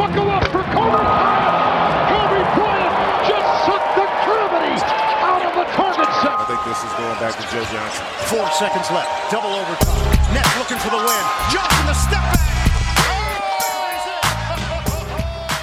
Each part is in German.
buckle up for Kobe Bryant. Kobe Bryant just sucked the gravity out of the target set. I think this is going back to Joe Johnson. Four seconds left. Double overtime. Nets looking for the win. Johnson the step back.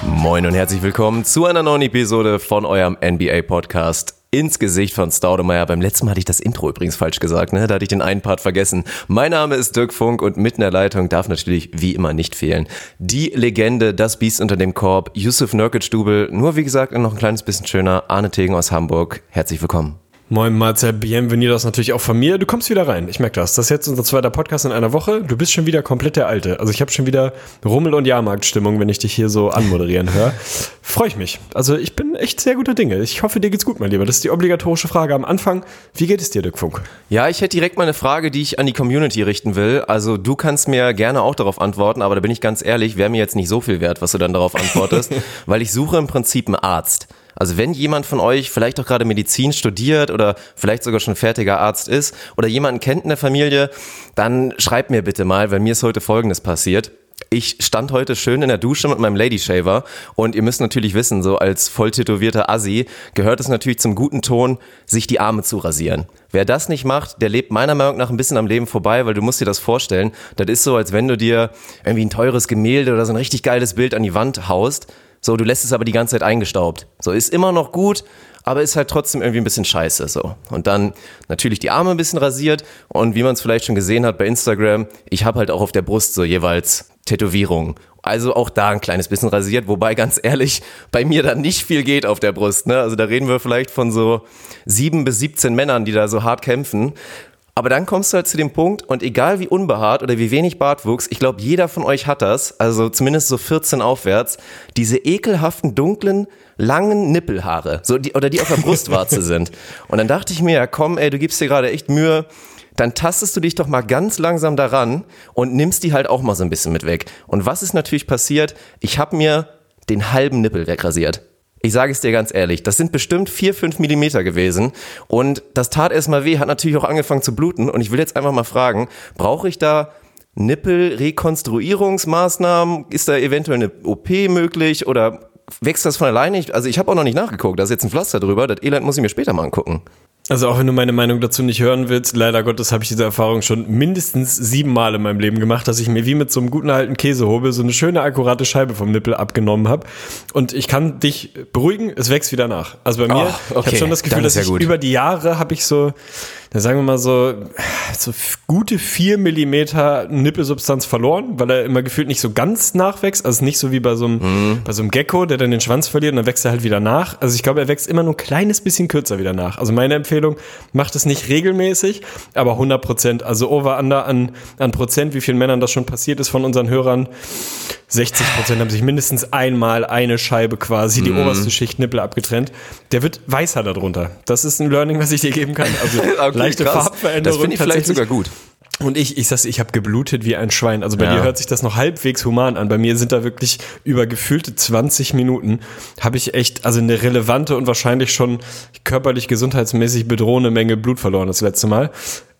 Moin und herzlich willkommen zu einer neuen Episode von eurem NBA Podcast. Ins Gesicht von Staudemeyer. Beim letzten Mal hatte ich das Intro übrigens falsch gesagt, ne? Da hatte ich den einen Part vergessen. Mein Name ist Dirk Funk und mitten in der Leitung darf natürlich wie immer nicht fehlen. Die Legende, das Biest unter dem Korb, Yusuf Nurkic-Dubel, nur wie gesagt noch ein kleines bisschen schöner, Arne Tegen aus Hamburg. Herzlich willkommen. Moin Marcel, bienvenidos natürlich auch von mir. Du kommst wieder rein, ich merke das. Das ist jetzt unser zweiter Podcast in einer Woche. Du bist schon wieder komplett der Alte. Also ich habe schon wieder Rummel- und Jahrmarktstimmung, wenn ich dich hier so anmoderieren höre. Freue ich mich. Also ich bin echt sehr guter Dinge. Ich hoffe, dir geht's gut, mein Lieber. Das ist die obligatorische Frage am Anfang. Wie geht es dir, Dirk Funk? Ja, ich hätte direkt mal eine Frage, die ich an die Community richten will. Also du kannst mir gerne auch darauf antworten, aber da bin ich ganz ehrlich, wäre mir jetzt nicht so viel wert, was du dann darauf antwortest, weil ich suche im Prinzip einen Arzt. Also wenn jemand von euch vielleicht auch gerade Medizin studiert oder vielleicht sogar schon fertiger Arzt ist oder jemanden kennt in der Familie, dann schreibt mir bitte mal, weil mir ist heute Folgendes passiert. Ich stand heute schön in der Dusche mit meinem Lady Shaver und ihr müsst natürlich wissen, so als voll tätowierter Assi gehört es natürlich zum guten Ton, sich die Arme zu rasieren. Wer das nicht macht, der lebt meiner Meinung nach ein bisschen am Leben vorbei, weil du musst dir das vorstellen. Das ist so, als wenn du dir irgendwie ein teures Gemälde oder so ein richtig geiles Bild an die Wand haust so, du lässt es aber die ganze Zeit eingestaubt. So, ist immer noch gut, aber ist halt trotzdem irgendwie ein bisschen scheiße, so. Und dann natürlich die Arme ein bisschen rasiert und wie man es vielleicht schon gesehen hat bei Instagram, ich habe halt auch auf der Brust so jeweils Tätowierungen. Also auch da ein kleines bisschen rasiert, wobei ganz ehrlich, bei mir da nicht viel geht auf der Brust, ne? Also da reden wir vielleicht von so sieben bis 17 Männern, die da so hart kämpfen. Aber dann kommst du halt zu dem Punkt und egal wie unbehaart oder wie wenig Bartwuchs, ich glaube, jeder von euch hat das, also zumindest so 14 aufwärts, diese ekelhaften, dunklen, langen Nippelhaare, so die, oder die auf der Brustwarze sind. Und dann dachte ich mir, ja komm, ey, du gibst dir gerade echt Mühe, dann tastest du dich doch mal ganz langsam daran und nimmst die halt auch mal so ein bisschen mit weg. Und was ist natürlich passiert? Ich habe mir den halben Nippel wegrasiert. Ich sage es dir ganz ehrlich, das sind bestimmt vier, fünf Millimeter gewesen und das tat erstmal weh, hat natürlich auch angefangen zu bluten und ich will jetzt einfach mal fragen, brauche ich da Nippelrekonstruierungsmaßnahmen? Ist da eventuell eine OP möglich oder wächst das von alleine? Also ich habe auch noch nicht nachgeguckt, da ist jetzt ein Pflaster drüber, das Elend muss ich mir später mal angucken. Also auch wenn du meine Meinung dazu nicht hören willst, leider Gottes habe ich diese Erfahrung schon mindestens sieben Mal in meinem Leben gemacht, dass ich mir wie mit so einem guten alten Käsehobel so eine schöne akkurate Scheibe vom Nippel abgenommen habe. Und ich kann dich beruhigen, es wächst wieder nach. Also bei mir, Oh, okay. ich habe schon das Gefühl, dass ja ich gut. über die Jahre habe ich so, dann sagen wir mal so, so gute vier Millimeter Nippelsubstanz verloren, weil er immer gefühlt nicht so ganz nachwächst. Also nicht so wie bei so einem, Mhm. bei so einem Gecko, der dann den Schwanz verliert und dann wächst er halt wieder nach. Also ich glaube, er wächst immer nur ein kleines bisschen kürzer wieder nach. Also meine Empfehlung, macht es nicht regelmäßig, aber 100 Prozent. Also over under an, an Prozent, wie vielen Männern das schon passiert ist von unseren Hörern. 60 Prozent haben sich mindestens einmal eine Scheibe quasi, Mhm. die oberste Schicht Nippel abgetrennt. Der wird weißer darunter. Das ist ein Learning, was ich dir geben kann. Also Okay, leichte krass. Farbveränderung. Das finde ich vielleicht sogar gut. Und ich, ich sag's, ich habe geblutet wie ein Schwein. Also bei Ja. dir hört sich das noch halbwegs human an. Bei mir sind da wirklich über gefühlte 20 Minuten habe ich echt, also eine relevante und wahrscheinlich schon körperlich gesundheitsmäßig bedrohende Menge Blut verloren das letzte Mal.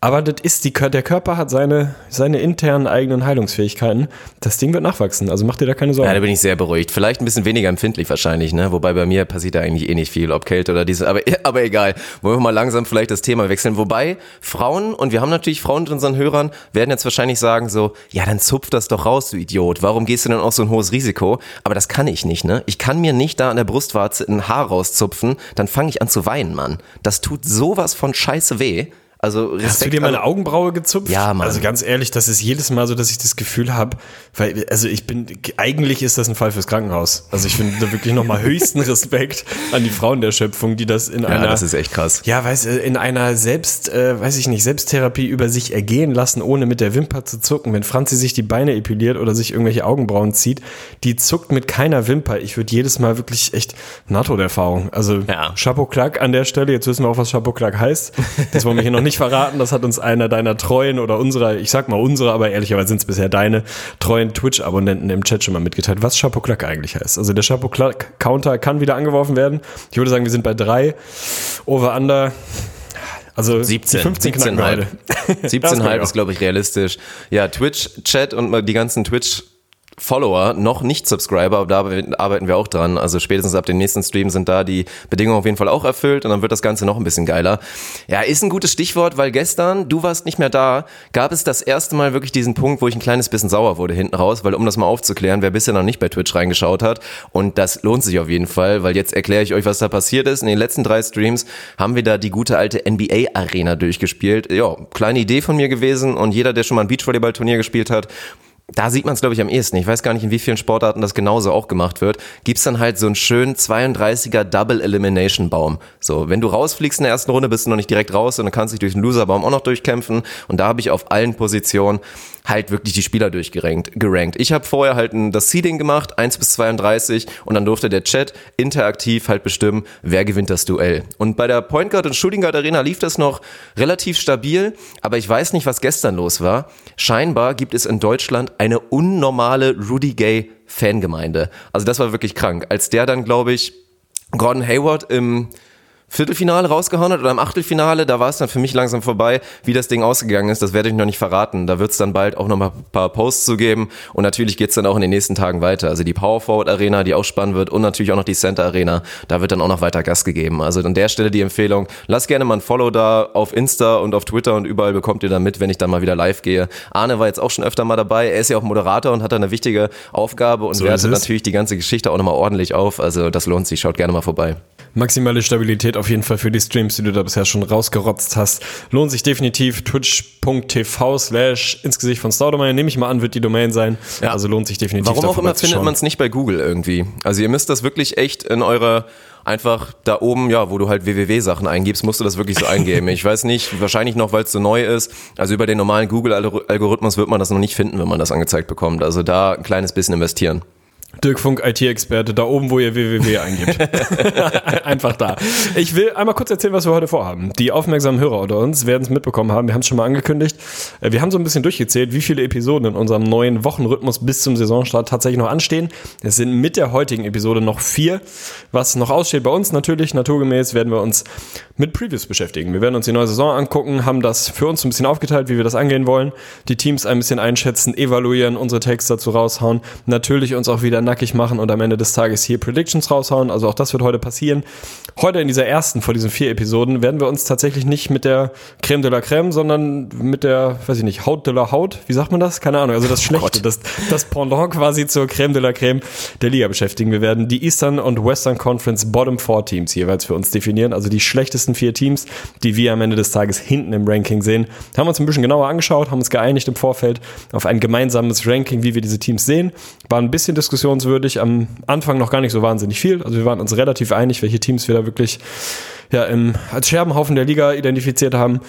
Aber das ist die, der Körper hat seine, seine internen eigenen Heilungsfähigkeiten. Das Ding wird nachwachsen. Also mach dir da keine Sorgen. Ja, da bin ich sehr beruhigt. Vielleicht ein bisschen weniger empfindlich wahrscheinlich, ne? Wobei bei mir passiert da eigentlich eh nicht viel, ob Kälte oder diese, aber, aber egal. Wollen wir mal langsam vielleicht das Thema wechseln. Wobei Frauen, und wir haben natürlich Frauen unter unseren Hörern, werden jetzt wahrscheinlich sagen so, ja, dann zupf das doch raus, du Idiot. Warum gehst du denn auch so ein hohes Risiko? Aber das kann ich nicht, ne? Ich kann mir nicht da an der Brustwarze ein Haar rauszupfen, dann fange ich an zu weinen, Mann. Das tut sowas von scheiße weh. Also Respekt. Hast du dir meine Augenbraue gezupft? Ja, Mann. Also ganz ehrlich, das ist jedes Mal so, dass ich das Gefühl habe, weil, also ich bin, eigentlich ist das ein Fall fürs Krankenhaus. Also ich finde da wirklich nochmal höchsten Respekt an die Frauen der Schöpfung, die das in ja, einer, das ist echt krass. ja, weiß, in einer Selbst, äh, weiß ich nicht, Selbsttherapie über sich ergehen lassen, ohne mit der Wimper zu zucken. Wenn Franzi sich die Beine epiliert oder sich irgendwelche Augenbrauen zieht, die zuckt mit keiner Wimper. Ich würde jedes Mal wirklich echt Nahtoderfahrung. Also Ja. Chapeau Clack an der Stelle. Jetzt wissen wir auch, was Chapeau Clack heißt. Das wollen wir hier noch nicht verraten. Das hat uns einer deiner treuen oder unserer, ich sag mal unsere, aber ehrlicherweise sind es bisher deine treuen Twitch-Abonnenten im Chat schon mal mitgeteilt, was Chapeau Clack eigentlich heißt. Also der Chapeau Clack Counter kann wieder angeworfen werden. Ich würde sagen, wir sind bei drei. Over Under. Also 17, die 15 knacken wir 17,5. heute. Das 17,5 glaub ich ist, glaube ich, realistisch. Ja, Twitch-Chat und mal die ganzen Twitch- Follower, noch nicht Subscriber, aber da arbeiten wir auch dran. Also spätestens ab dem nächsten Stream sind da die Bedingungen auf jeden Fall auch erfüllt und dann wird das Ganze noch ein bisschen geiler. Ja, ist ein gutes Stichwort, weil gestern, du warst nicht mehr da, gab es das erste Mal wirklich diesen Punkt, wo ich ein kleines bisschen sauer wurde hinten raus, weil um das mal aufzuklären, wer bisher noch nicht bei Twitch reingeschaut hat und das lohnt sich auf jeden Fall, weil jetzt erkläre ich euch, was da passiert ist. In den letzten drei Streams haben wir da die gute alte NBA Arena durchgespielt. Ja, kleine Idee von mir gewesen und jeder, der schon mal ein Beachvolleyball-Turnier gespielt hat, da sieht man es, glaube ich, am ehesten. Ich weiß gar nicht, in wie vielen Sportarten das genauso auch gemacht wird. Gibt's dann halt so einen schönen 32er Double Elimination Baum. So, wenn du rausfliegst in der ersten Runde, bist du noch nicht direkt raus und dann kannst dich durch den Loserbaum auch noch durchkämpfen. Und da habe ich auf allen Positionen halt wirklich die Spieler durchgerankt. Gerankt. Ich habe vorher halt das Seeding gemacht, 1 bis 32 und dann durfte der Chat interaktiv halt bestimmen, wer gewinnt das Duell. Und bei der Point Guard und Shooting Guard Arena lief das noch relativ stabil, aber ich weiß nicht, was gestern los war. Scheinbar gibt es in Deutschland eine unnormale Rudy Gay Fangemeinde. Also das war wirklich krank. Als der dann, glaube ich, Gordon Hayward im Viertelfinale rausgehauen hat oder im Achtelfinale, da war es dann für mich langsam vorbei. Wie das Ding ausgegangen ist, das werde ich noch nicht verraten. Da wird es dann bald auch noch mal ein paar Posts zu geben und natürlich geht es dann auch in den nächsten Tagen weiter. Also die Power Forward Arena, die auch spannend wird und natürlich auch noch die Center Arena, da wird dann auch noch weiter Gas gegeben. Also an der Stelle die Empfehlung, lasst gerne mal ein Follow da auf Insta und auf Twitter und überall bekommt ihr dann mit, wenn ich dann mal wieder live gehe. Arne war jetzt auch schon öfter mal dabei. Er ist ja auch Moderator und hat da eine wichtige Aufgabe und so wertet natürlich die ganze Geschichte auch nochmal ordentlich auf. Also das lohnt sich, schaut gerne mal vorbei. Maximale Stabilität auf jeden Fall für die Streams, die du da bisher schon rausgerotzt hast. Lohnt sich definitiv. Twitch.tv slash ins Gesicht von Staudemeyer, nehme ich mal an, wird die Domain sein. Ja. Also lohnt sich definitiv. Warum auch immer findet man es nicht bei Google irgendwie. Also ihr müsst das wirklich echt in eurer einfach da oben, ja, wo du halt www-Sachen eingibst, musst du das wirklich so eingeben. Ich weiß nicht, wahrscheinlich noch, weil es so neu ist. Also über den normalen Google-Algorithmus wird man das noch nicht finden, wenn man das angezeigt bekommt. Also da ein kleines bisschen investieren. Dirk Funk, IT-Experte, da oben, wo ihr www eingibt. Einfach da. Ich will einmal kurz erzählen, was wir heute vorhaben. Die aufmerksamen Hörer unter uns werden es mitbekommen haben. Wir haben es schon mal angekündigt. Äh, wir haben so ein bisschen durchgezählt, wie viele Episoden in unserem neuen Wochenrhythmus bis zum Saisonstart tatsächlich noch anstehen. Es sind mit der heutigen Episode noch vier. Was noch aussteht bei uns natürlich, naturgemäß, werden wir uns mit Previews beschäftigen. Wir werden uns die neue Saison angucken, haben das für uns ein bisschen aufgeteilt, wie wir das angehen wollen. Die Teams ein bisschen einschätzen, evaluieren, unsere Takes dazu raushauen. Natürlich uns auch wieder nackig machen und am Ende des Tages hier Predictions raushauen. Also auch das wird heute passieren. Heute in dieser ersten von diesen vier Episoden werden wir uns tatsächlich nicht mit der Creme de la Creme, sondern mit der, weiß ich nicht, Haut de la Haut. Wie sagt man das? Keine Ahnung. Also das oh Schlechte, das, das Pendant quasi zur Creme de la Creme der Liga beschäftigen. Wir werden die Eastern und Western Conference Bottom Four Teams jeweils für uns definieren. Also die schlechtesten vier Teams, die wir am Ende des Tages hinten im Ranking sehen. Haben wir uns ein bisschen genauer angeschaut, haben uns geeinigt im Vorfeld auf ein gemeinsames Ranking, wie wir diese Teams sehen. War ein bisschen Diskussion diskussionswürdig. Am Anfang noch gar nicht so wahnsinnig viel. Also wir waren uns relativ einig, welche Teams wir da wirklich ja, im, als Scherbenhaufen der Liga identifiziert haben.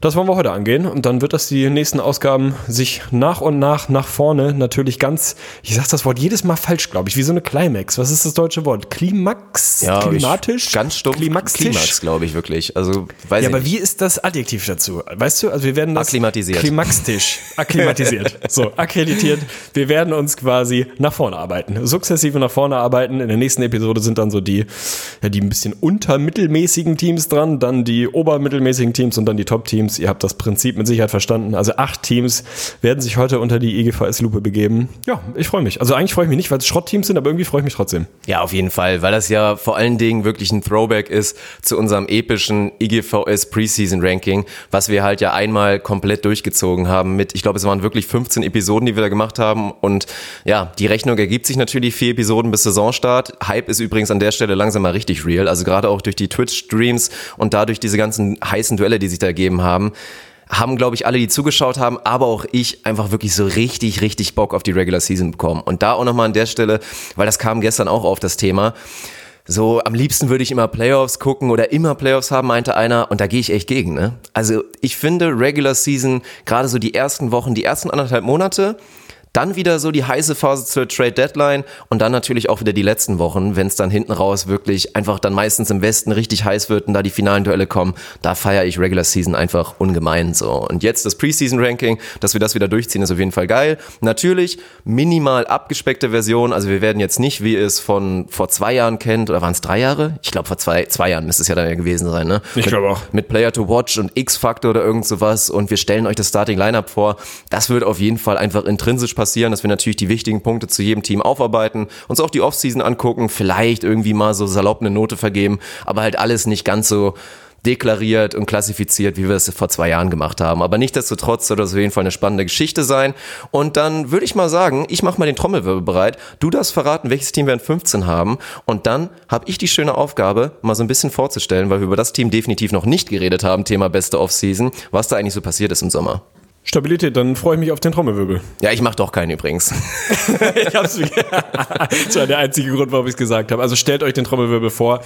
Das wollen wir heute angehen. Und dann wird das die nächsten Ausgaben sich nach und nach nach vorne natürlich ganz, ich sag das Wort jedes Mal falsch, glaube ich, wie so eine Climax. Was ist das deutsche Wort? Klimax? Ja, Klimatisch? Ich, ganz stumpf. Klimaxtisch? Klimax, glaube ich, wirklich. Also, weiß ja, aber nicht. wie ist das Adjektiv dazu? Weißt du, also wir werden das Akklimatisiert. Klimaxtisch. Akklimatisiert. so, akkreditiert. Wir werden uns quasi nach vorne arbeiten. Sukzessive nach vorne arbeiten. In der nächsten Episode sind dann so die, ja, die ein bisschen untermittelmäßigen Teams dran, dann die obermittelmäßigen Teams und dann die Top-Teams. Ihr habt das Prinzip mit Sicherheit verstanden. Also acht Teams werden sich heute unter die IGVS-Lupe begeben. Ja, ich freue mich. Also eigentlich freue ich mich nicht, weil es Schrottteams sind, aber irgendwie freue ich mich trotzdem. Ja, auf jeden Fall, weil das ja vor allen Dingen wirklich ein Throwback ist zu unserem epischen IGVS Preseason Ranking, was wir halt ja einmal komplett durchgezogen haben mit, ich glaube, es waren wirklich 15 Episoden, die wir da gemacht haben und ja, die Rechnung ergibt sich natürlich vier Episoden bis Saisonstart. Hype ist übrigens an der Stelle langsam mal richtig real, also gerade auch durch die Twitch-Streams und dadurch diese ganzen heißen Duelle, die sich da ergeben haben haben, glaube ich, alle, die zugeschaut haben, aber auch ich einfach wirklich so richtig, richtig Bock auf die Regular Season bekommen. Und da auch nochmal an der Stelle, weil das kam gestern auch auf das Thema. So, am liebsten würde ich immer Playoffs gucken oder immer Playoffs haben, meinte einer, und da gehe ich echt gegen, ne? Also, ich finde Regular Season, gerade so die ersten Wochen, die ersten anderthalb Monate, dann wieder so die heiße Phase zur Trade Deadline und dann natürlich auch wieder die letzten Wochen, wenn es dann hinten raus wirklich einfach dann meistens im Westen richtig heiß wird und da die finalen Duelle kommen, da feiere ich Regular Season einfach ungemein so. Und jetzt das Preseason Ranking, dass wir das wieder durchziehen, ist auf jeden Fall geil. Natürlich minimal abgespeckte Version, also wir werden jetzt nicht, wie es von vor zwei Jahren kennt, oder waren es drei Jahre? Ich glaube vor zwei, zwei Jahren müsste es ja dann ja gewesen sein, ne? Ich glaube auch. Mit Player to Watch und X-Factor oder irgend sowas und wir stellen euch das Starting Lineup vor. Das wird auf jeden Fall einfach intrinsisch passieren passieren, dass wir natürlich die wichtigen Punkte zu jedem Team aufarbeiten, uns auch die Offseason angucken, vielleicht irgendwie mal so salopp eine Note vergeben, aber halt alles nicht ganz so deklariert und klassifiziert, wie wir es vor zwei Jahren gemacht haben. Aber nichtsdestotrotz soll das auf jeden Fall eine spannende Geschichte sein. Und dann würde ich mal sagen, ich mache mal den Trommelwirbel bereit. Du darfst verraten, welches Team wir in 15 haben. Und dann habe ich die schöne Aufgabe, mal so ein bisschen vorzustellen, weil wir über das Team definitiv noch nicht geredet haben, Thema beste Offseason, was da eigentlich so passiert ist im Sommer. Stabilität, dann freue ich mich auf den Trommelwirbel. Ja, ich mache doch keinen übrigens. ich hab's Das war der einzige Grund, warum ich es gesagt habe. Also stellt euch den Trommelwirbel vor.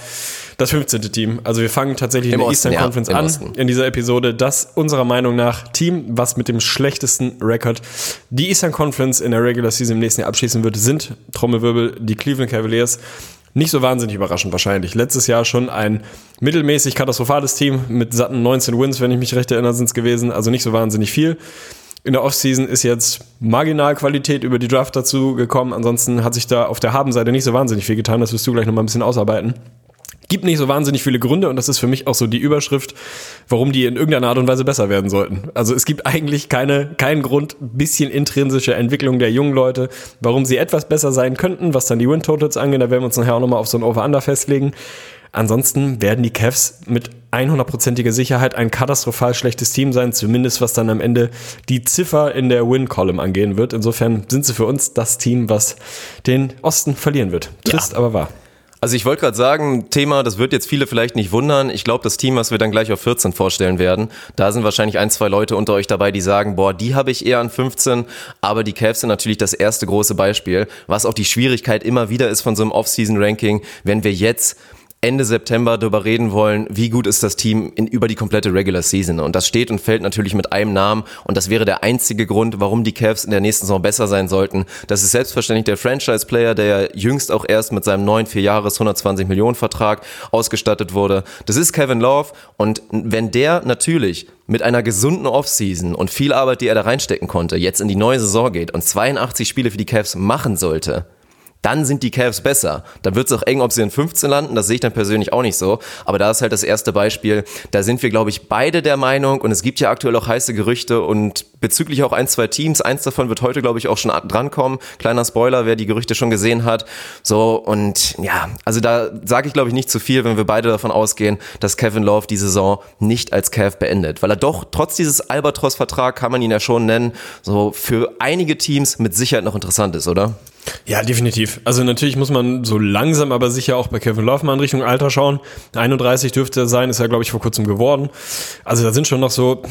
Das 15. Team. Also wir fangen tatsächlich Im in der Osten, Eastern ja, Conference an Osten. in dieser Episode. Das unserer Meinung nach Team, was mit dem schlechtesten Rekord die Eastern Conference in der Regular Season im nächsten Jahr abschließen wird, sind Trommelwirbel die Cleveland Cavaliers. Nicht so wahnsinnig überraschend wahrscheinlich. Letztes Jahr schon ein mittelmäßig katastrophales Team mit satten 19 Wins, wenn ich mich recht erinnere, sind es gewesen. Also nicht so wahnsinnig viel. In der Offseason ist jetzt Marginalqualität über die Draft dazu gekommen. Ansonsten hat sich da auf der Habenseite nicht so wahnsinnig viel getan. Das wirst du gleich noch mal ein bisschen ausarbeiten. Gibt nicht so wahnsinnig viele Gründe und das ist für mich auch so die Überschrift, warum die in irgendeiner Art und Weise besser werden sollten. Also es gibt eigentlich keine, keinen Grund, bisschen intrinsische Entwicklung der jungen Leute, warum sie etwas besser sein könnten, was dann die Win-Totals angeht. Da werden wir uns nachher auch nochmal auf so ein Over-Under festlegen. Ansonsten werden die Cavs mit 100%iger Sicherheit ein katastrophal schlechtes Team sein, zumindest was dann am Ende die Ziffer in der Win-Column angehen wird. Insofern sind sie für uns das Team, was den Osten verlieren wird. Trist, aber wahr. Also ich wollte gerade sagen, Thema, das wird jetzt viele vielleicht nicht wundern. Ich glaube, das Team, was wir dann gleich auf 14 vorstellen werden, da sind wahrscheinlich ein, zwei Leute unter euch dabei, die sagen, boah, die habe ich eher an 15, aber die Cavs sind natürlich das erste große Beispiel, was auch die Schwierigkeit immer wieder ist von so einem Off-Season-Ranking, wenn wir jetzt Ende September darüber reden wollen, wie gut ist das Team in, über die komplette Regular Season. Und das steht und fällt natürlich mit einem Namen. Und das wäre der einzige Grund, warum die Cavs in der nächsten Saison besser sein sollten. Das ist selbstverständlich der Franchise-Player, der ja jüngst auch erst mit seinem neuen Vierjahres 120 Millionen Vertrag ausgestattet wurde. Das ist Kevin Love. Und wenn der natürlich mit einer gesunden Offseason und viel Arbeit, die er da reinstecken konnte, jetzt in die neue Saison geht und 82 Spiele für die Cavs machen sollte, dann sind die Cavs besser. Dann wird es auch eng, ob sie in 15 landen. Das sehe ich dann persönlich auch nicht so. Aber da ist halt das erste Beispiel. Da sind wir, glaube ich, beide der Meinung. Und es gibt ja aktuell auch heiße Gerüchte und bezüglich auch ein, zwei Teams. Eins davon wird heute, glaube ich, auch schon drankommen. Kleiner Spoiler, wer die Gerüchte schon gesehen hat. So, und ja, also da sage ich, glaube ich, nicht zu viel, wenn wir beide davon ausgehen, dass Kevin Love die Saison nicht als Cav beendet. Weil er doch, trotz dieses Albatros-Vertrag, kann man ihn ja schon nennen, so für einige Teams mit Sicherheit noch interessant ist, oder? Ja, definitiv. Also natürlich muss man so langsam, aber sicher auch bei Kevin Love mal in Richtung Alter schauen. 31 dürfte er sein, ist ja, glaube ich, vor kurzem geworden. Also da sind schon noch so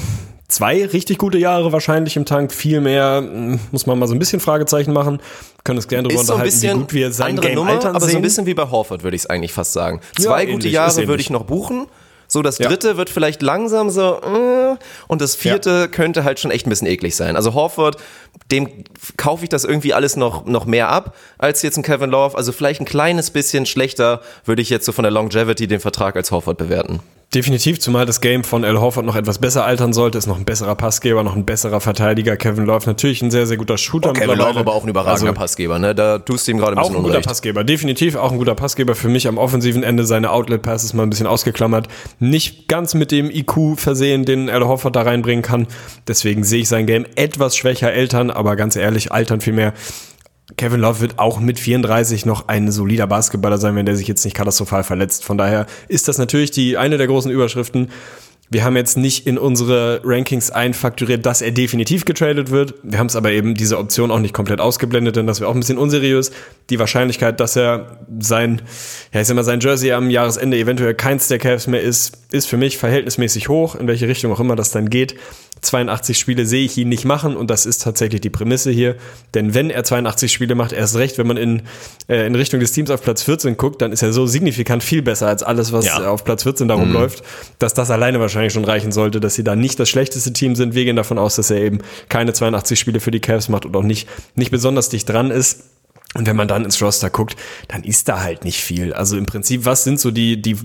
zwei richtig gute Jahre wahrscheinlich im Tank. Viel mehr hm, muss man mal so ein bisschen Fragezeichen machen. Können uns gerne darüber so unterhalten, bisschen wie gut wir sein andere Game Nummer, altern aber sehen. so ein bisschen wie bei Horford, würde ich es eigentlich fast sagen. Ja, Zwei ähnlich, gute ist Jahre ähnlich. würde ich noch buchen. So, das Ja. dritte wird vielleicht langsam so, äh, und das vierte könnte halt schon echt ein bisschen eklig sein. Also Horford, dem kaufe ich das irgendwie alles noch, noch mehr ab, als jetzt ein Kevin Love. Also vielleicht ein kleines bisschen schlechter würde ich jetzt so von der Longevity den Vertrag als Horford bewerten. Definitiv, zumal das Game von Al Horford noch etwas besser altern sollte, ist noch ein besserer Passgeber, noch ein besserer Verteidiger. Kevin Love natürlich ein sehr, sehr guter Shooter. Kevin Love aber auch ein überragender Also, Passgeber, ne? Da tust du ihm gerade ein Auch bisschen ein guter Unrecht. Passgeber, definitiv auch ein guter Passgeber. Für mich am offensiven Ende seine Outlet-Passes mal ein bisschen ausgeklammert. Nicht ganz mit dem IQ versehen, den Al Horford da reinbringen kann. Deswegen sehe ich sein Game etwas schwächer altern, aber ganz ehrlich, altern vielmehr. Kevin Love wird auch mit 34 noch ein solider Basketballer sein, wenn der sich jetzt nicht katastrophal verletzt. Von daher ist das natürlich die eine der großen Überschriften. Wir haben jetzt nicht in unsere Rankings einfakturiert, dass er definitiv getradet wird. Wir haben es aber eben diese Option auch nicht komplett ausgeblendet, denn das wäre auch ein bisschen unseriös. Die Wahrscheinlichkeit, dass er sein, ja, ich sag mal, sein Jersey am Jahresende eventuell keins der Cavs mehr ist, ist für mich verhältnismäßig hoch, in welche Richtung auch immer das dann geht. 82 Spiele sehe ich ihn nicht machen und das ist tatsächlich die Prämisse hier. Denn wenn er 82 Spiele macht, erst recht, wenn man in, äh, in Richtung des Teams auf Platz 14 guckt, dann ist er so signifikant viel besser als alles, was Ja. auf Platz 14 da rumläuft, dass das alleine wahrscheinlich schon reichen sollte, dass sie da nicht das schlechteste Team sind. Wir gehen davon aus, dass er eben keine 82 Spiele für die Cavs macht und auch nicht, nicht besonders dicht dran ist. Und wenn man dann ins Roster guckt, dann ist da halt nicht viel. Also im Prinzip, was sind so die, die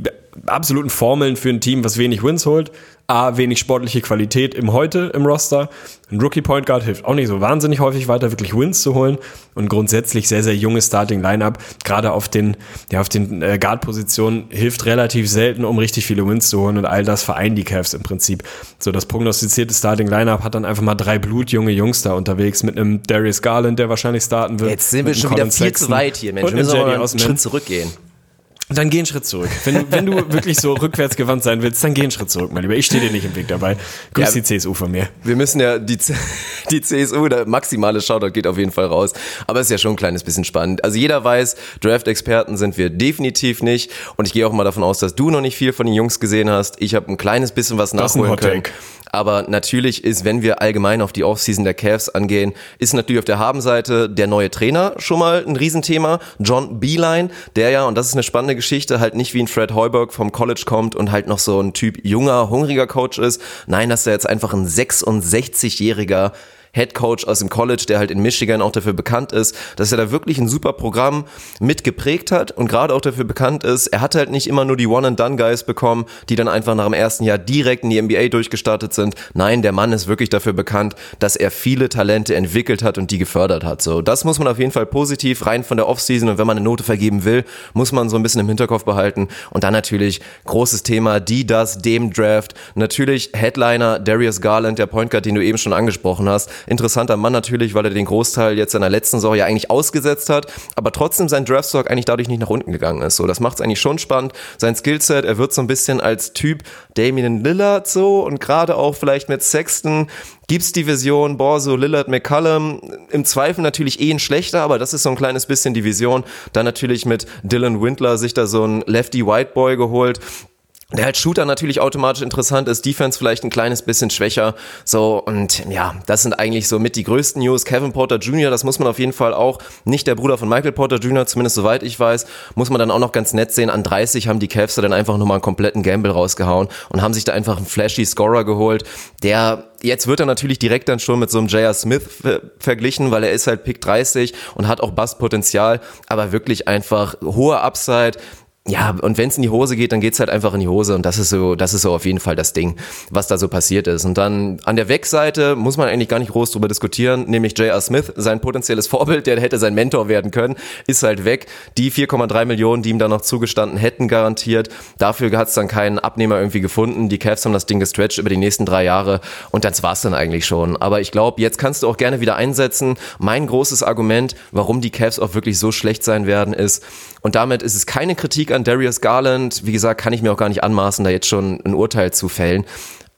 absoluten Formeln für ein Team, was wenig Wins holt. A, wenig sportliche Qualität im Heute im Roster. Ein Rookie Point Guard hilft auch nicht so wahnsinnig häufig weiter, wirklich Wins zu holen. Und grundsätzlich sehr, sehr junges Starting Lineup. Gerade auf den, ja, auf den äh, Guard-Positionen hilft relativ selten, um richtig viele Wins zu holen. Und all das vereinen die Cavs im Prinzip. So, das prognostizierte Starting Lineup hat dann einfach mal drei blutjunge Jungs da unterwegs mit einem Darius Garland, der wahrscheinlich starten wird. Jetzt sind wir schon wieder Colin viel zu Sexton weit hier, Mensch. Wir müssen mal einen. Schritt zurückgehen. Dann geh einen Schritt zurück. Wenn, du- wenn du wirklich so rückwärts gewandt sein willst, dann geh einen Schritt zurück, mein Lieber. Ich stehe dir nicht im Weg dabei. Grüß Ja. die CSU von mir. Wir müssen ja die, die CSU, der maximale Shoutout geht auf jeden Fall raus. Aber es ist ja schon ein kleines bisschen spannend. Also jeder weiß, Draft-Experten sind wir definitiv nicht. Und ich gehe auch mal davon aus, dass du noch nicht viel von den Jungs gesehen hast. Ich habe ein kleines bisschen was Das nachholen können. Aber natürlich ist, wenn wir allgemein auf die Offseason der Cavs angehen, ist natürlich auf der Habenseite der neue Trainer schon mal ein Riesenthema. John Beeline, der ja, und das ist eine spannende Geschichte, halt nicht wie ein Fred Heuberg vom College kommt und halt noch so ein Typ junger, hungriger Coach ist. Nein, dass er jetzt einfach ein 66-jähriger Head Coach aus dem College, der halt in Michigan auch dafür bekannt ist, dass er da wirklich ein super Programm mitgeprägt hat und gerade auch dafür bekannt ist, er hat halt nicht immer nur die One-and-Done-Guys bekommen, die dann einfach nach dem ersten Jahr direkt in die NBA durchgestartet sind. Nein, der Mann ist wirklich dafür bekannt, dass er viele Talente entwickelt hat und die gefördert hat. So, das muss man auf jeden Fall positiv rein von der Offseason und wenn man eine Note vergeben will, muss man so ein bisschen im Hinterkopf behalten und dann natürlich großes Thema, die, das, dem Draft. Natürlich Headliner Darius Garland, der Point Guard, den du eben schon angesprochen hast. Interessanter Mann natürlich, weil er den Großteil jetzt in der letzten Saison ja eigentlich ausgesetzt hat, aber trotzdem sein Draftstock eigentlich dadurch nicht nach unten gegangen ist. So, das macht es eigentlich schon spannend. Sein Skillset, er wird so ein bisschen als Typ Damian Lillard so und gerade auch vielleicht mit Sexton gibt's die Vision, boah, so Lillard McCallum, im Zweifel natürlich eh ein schlechter, aber das ist so ein kleines bisschen die Vision. Dann natürlich mit Dylan Windler sich da so ein Lefty White Boy geholt der als Shooter natürlich automatisch interessant ist, Defense vielleicht ein kleines bisschen schwächer. So, und ja, das sind eigentlich so mit die größten News. Kevin Porter Jr., das muss man auf jeden Fall auch, nicht der Bruder von Michael Porter Jr., zumindest soweit ich weiß, muss man dann auch noch ganz nett sehen. An 30 haben die Cavs da dann einfach nochmal einen kompletten Gamble rausgehauen und haben sich da einfach einen flashy Scorer geholt, der Jetzt wird er natürlich direkt dann schon mit so einem J.R. Smith ver verglichen, weil er ist halt Pick 30 und hat auch Bustpotenzial, aber wirklich einfach hohe Upside, ja, und wenn es in die Hose geht, dann geht's halt einfach in die Hose und das ist so, das ist so auf jeden Fall das Ding, was da so passiert ist. Und dann an der Wegseite muss man eigentlich gar nicht groß drüber diskutieren, nämlich J.R. Smith, sein potenzielles Vorbild, der hätte sein Mentor werden können, ist halt weg. Die 4,3 Millionen, die ihm da noch zugestanden hätten, garantiert. Dafür hat's dann keinen Abnehmer irgendwie gefunden. Die Cavs haben das Ding gestretched über die nächsten drei Jahre und das war's dann eigentlich schon. Aber ich glaube, jetzt kannst du auch gerne wieder einsetzen. Mein großes Argument, warum die Cavs auch wirklich so schlecht sein werden, ist, und damit ist es keine Kritik an Darius Garland. Wie gesagt, kann ich mir auch gar nicht anmaßen, da jetzt schon ein Urteil zu fällen.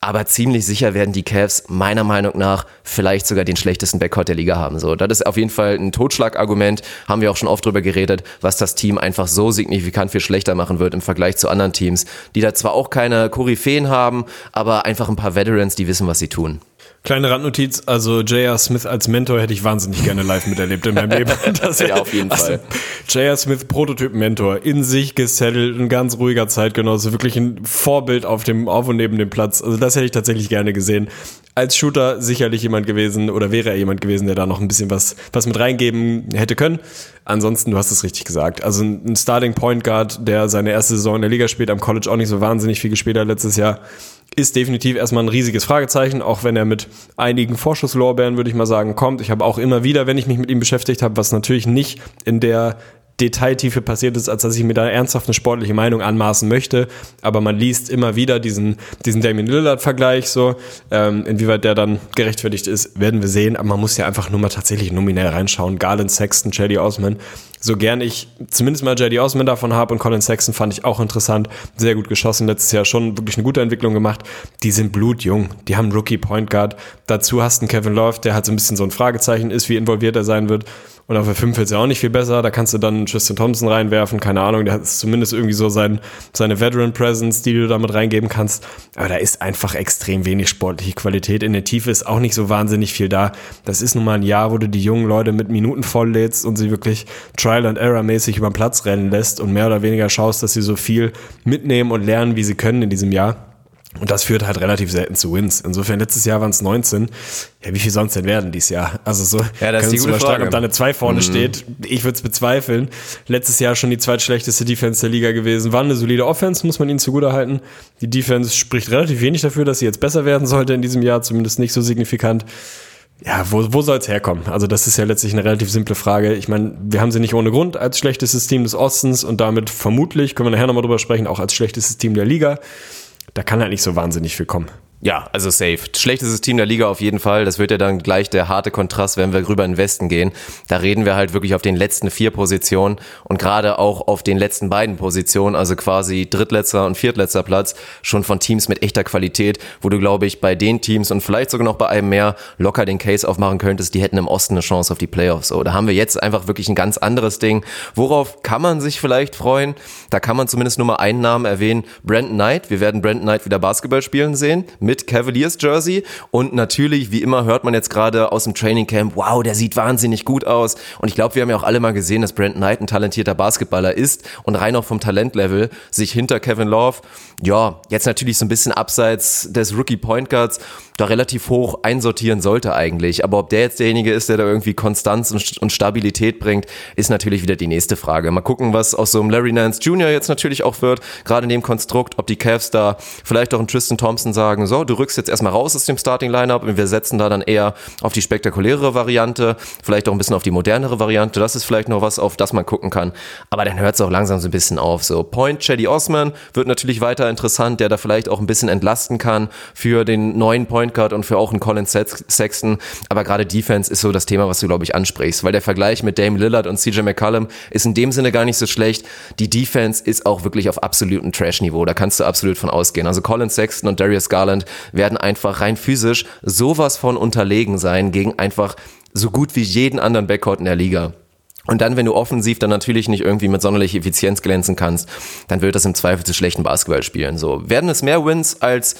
Aber ziemlich sicher werden die Cavs meiner Meinung nach vielleicht sogar den schlechtesten Backcourt der Liga haben. So, das ist auf jeden Fall ein Totschlagargument. Haben wir auch schon oft drüber geredet, was das Team einfach so signifikant viel schlechter machen wird im Vergleich zu anderen Teams, die da zwar auch keine Koryphäen haben, aber einfach ein paar Veterans, die wissen, was sie tun. Kleine Randnotiz, also J.R. Smith als Mentor hätte ich wahnsinnig gerne live miterlebt in meinem Leben. Das Ja, auf jeden Fall. J.R. Smith, Prototyp-Mentor, in sich gesettelt, ein ganz ruhiger Zeitgenosse, wirklich ein Vorbild auf dem, auf und neben dem Platz. Also das hätte ich tatsächlich gerne gesehen. Als Shooter sicherlich jemand gewesen oder wäre er jemand gewesen, der da noch ein bisschen was, was mit reingeben hätte können. Ansonsten, du hast es richtig gesagt. Also ein Starting Point Guard, der seine erste Saison in der Liga spielt, am College auch nicht so wahnsinnig viel gespielt hat letztes Jahr, ist definitiv erstmal ein riesiges Fragezeichen, auch wenn er mit einigen Vorschusslorbeeren, würde ich mal sagen, kommt. Ich habe auch immer wieder, wenn ich mich mit ihm beschäftigt habe, was natürlich nicht in der Detailtiefe passiert ist, als dass ich mir da ernsthaft eine sportliche Meinung anmaßen möchte. Aber man liest immer wieder diesen, diesen Damien Lillard-Vergleich so. Ähm, inwieweit der dann gerechtfertigt ist, werden wir sehen. Aber man muss ja einfach nur mal tatsächlich nominell reinschauen. Garland, Sexton, Jady Osman. So gern ich zumindest mal Jady Osman davon habe und Colin Sexton fand ich auch interessant. Sehr gut geschossen. Letztes Jahr schon wirklich eine gute Entwicklung gemacht. Die sind blutjung. Die haben Rookie Point Guard. Dazu hast du einen Kevin Love, der halt so ein bisschen so ein Fragezeichen ist, wie involviert er sein wird. Und auf der 5 ist ja auch nicht viel besser. Da kannst du dann Tristan Thompson reinwerfen. Keine Ahnung. Der hat zumindest irgendwie so sein, seine Veteran Presence, die du damit reingeben kannst. Aber da ist einfach extrem wenig sportliche Qualität. In der Tiefe ist auch nicht so wahnsinnig viel da. Das ist nun mal ein Jahr, wo du die jungen Leute mit Minuten volllädst und sie wirklich Trial and Error mäßig über den Platz rennen lässt und mehr oder weniger schaust, dass sie so viel mitnehmen und lernen, wie sie können in diesem Jahr. Und das führt halt relativ selten zu Wins. Insofern, letztes Jahr waren es 19. Ja, wie viel sonst denn werden dieses Jahr? Also so, Ja, das ist die gute übersteigen, Frage. ob da eine 2 vorne steht. Ich würde es bezweifeln. Letztes Jahr schon die zweitschlechteste Defense der Liga gewesen. War eine solide Offense, muss man ihnen zugutehalten. Die Defense spricht relativ wenig dafür, dass sie jetzt besser werden sollte in diesem Jahr, zumindest nicht so signifikant. Ja, wo, wo soll es herkommen? Also das ist ja letztlich eine relativ simple Frage. Ich meine, wir haben sie nicht ohne Grund als schlechtestes Team des Ostens und damit vermutlich, können wir nachher nochmal drüber sprechen, auch als schlechtestes Team der Liga. Da kann halt nicht so wahnsinnig viel kommen. Ja, also safe. Schlechtestes Team der Liga auf jeden Fall. Das wird ja dann gleich der harte Kontrast, wenn wir rüber in den Westen gehen. Da reden wir halt wirklich auf den letzten vier Positionen und gerade auch auf den letzten beiden Positionen, also quasi drittletzter und viertletzter Platz, schon von Teams mit echter Qualität, wo du, glaube ich, bei den Teams und vielleicht sogar noch bei einem mehr locker den Case aufmachen könntest, die hätten im Osten eine Chance auf die Playoffs. So, da haben wir jetzt einfach wirklich ein ganz anderes Ding. Worauf kann man sich vielleicht freuen? Da kann man zumindest nur mal einen Namen erwähnen. Brandon Knight. Wir werden Brandon Knight wieder Basketball spielen sehen mit Cavaliers Jersey. Und natürlich, wie immer, hört man jetzt gerade aus dem Training Camp, wow, der sieht wahnsinnig gut aus. Und ich glaube, wir haben ja auch alle mal gesehen, dass Brandon Knight ein talentierter Basketballer ist und rein auch vom Talentlevel sich hinter Kevin Love, ja, jetzt natürlich so ein bisschen abseits des Rookie Point Guards, da relativ hoch einsortieren sollte eigentlich. Aber ob der jetzt derjenige ist, der da irgendwie Konstanz und, Stabilität bringt, ist natürlich wieder die nächste Frage. Mal gucken, was aus so einem Larry Nance Jr. jetzt natürlich auch wird, gerade in dem Konstrukt, ob die Cavs da vielleicht auch einen Tristan Thompson sagen, so, du rückst jetzt erstmal raus aus dem Starting Lineup und wir setzen da dann eher auf die spektakulärere Variante, vielleicht auch ein bisschen auf die modernere Variante. Das ist vielleicht noch was, auf das man gucken kann. Aber dann hört es auch langsam so ein bisschen auf. So, Point, Chaddy Osman wird natürlich weiter interessant, der da vielleicht auch ein bisschen entlasten kann für den neuen Point Guard und für auch einen Colin Sex- Sexton. Aber gerade Defense ist so das Thema, was du, glaube ich, ansprichst, weil der Vergleich mit Dame Lillard und CJ McCollum ist in dem Sinne gar nicht so schlecht. Die Defense ist auch wirklich auf absolutem Trash-Niveau. Da kannst du absolut von ausgehen. Also Colin Sexton und Darius Garland werden einfach rein physisch sowas von unterlegen sein gegen einfach so gut wie jeden anderen Backcourt in der Liga. Und dann, wenn du offensiv dann natürlich nicht irgendwie mit sonderlicher Effizienz glänzen kannst, dann wird das im Zweifel zu schlechten Basketball spielen. So, werden es mehr Wins als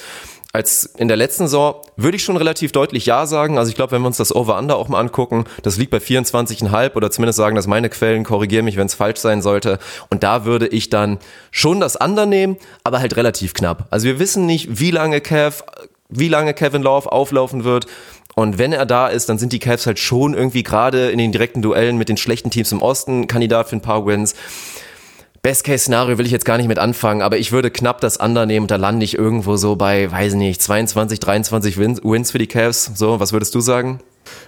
als in der letzten Saison würde ich schon relativ deutlich Ja sagen. Also ich glaube, wenn wir uns das Over-Under auch mal angucken, das liegt bei 24,5 oder zumindest sagen das meine Quellen, korrigiere mich, wenn es falsch sein sollte. Und da würde ich dann schon das Under nehmen, aber halt relativ knapp. Also wir wissen nicht, wie lange Kev, wie lange Kevin Love auflaufen wird. Und wenn er da ist, dann sind die Cavs halt schon irgendwie gerade in den direkten Duellen mit den schlechten Teams im Osten Kandidat für ein paar Wins. Best-Case-Szenario will ich jetzt gar nicht mit anfangen, aber ich würde knapp das Under nehmen da lande ich irgendwo so bei, weiß nicht, 22, 23 Wins, Wins für die Cavs. So, was würdest du sagen?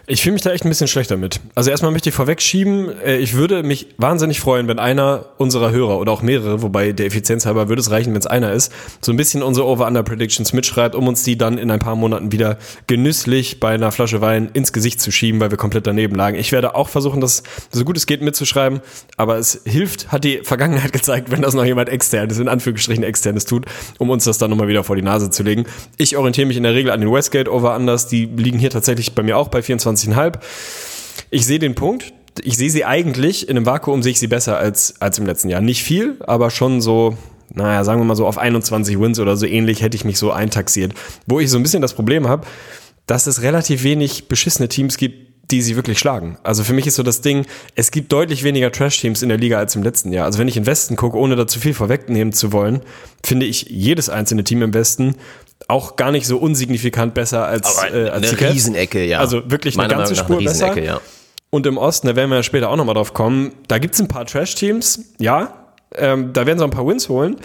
Ich fühle mich da echt ein bisschen schlechter mit. Also erstmal möchte ich vorwegschieben, äh, ich würde mich wahnsinnig freuen, wenn einer unserer Hörer oder auch mehrere, wobei der Effizienz halber würde es reichen, wenn es einer ist, so ein bisschen unsere Over-Under-Predictions mitschreibt, um uns die dann in ein paar Monaten wieder genüsslich bei einer Flasche Wein ins Gesicht zu schieben, weil wir komplett daneben lagen. Ich werde auch versuchen, das so gut es geht mitzuschreiben, aber es hilft, hat die Vergangenheit gezeigt, wenn das noch jemand externes, in Anführungsstrichen externes tut, um uns das dann nochmal wieder vor die Nase zu legen. Ich orientiere mich in der Regel an den Westgate Over-Unders, die liegen hier tatsächlich bei mir auch bei 24,5. Ich sehe den Punkt. Ich sehe sie eigentlich, in einem Vakuum sehe ich sie besser als, als im letzten Jahr. Nicht viel, aber schon so, naja, sagen wir mal so auf 21 Wins oder so ähnlich hätte ich mich so eintaxiert. Wo ich so ein bisschen das Problem habe, dass es relativ wenig beschissene Teams gibt, die sie wirklich schlagen. Also für mich ist so das Ding, es gibt deutlich weniger Trash-Teams in der Liga als im letzten Jahr. Also wenn ich in Westen gucke, ohne da zu viel vorwegnehmen zu wollen, finde ich jedes einzelne Team im Westen auch gar nicht so unsignifikant besser als, Aber äh, als eine die. Riesenecke, ja. Also wirklich eine Meiner ganze Meinung nach Spur eine besser. Riesenecke, ja. Und im Osten, da werden wir ja später auch nochmal drauf kommen, da gibt's ein paar Trash-Teams, ja, ähm, da werden sie auch ein paar Wins holen.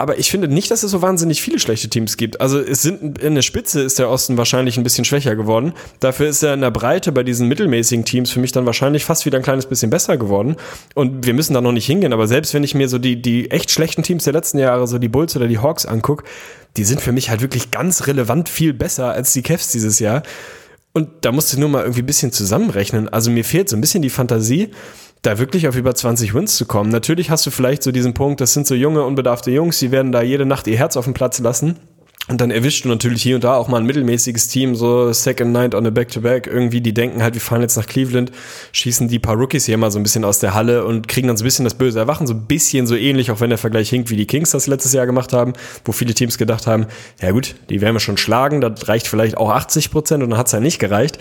Aber ich finde nicht, dass es so wahnsinnig viele schlechte Teams gibt. Also es sind in der Spitze ist der Osten wahrscheinlich ein bisschen schwächer geworden. Dafür ist er in der Breite bei diesen mittelmäßigen Teams für mich dann wahrscheinlich fast wieder ein kleines bisschen besser geworden. Und wir müssen da noch nicht hingehen. Aber selbst wenn ich mir so die, die echt schlechten Teams der letzten Jahre, so die Bulls oder die Hawks angucke, die sind für mich halt wirklich ganz relevant viel besser als die Cavs dieses Jahr. Und da musst du nur mal irgendwie ein bisschen zusammenrechnen. Also mir fehlt so ein bisschen die Fantasie, da wirklich auf über 20 Wins zu kommen. Natürlich hast du vielleicht so diesen Punkt, das sind so junge, unbedarfte Jungs, die werden da jede Nacht ihr Herz auf den Platz lassen. Und dann erwischst du natürlich hier und da auch mal ein mittelmäßiges Team, so Second Night on a Back-to-Back. Irgendwie, die denken halt, wir fahren jetzt nach Cleveland, schießen die paar Rookies hier mal so ein bisschen aus der Halle und kriegen dann so ein bisschen das böse Erwachen. So ein bisschen so ähnlich, auch wenn der Vergleich hinkt, wie die Kings das letztes Jahr gemacht haben, wo viele Teams gedacht haben, ja gut, die werden wir schon schlagen, das reicht vielleicht auch 80 Prozent und dann hat's ja nicht gereicht.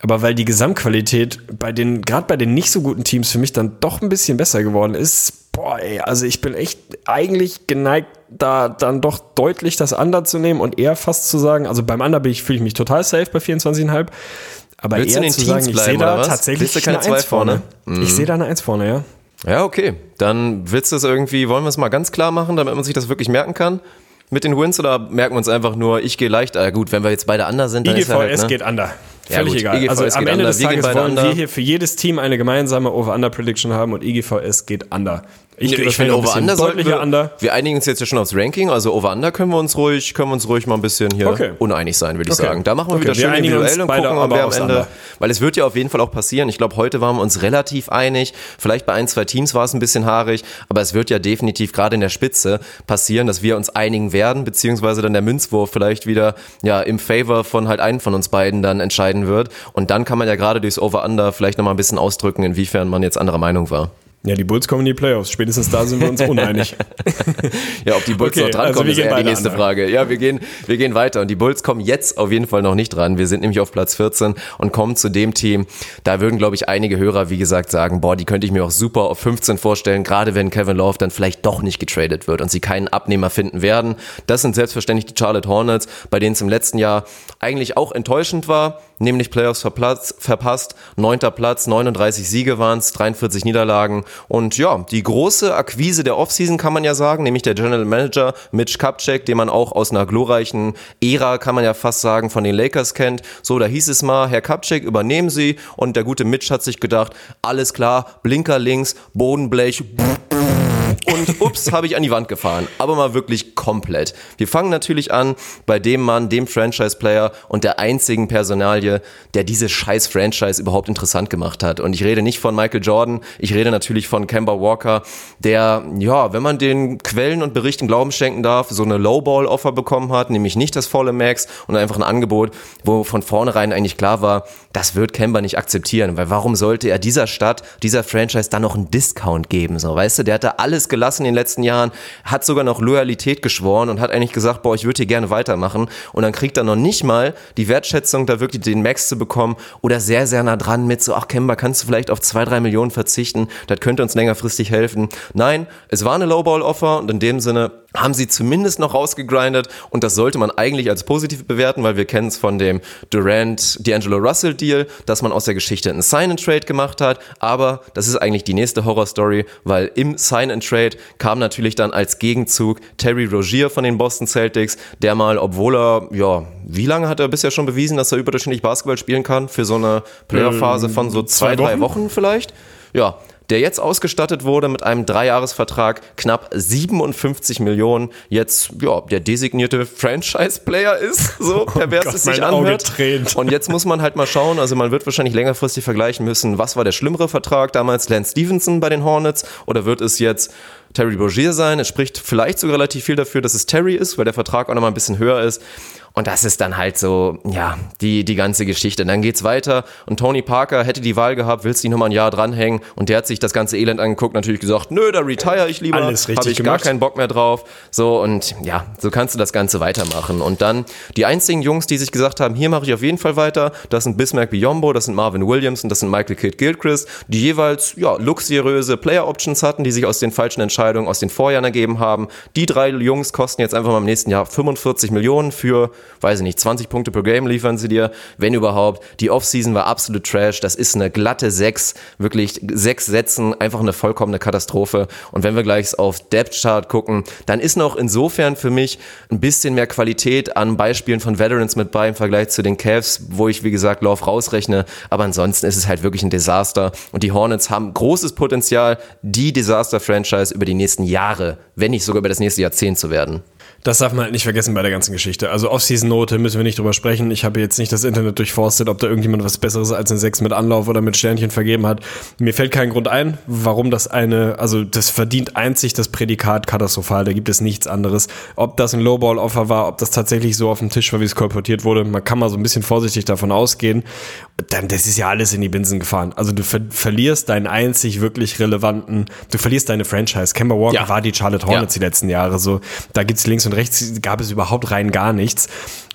Aber weil die Gesamtqualität bei den, gerade bei den nicht so guten Teams für mich dann doch ein bisschen besser geworden ist, boah, ey, also ich bin echt eigentlich geneigt, da dann doch deutlich das Under zu nehmen und eher fast zu sagen, also beim Under bin ich, fühle ich mich total safe bei 24,5. Aber Willst eher zu Teams sagen, ich sehe da tatsächlich keine eine zwei Eins vorne. vorne? Ich sehe da eine Eins vorne, ja. Ja, okay. Dann willst du es irgendwie, wollen wir es mal ganz klar machen, damit man sich das wirklich merken kann? Mit den Wins oder merken wir uns einfach nur, ich gehe leicht? Ah, gut, wenn wir jetzt beide under sind, dann ist ja IGVS halt, ne? geht under. Ja, Völlig gut, egal. IGVS also am Ende under. des Tages wollen under. wir hier für jedes Team eine gemeinsame Over-Under-Prediction haben und IGVS geht under. Ich, gehe ich finde Over-Under wir, under. wir einigen uns jetzt ja schon aufs Ranking, also Over-Under können wir uns ruhig, können wir uns ruhig mal ein bisschen hier Okay. uneinig sein, würde ich Okay. sagen. Da machen wir Okay, wieder wir schön individuell und gucken, ob wir am Ende, Under. weil es wird ja auf jeden Fall auch passieren. Ich glaube, heute waren wir uns relativ einig. Vielleicht bei ein, zwei Teams war es ein bisschen haarig, aber es wird ja definitiv gerade in der Spitze passieren, dass wir uns einigen werden, beziehungsweise dann der Münzwurf vielleicht wieder ja im Favor von halt einen von uns beiden dann entscheiden wird. Und dann kann man ja gerade durchs Over-Under vielleicht nochmal ein bisschen ausdrücken, inwiefern man jetzt anderer Meinung war. Ja, die Bulls kommen in die Playoffs. Spätestens da sind wir uns uneinig. Ja, ob die Bulls Okay, noch drankommen, also ist eher die nächste under. Frage. Ja, wir gehen, wir gehen weiter. Und die Bulls kommen jetzt auf jeden Fall noch nicht dran. Wir sind nämlich auf Platz 14 und kommen zu dem Team. Da würden, glaube ich, einige Hörer, wie gesagt, sagen, boah, die könnte ich mir auch super auf 15 vorstellen, gerade wenn Kevin Love dann vielleicht doch nicht getradet wird und sie keinen Abnehmer finden werden. Das sind selbstverständlich die Charlotte Hornets, bei denen es im letzten Jahr eigentlich auch enttäuschend war, nämlich Playoffs verplatz, verpasst. Neunter Platz, 39 Siege waren es, 43 Niederlagen. Und ja, die große Akquise der Offseason kann man ja sagen, nämlich der General Manager Mitch Kupchak, den man auch aus einer glorreichen Ära, kann man ja fast sagen, von den Lakers kennt. So, da hieß es mal, Herr Kupchak, übernehmen Sie. Und der gute Mitch hat sich gedacht, alles klar, Blinker links, Bodenblech, und ups, habe ich an die Wand gefahren. Aber mal wirklich komplett. Wir fangen natürlich an bei dem Mann, dem Franchise-Player und der einzigen Personalie, der diese scheiß Franchise überhaupt interessant gemacht hat. Und ich rede nicht von Michael Jordan, ich rede natürlich von Kemba Walker, der, ja, wenn man den Quellen und Berichten Glauben schenken darf, so eine Lowball-Offer bekommen hat, nämlich nicht das volle Max und einfach ein Angebot, wo von vornherein eigentlich klar war, das wird Kemba nicht akzeptieren, weil warum sollte er dieser Stadt, dieser Franchise dann noch einen Discount geben, so, weißt du, der hat da alles gelassen in den letzten Jahren, hat sogar noch Loyalität geschworen und hat eigentlich gesagt, boah, ich würde hier gerne weitermachen und dann kriegt er noch nicht mal die Wertschätzung, da wirklich den Max zu bekommen oder sehr, sehr nah dran mit so, ach Kemba, kannst du vielleicht auf zwei, drei Millionen verzichten, das könnte uns längerfristig helfen. Nein, es war eine Lowball-Offer und in dem Sinne haben sie zumindest noch rausgegrindet und das sollte man eigentlich als positiv bewerten, weil wir kennen es von dem Durant D'Angelo Russell Deal, dass man aus der Geschichte einen Sign and Trade gemacht hat, aber das ist eigentlich die nächste Horrorstory, weil im Sign and Trade kam natürlich dann als Gegenzug Terry Rozier von den Boston Celtics, der mal, obwohl er, ja, wie lange hat er bisher schon bewiesen, dass er überdurchschnittlich Basketball spielen kann für so eine Playoff-Phase von so zwei, zwei drei Wochen? Wochen vielleicht? Ja, der jetzt ausgestattet wurde mit einem Dreijahresvertrag, knapp 57 Millionen, jetzt ja der designierte Franchise-Player ist, so pervers Gott, es sich anhört. Und jetzt muss man halt mal schauen, also man wird wahrscheinlich längerfristig vergleichen müssen, was war der schlimmere Vertrag damals, Lance Stevenson bei den Hornets oder wird es jetzt Terry Rozier sein? Es spricht vielleicht sogar relativ viel dafür, dass es Terry ist, weil der Vertrag auch nochmal ein bisschen höher ist. Und das ist dann halt so, ja, die, die ganze Geschichte. Dann geht's weiter und Tony Parker hätte die Wahl gehabt, willst du nicht nochmal ein Jahr dranhängen? Und der hat sich das ganze Elend angeguckt, natürlich gesagt, nö, da retire ich lieber, Alles richtig habe ich gemacht. gar keinen Bock mehr drauf. So und ja, so kannst du das Ganze weitermachen. Und dann die einzigen Jungs, die sich gesagt haben, hier mache ich auf jeden Fall weiter, das sind Bismack Biombo, das sind Marvin Williams und das sind Michael Kidd Gilchrist, die jeweils ja luxuriöse Player Options hatten, die sich aus den falschen Entscheidungen aus den Vorjahren ergeben haben. Die drei Jungs kosten jetzt einfach mal im nächsten Jahr 45 Millionen für, weiß ich nicht, 20 Punkte per Game liefern sie dir, wenn überhaupt. Die Offseason war absolut Trash. Das ist eine glatte sechs, wirklich sechs Sätzen, einfach eine vollkommene Katastrophe. Und wenn wir gleich auf Depth Chart gucken, dann ist noch insofern für mich ein bisschen mehr Qualität an Beispielen von Veterans mit bei im Vergleich zu den Cavs, wo ich wie gesagt Lauf rausrechne. Aber ansonsten ist es halt wirklich ein Desaster. Und die Hornets haben großes Potenzial, die Desaster-Franchise über die nächsten Jahre, wenn nicht sogar über das nächste Jahrzehnt zu werden. Das darf man halt nicht vergessen bei der ganzen Geschichte. Also Off-Season-Note müssen wir nicht drüber sprechen. Ich habe jetzt nicht das Internet durchforstet, ob da irgendjemand was Besseres als eine 6 mit Anlauf oder mit Sternchen vergeben hat. Mir fällt kein Grund ein, warum das eine, also das verdient einzig das Prädikat katastrophal. Da gibt es nichts anderes. Ob das ein Lowball-Offer war, ob das tatsächlich so auf dem Tisch war, wie es kolportiert wurde, man kann mal so ein bisschen vorsichtig davon ausgehen. Dann, das ist ja alles in die Binsen gefahren. Also du ver verlierst deinen einzig wirklich relevanten, du verlierst deine Franchise. Kemba Walker Ja. war die Charlotte Hornets Ja. die letzten Jahre so. Da gibt's links und rechts, gab es überhaupt rein gar nichts.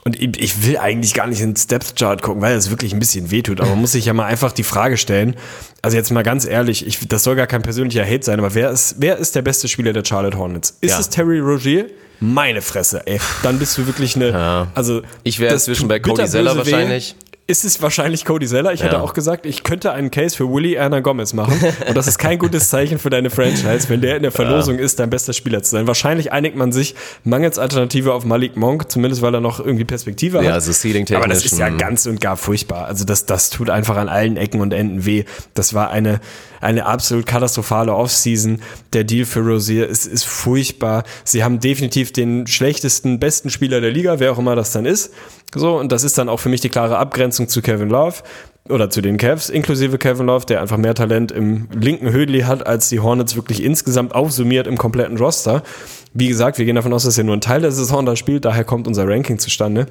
Und ich, will eigentlich gar nicht ins Depth Chart gucken, weil es wirklich ein bisschen wehtut. Aber man muss sich ja mal einfach die Frage stellen. Also jetzt mal ganz ehrlich, ich, das soll gar kein persönlicher Hate sein, aber wer ist, wer ist der beste Spieler der Charlotte Hornets? Ist Ja. es Terry Rogier? Meine Fresse, ey. Dann bist du wirklich eine. Also Ich wäre inzwischen bei Cody Zeller weh. Ist es wahrscheinlich Cody Zeller? Ich hätte Ja. auch gesagt, ich könnte einen Case für Willie Erna Gomez machen. Und das ist kein gutes Zeichen für deine Franchise, wenn der in der Verlosung ist, dein bester Spieler zu sein. Wahrscheinlich einigt man sich mangels Alternative auf Malik Monk, zumindest weil er noch irgendwie Perspektive hat. Ja, also ceiling-technisch, Aber das ist ja mm. ganz und gar furchtbar. Also das, das tut einfach an allen Ecken und Enden weh. Das war eine, eine absolut katastrophale Offseason. Der Deal für Rosier ist, ist furchtbar. Sie haben definitiv den schlechtesten, besten Spieler der Liga, wer auch immer das dann ist. So, und das ist dann auch für mich die klare Abgrenzung zu Kevin Love oder zu den Cavs, inklusive Kevin Love, der einfach mehr Talent im linken Hödli hat, als die Hornets wirklich insgesamt aufsummiert im kompletten Roster. Wie gesagt, wir gehen davon aus, dass er nur ein Teil der Saison da spielt, daher kommt unser Ranking zustande.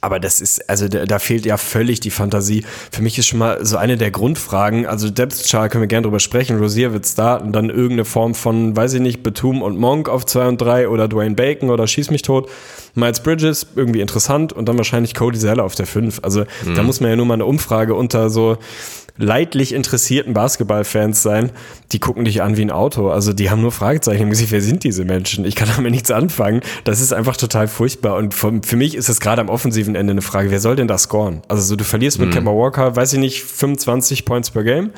Aber das ist, also da, da fehlt ja völlig die Fantasie. Für mich ist schon mal so eine der Grundfragen, also Depth Chart können wir gerne drüber sprechen. Rosier wird starten, dann irgendeine Form von, weiß ich nicht, Batum und Monk auf 2 und 3 oder Dwayne Bacon oder Schieß mich tot. Miles Bridges, irgendwie interessant und dann wahrscheinlich Cody Zeller auf der 5. Also da muss man ja nur mal eine Umfrage unter so leidlich interessierten Basketballfans sein, die gucken dich an wie ein Auto. Also die haben nur Fragezeichen im Gesicht. Wer sind diese Menschen? Ich kann damit nichts anfangen. Das ist einfach total furchtbar. Und vom, für mich ist es gerade am offensiven Ende eine Frage, wer soll denn da scoren? Also so, du verlierst mit Kemba Walker, weiß ich nicht, 25 Points per Game.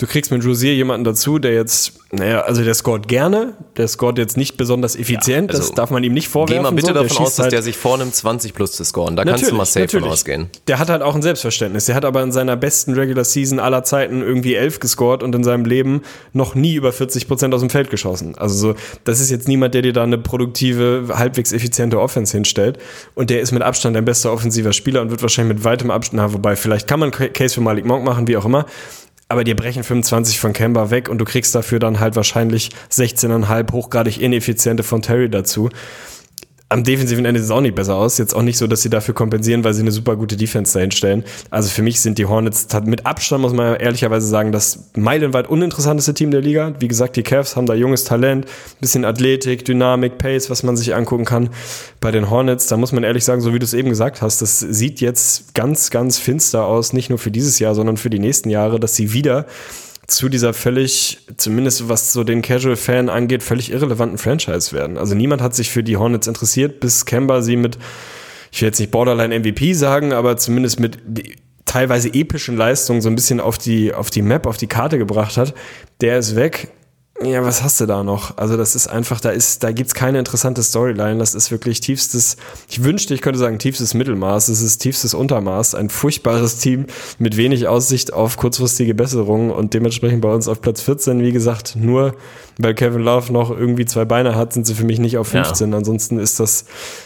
Du kriegst mit Rosier jemanden dazu, der jetzt, naja, also der scoret gerne, der scoret jetzt nicht besonders effizient, das also darf man ihm nicht vorwerfen. Geh mal bitte so. Davon aus, dass halt- der sich vornimmt, 20 plus zu scoren. Da kannst du mal safe von ausgehen. der hat halt auch ein Selbstverständnis. Der hat aber in seiner besten Regular Season aller Zeiten irgendwie elf gescored und in seinem Leben noch nie über 40 Prozent aus dem Feld geschossen. Also so, das ist jetzt niemand, der dir da eine produktive, halbwegs effiziente Offense hinstellt. Und der ist mit Abstand ein bester offensiver Spieler und wird wahrscheinlich mit weitem Abstand, na, wobei vielleicht kann man Case für Malik Monk machen, wie auch immer. Aber dir brechen 25 von Kemba weg und du kriegst dafür dann halt wahrscheinlich 16,5 hochgradig ineffiziente von Terry dazu. Am defensiven Ende sieht es auch nicht besser aus. Jetzt auch nicht so, dass sie dafür kompensieren, weil sie eine super gute Defense dahin stellen. Also für mich sind die Hornets mit Abstand, muss man ehrlicherweise sagen, das meilenweit uninteressanteste Team der Liga. Wie gesagt, die Cavs haben da junges Talent, bisschen Athletik, Dynamik, Pace, was man sich angucken kann. Bei den Hornets, da muss man ehrlich sagen, so wie du es eben gesagt hast, das sieht jetzt ganz, ganz finster aus, nicht nur für dieses Jahr, sondern für die nächsten Jahre, dass sie wieder zu dieser völlig, zumindest was so den Casual-Fan angeht, völlig irrelevanten Franchise werden. Also niemand hat sich für die Hornets interessiert, bis Kemba sie mit, ich will jetzt nicht Borderline MVP sagen, aber zumindest mit teilweise epischen Leistungen so ein bisschen auf die, auf die Map, auf die Karte gebracht hat. Der ist weg. Ja, was hast du da noch? Also das ist einfach, da ist, da gibt's keine interessante Storyline. Das ist wirklich tiefstes, ich wünschte, ich könnte sagen tiefstes Mittelmaß. Es ist tiefstes Untermaß. Ein furchtbares Team mit wenig Aussicht auf kurzfristige Besserungen und dementsprechend bei uns auf Platz 14. Wie gesagt, nur weil Kevin Love noch irgendwie zwei Beine hat, sind sie für mich nicht auf Ja. 15. Ansonsten ist das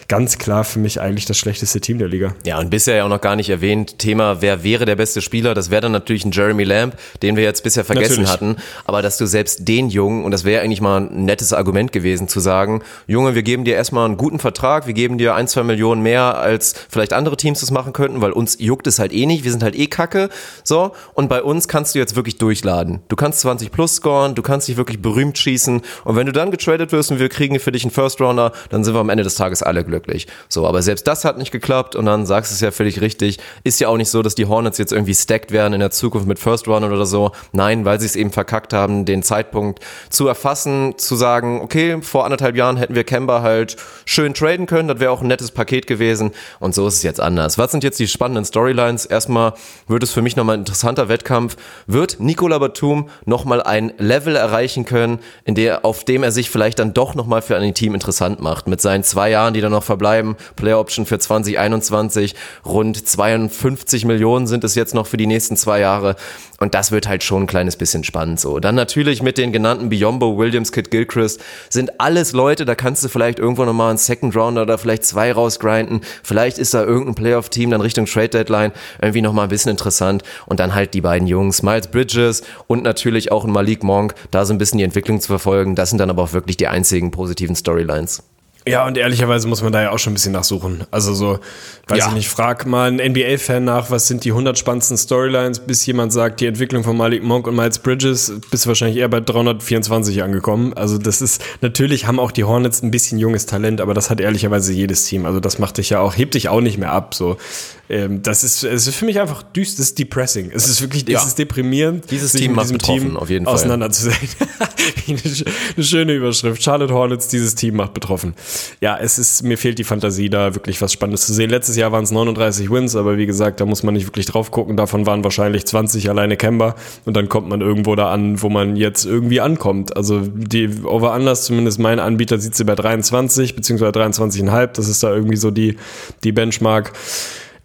ganz klar für mich eigentlich das schlechteste Team der Liga. Ja, und bisher ja auch noch gar nicht erwähnt, Thema, wer wäre der beste Spieler? Das wäre dann natürlich ein Jeremy Lamb, den wir jetzt bisher vergessen Natürlich. hatten. Aber dass du selbst den Jungen, und das wäre eigentlich mal ein nettes Argument gewesen, zu sagen, Junge, wir geben dir erstmal einen guten Vertrag, wir geben dir ein, zwei Millionen mehr, als vielleicht andere Teams das machen könnten, weil uns juckt es halt eh nicht, wir sind halt eh kacke. So, und bei uns kannst du jetzt wirklich durchladen. Du kannst 20 plus scoren, du kannst dich wirklich berühmt schießen. Und wenn du dann getradet wirst und wir kriegen für dich einen First Rounder, dann sind wir am Ende des Tages alle glücklich. So, aber selbst das hat nicht geklappt und dann sagst du es ja völlig richtig. Ist ja auch nicht so, dass die Hornets jetzt irgendwie stacked werden in der Zukunft mit First Rounder oder so. Nein, weil sie es eben verkackt haben, den Zeitpunkt zu erfassen, zu sagen, okay, vor anderthalb Jahren hätten wir Kemba halt schön traden können, das wäre auch ein nettes Paket gewesen und so ist es jetzt anders. Was sind jetzt die spannenden Storylines? Erstmal wird es für mich nochmal ein interessanter Wettkampf. Wird Nicola Batum nochmal ein Level erreichen können, in der, auf dem er sich vielleicht dann doch nochmal für ein Team interessant macht. Mit seinen zwei Jahren, die dann noch verbleiben, Player Option für 2021, rund 52 Millionen sind es jetzt noch für die nächsten zwei Jahre. Und das wird halt schon ein kleines bisschen spannend so. Dann natürlich mit den genannten Biombo, Williams, Kid Gilchrist sind alles Leute, da kannst du vielleicht irgendwo nochmal einen Second Rounder oder vielleicht zwei rausgrinden. Vielleicht ist da irgendein Playoff-Team dann Richtung Trade Deadline irgendwie nochmal ein bisschen interessant. Und dann halt die beiden Jungs, Miles Bridges und natürlich auch ein Malik Monk, da so ein bisschen die Entwicklung zu verfolgen. Das sind dann aber auch wirklich die einzigen positiven Storylines. Ja, und ehrlicherweise muss man da ja auch schon ein bisschen nachsuchen. Also so, weiß Ja. ich nicht, frag mal einen NBA-Fan nach, was sind die 100 spannendsten Storylines, bis jemand sagt, die Entwicklung von Malik Monk und Miles Bridges, bist du wahrscheinlich eher bei 324 angekommen. Also das ist, natürlich haben auch die Hornets ein bisschen junges Talent, aber das hat ehrlicherweise jedes Team. Also das macht dich ja auch, hebt dich auch nicht mehr ab. So, ähm, das ist, es ist für mich einfach düster, es ist depressing. Es ist wirklich, Ja. es ist deprimierend. Dieses Team mit macht diesem betroffen, auf jeden Fall. auseinanderzusehen. eine, eine schöne Überschrift. Charlotte Hornets, dieses Team macht betroffen. Ja, es ist, mir fehlt die Fantasie, da wirklich was Spannendes zu sehen. Letztes Jahr waren es 39 Wins, aber wie gesagt, da muss man nicht wirklich drauf gucken. Davon waren wahrscheinlich 20 alleine Kemba und dann kommt man irgendwo da an, wo man jetzt irgendwie ankommt. Also die Over-Unders, zumindest mein Anbieter, sieht sie bei 23 beziehungsweise 23,5. Das ist da irgendwie so die, die Benchmark.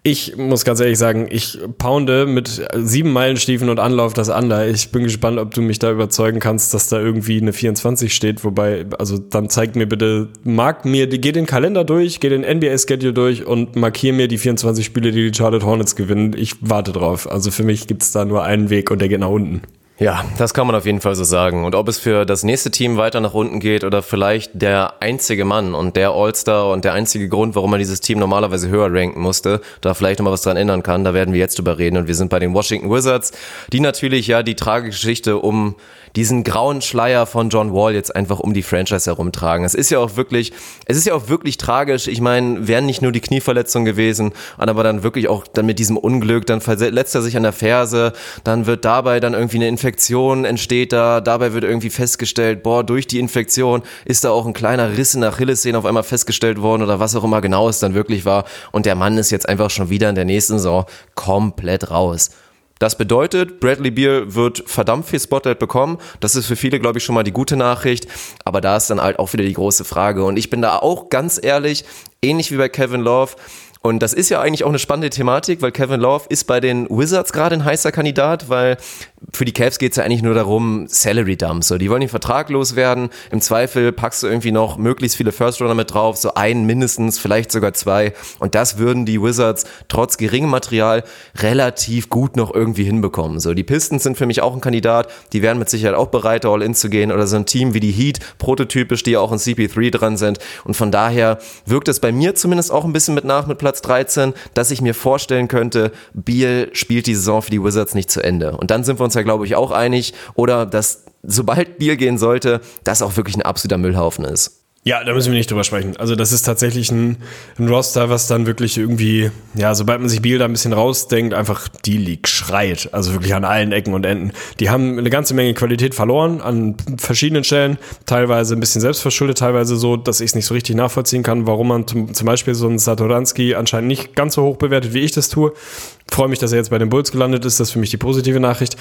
Ich muss ganz ehrlich sagen, ich pounde mit sieben Meilenstiefeln und Anlauf das Under. Ich bin gespannt, ob du mich da überzeugen kannst, dass da irgendwie eine 24 steht. Wobei, also dann zeig mir bitte, mark mir, geh den Kalender durch, geh den NBA-Schedule durch und markier mir die 24 Spiele, die die Charlotte Hornets gewinnen. Ich warte drauf. Also für mich gibt's da nur einen Weg und der geht nach unten. Ja, das kann man auf jeden Fall so sagen. Und ob es für das nächste Team weiter nach unten geht oder vielleicht der einzige Mann und der All-Star und der einzige Grund, warum man dieses Team normalerweise höher ranken musste, da vielleicht nochmal was dran ändern kann, da werden wir jetzt drüber reden. Und wir sind bei den Washington Wizards, die natürlich ja die Tragegeschichte um diesen grauen Schleier von John Wall jetzt einfach um die Franchise herumtragen. Es ist ja auch wirklich, es ist ja auch wirklich tragisch. Ich meine, wären nicht nur die Knieverletzungen gewesen, aber dann wirklich auch dann mit diesem Unglück, dann verletzt er sich an der Ferse, dann wird dabei dann irgendwie eine Infektion entsteht da, dabei wird irgendwie festgestellt, boah, durch die Infektion ist da auch ein kleiner Riss in der Achillessehne auf einmal festgestellt worden oder was auch immer genau es dann wirklich war und der Mann ist jetzt einfach schon wieder in der nächsten Saison komplett raus. Das bedeutet, Bradley Beal wird verdammt viel Spotlight bekommen. Das ist für viele, glaube ich, schon mal die gute Nachricht. Aber da ist dann halt auch wieder die große Frage. Und ich bin da auch ganz ehrlich, ähnlich wie bei Kevin Love, und das ist ja eigentlich auch eine spannende Thematik, weil Kevin Love ist bei den Wizards gerade ein heißer Kandidat, weil für die Cavs geht es ja eigentlich nur darum, Salary Dumps. So, die wollen den Vertrag loswerden. Im Zweifel packst du irgendwie noch möglichst viele First Runner mit drauf, so einen mindestens, vielleicht sogar zwei. Und das würden die Wizards trotz geringem Material relativ gut noch irgendwie hinbekommen. So, die Pistons sind für mich auch ein Kandidat. Die wären mit Sicherheit auch bereit, all in zu gehen. Oder so ein Team wie die Heat, prototypisch, die ja auch in CP3 dran sind. Und von daher wirkt es bei mir zumindest auch ein bisschen mit nach mit Platz 13, dass ich mir vorstellen könnte, Beal spielt die Saison für die Wizards nicht zu Ende. Und dann sind wir uns ja, glaube ich, auch einig. Oder dass, sobald Beal gehen sollte, das auch wirklich ein absoluter Müllhaufen ist. Ja, da müssen wir nicht drüber sprechen. Also das ist tatsächlich ein, ein Roster, was dann wirklich irgendwie, ja, sobald man sich Beal da ein bisschen rausdenkt, einfach die League schreit. Also wirklich an allen Ecken und Enden. Die haben eine ganze Menge Qualität verloren an verschiedenen Stellen. Teilweise ein bisschen selbstverschuldet, teilweise so, dass ich es nicht so richtig nachvollziehen kann, warum man zum, zum Beispiel so einen Satoranski anscheinend nicht ganz so hoch bewertet, wie ich das tue. Freue mich, dass er jetzt bei den Bulls gelandet ist. Das ist für mich die positive Nachricht.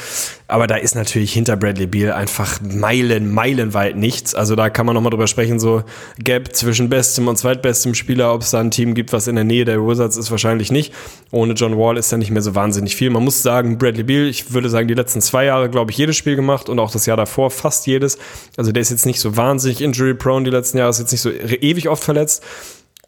Aber da ist natürlich hinter Bradley Beal einfach Meilen, meilenweit nichts. Also da kann man nochmal drüber sprechen, so Gap zwischen bestem und zweitbestem Spieler, ob es da ein Team gibt, was in der Nähe der Wizards ist, wahrscheinlich nicht. Ohne John Wall ist da nicht mehr so wahnsinnig viel. Man muss sagen, Bradley Beal, ich würde sagen, die letzten zwei Jahre, glaube ich, jedes Spiel gemacht und auch das Jahr davor fast jedes. Also der ist jetzt nicht so wahnsinnig injury-prone die letzten Jahre, ist jetzt nicht so ewig oft verletzt.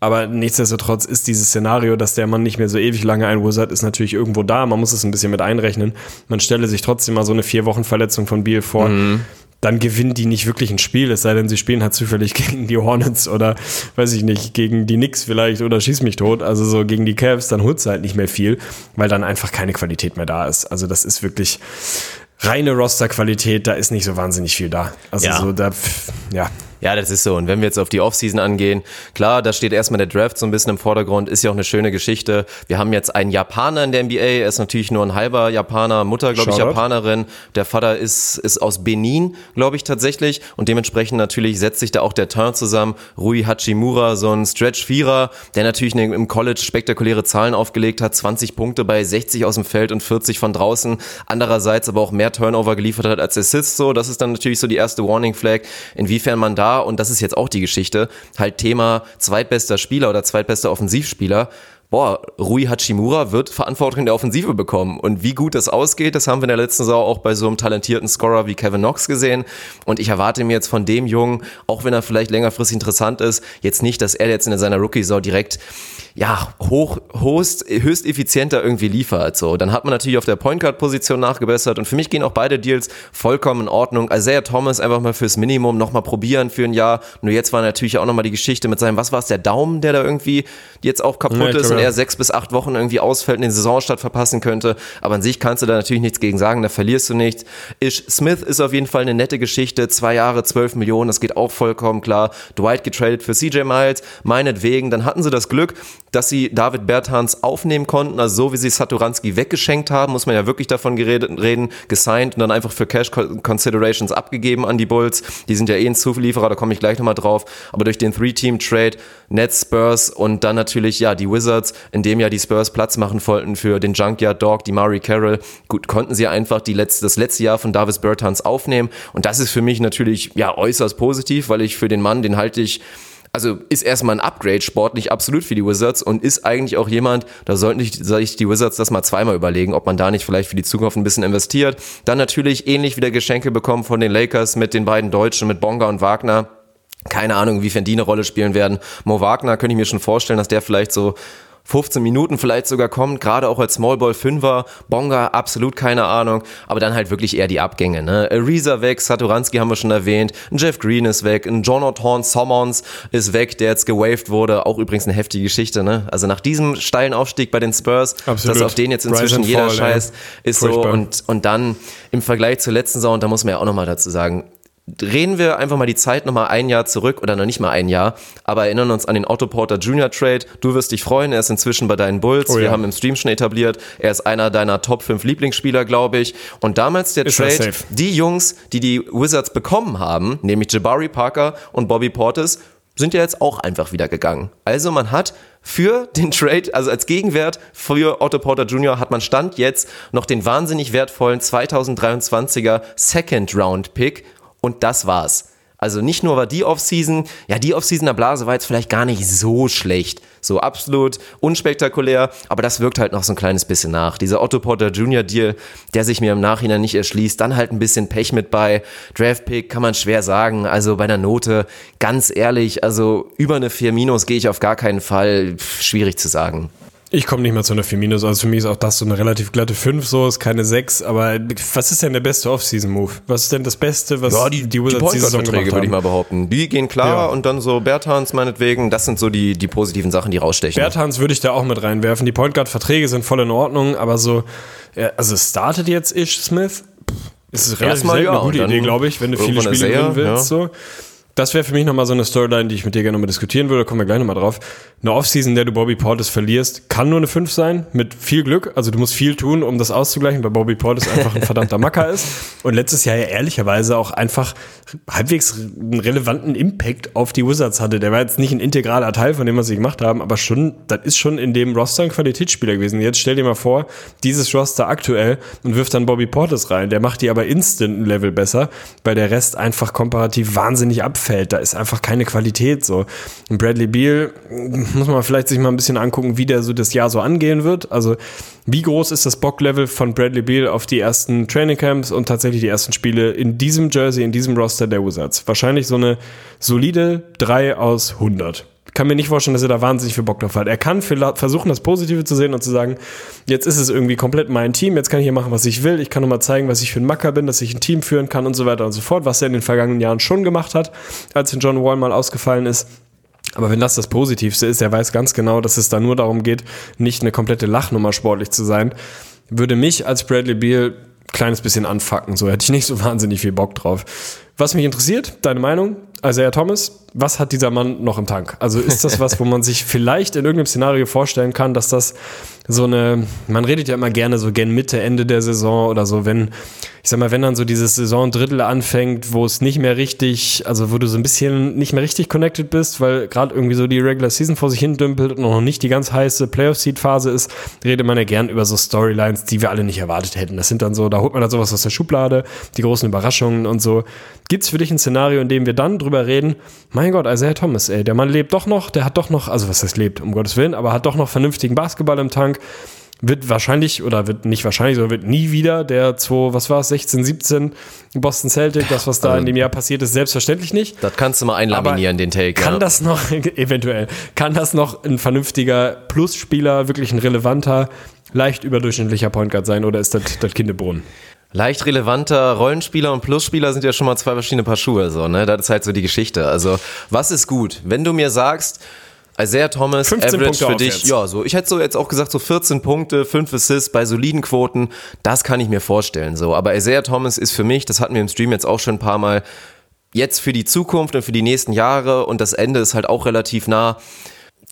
Aber nichtsdestotrotz ist dieses Szenario, dass der Mann nicht mehr so ewig lange ein Wizard ist, natürlich irgendwo da. Man muss es ein bisschen mit einrechnen. Man stelle sich trotzdem mal so eine vier Wochen Verletzung von Beal vor. Dann gewinnen die nicht wirklich ein Spiel, es sei denn, sie spielen halt zufällig gegen die Hornets oder, weiß ich nicht, gegen die Knicks vielleicht oder schieß mich tot. Also so gegen die Cavs, dann holt's halt nicht mehr viel, weil dann einfach keine Qualität mehr da ist. Also das ist wirklich reine Rosterqualität, da ist nicht so wahnsinnig viel da. Also Ja. so da, ja. Ja, das ist so. Und wenn wir jetzt auf die Offseason angehen, klar, da steht erstmal der Draft so ein bisschen im Vordergrund, ist ja auch eine schöne Geschichte. Wir haben jetzt einen Japaner in der NBA, er ist natürlich nur ein halber Japaner, Mutter, glaube ich. Japanerin. Der Vater ist, ist aus Benin, glaube ich, tatsächlich. Und dementsprechend natürlich setzt sich da auch der Turn zusammen. Rui Hachimura, so ein Stretch-Vierer, der natürlich im College spektakuläre Zahlen aufgelegt hat, 20 Punkte bei 60 aus dem Feld und 40 von draußen. Andererseits aber auch mehr Turnover geliefert hat als Assists, so. Das ist dann natürlich so die erste Warning Flag, inwiefern man da, und das ist jetzt auch die Geschichte, halt Thema zweitbester Spieler oder zweitbester Offensivspieler, boah, Rui Hachimura wird Verantwortung in der Offensive bekommen. Und wie gut das ausgeht, das haben wir in der letzten Saison auch bei so einem talentierten Scorer wie Kevin Knox gesehen. Und ich erwarte mir jetzt von dem Jungen, auch wenn er vielleicht längerfristig interessant ist, jetzt nicht, dass er jetzt in seiner Rookie-Saison direkt ja, hoch, höchst, höchst effizienter irgendwie liefert. So, dann hat man natürlich auf der Point Guard Position nachgebessert und für mich gehen auch beide Deals vollkommen in Ordnung. Isaiah Thomas einfach mal fürs Minimum nochmal probieren für ein Jahr. Nur jetzt war natürlich auch nochmal die Geschichte mit seinem, was war es, der Daumen, der da irgendwie jetzt auch kaputt ja, ist und er sechs bis acht Wochen irgendwie ausfällt und den Saisonstart verpassen könnte. Aber an sich kannst du da natürlich nichts gegen sagen, da verlierst du nichts. Ish Smith ist auf jeden Fall eine nette Geschichte. Zwei Jahre, zwölf Millionen, das geht auch vollkommen klar. Dwight getradet für CJ Miles, meinetwegen. Dann hatten sie das Glück, dass sie David Bertans aufnehmen konnten, also so wie sie Saturanski weggeschenkt haben, muss man ja wirklich davon geredet, reden, gesigned und dann einfach für Cash Considerations abgegeben an die Bulls. Die sind ja eh ein Zulieferer, da komme ich gleich nochmal drauf. Aber durch den Three-Team-Trade, Nets, Spurs und dann natürlich, ja, die Wizards, in dem ja die Spurs Platz machen wollten für den Junkyard Dog, die Murray Carroll, gut, konnten sie einfach die letzte, das letzte Jahr von Davis Bertans aufnehmen. Und das ist für mich natürlich, ja, äußerst positiv, weil ich für den Mann, den halte ich also ist erstmal ein Upgrade sportlich absolut für die Wizards und ist eigentlich auch jemand, da sollten sich die Wizards das mal zweimal überlegen, ob man da nicht vielleicht für die Zukunft ein bisschen investiert. Dann natürlich ähnlich wie der Geschenke bekommen von den Lakers mit den beiden Deutschen, mit Bonga und Wagner. Keine Ahnung, inwiefern die eine Rolle spielen werden. Mo Wagner könnte ich mir schon vorstellen, dass der vielleicht so 15 Minuten vielleicht sogar kommt, gerade auch als Smallball Fünfer, Bonga, absolut keine Ahnung, aber dann halt wirklich eher die Abgänge, ne? Ariza weg, Saturanski haben wir schon erwähnt, Jeff Green ist weg, ein Jonathan Sommons ist weg, der jetzt gewaved wurde, auch übrigens eine heftige Geschichte, ne? Also nach diesem steilen Aufstieg bei den Spurs, absolut. dass auf den jetzt inzwischen jeder Fall, scheißt, ja. ist Furchtbar. so und, und dann im Vergleich zur letzten Saison, da muss man ja auch nochmal dazu sagen, drehen wir einfach mal die Zeit nochmal ein Jahr zurück oder noch nicht mal ein Jahr, aber erinnern uns an den Otto Porter Jr. Trade. Du wirst dich freuen, er ist inzwischen bei deinen Bulls. Oh, ja. Wir haben im Stream schon etabliert, er ist einer deiner Top 5 Lieblingsspieler, glaube ich. Und damals der ist Trade, die Jungs, die die Wizards bekommen haben, nämlich Jabari Parker und Bobby Portis, sind ja jetzt auch einfach wieder gegangen. Also man hat für den Trade, also als Gegenwert für Otto Porter Jr. hat man Stand jetzt noch den wahnsinnig wertvollen 2023er Second Round Pick und das war's. Also nicht nur war die Offseason, ja, die Offseason der Blase war jetzt vielleicht gar nicht so schlecht. So absolut unspektakulär, aber das wirkt halt noch so ein kleines bisschen nach. Dieser Otto Porter Jr. Deal, der sich mir im Nachhinein nicht erschließt, dann halt ein bisschen Pech mit bei. Draft Pick kann man schwer sagen. Also bei einer Note, ganz ehrlich, also über eine 4 Minus gehe ich auf gar keinen Fall. Schwierig zu sagen. Ich komme nicht mal zu einer 4 minus, also für mich ist auch das so eine relativ glatte 5, so ist keine 6, aber was ist denn der beste Off-Season-Move? Was ist denn das Beste, was ja, die, die Wizards die Verträge würde ich mal behaupten. Die gehen klar ja. und dann so Bertans meinetwegen, das sind so die, die positiven Sachen, die rausstechen. Bertans würde ich da auch mit reinwerfen. Die Point Guard-Verträge sind voll in Ordnung, aber so, also startet jetzt Ish Smith, ist es relativ Erstmal, ja, eine gute Idee, glaube ich, wenn du viele Spiele gewinnen willst, ja. so. Das wäre für mich nochmal so eine Storyline, die ich mit dir gerne nochmal diskutieren würde. Da kommen wir gleich nochmal drauf. Eine Offseason, der du Bobby Portis verlierst, kann nur eine 5 sein, mit viel Glück. Also du musst viel tun, um das auszugleichen, weil Bobby Portis einfach ein verdammter Macker ist. Und letztes Jahr ja ehrlicherweise auch einfach halbwegs einen relevanten Impact auf die Wizards hatte. Der war jetzt nicht ein integraler Teil von dem, was sie gemacht haben, aber schon, das ist schon in dem Roster ein Qualitätsspieler gewesen. Jetzt stell dir mal vor, dieses Roster aktuell und wirft dann Bobby Portis rein. Der macht die aber instant ein Level besser, weil der Rest einfach komparativ wahnsinnig abfällt. Da ist einfach keine Qualität so. Bradley Beal muss man vielleicht sich mal ein bisschen angucken, wie der so das Jahr so angehen wird. Also wie groß ist das Bocklevel von Bradley Beal auf die ersten Trainingcamps und tatsächlich die ersten Spiele in diesem Jersey, in diesem Roster der Wizards? Wahrscheinlich so eine solide 3 aus 100 kann mir nicht vorstellen, dass er da wahnsinnig viel Bock drauf hat. Er kann versuchen, das Positive zu sehen und zu sagen, jetzt ist es irgendwie komplett mein Team, jetzt kann ich hier machen, was ich will, ich kann nochmal zeigen, was ich für ein Macker bin, dass ich ein Team führen kann und so weiter und so fort, was er in den vergangenen Jahren schon gemacht hat, als John Wall mal ausgefallen ist. Aber wenn das das Positivste ist, er weiß ganz genau, dass es da nur darum geht, nicht eine komplette Lachnummer sportlich zu sein, würde mich als Bradley Beal kleines bisschen anfacken. So hätte ich nicht so wahnsinnig viel Bock drauf. Was mich interessiert, deine Meinung, Isaiah Thomas, was hat dieser Mann noch im Tank? Also ist das was, wo man sich vielleicht in irgendeinem Szenario vorstellen kann, dass das so eine, man redet ja immer gerne so gen Mitte, Ende der Saison oder so, wenn, ich sag mal, wenn dann so dieses Saisondrittel anfängt, wo es nicht mehr richtig, also wo du so ein bisschen nicht mehr richtig connected bist, weil gerade irgendwie so die Regular Season vor sich hin dümpelt und noch nicht die ganz heiße Playoff-Seed-Phase ist, redet man ja gern über so Storylines, die wir alle nicht erwartet hätten. Das sind dann so, da holt man dann sowas aus der Schublade, die großen Überraschungen und so. Gibt es für dich ein Szenario, in dem wir dann drüber reden, mein Gott, Isaiah Thomas, ey, der Mann lebt doch noch, der hat doch noch, also was heißt lebt, um Gottes Willen, aber hat doch noch vernünftigen Basketball im Tank. Wird wahrscheinlich, oder wird nicht wahrscheinlich, sondern wird nie wieder der 2, was war es, 16, 17 Boston Celtic, das, was da in dem Jahr passiert ist, selbstverständlich nicht. Das kannst du mal einlaminieren, den Take. Kann ja. das noch, eventuell, kann das noch ein vernünftiger Plusspieler, wirklich ein relevanter, leicht überdurchschnittlicher Point Guard sein oder ist das das Kindebrunnen? Leicht relevanter Rollenspieler und Plusspieler sind ja schon mal zwei verschiedene Paar Schuhe, so, ne? Das ist halt so die Geschichte. Also, was ist gut? Wenn du mir sagst, Isaiah Thomas, 15 Average Punkte für dich, ja, so, ich hätte so jetzt auch gesagt, so 14 Punkte, 5 Assists bei soliden Quoten, das kann ich mir vorstellen, so. Aber Isaiah Thomas ist für mich, das hatten wir im Stream jetzt auch schon ein paar Mal, jetzt für die Zukunft und für die nächsten Jahre und das Ende ist halt auch relativ nah.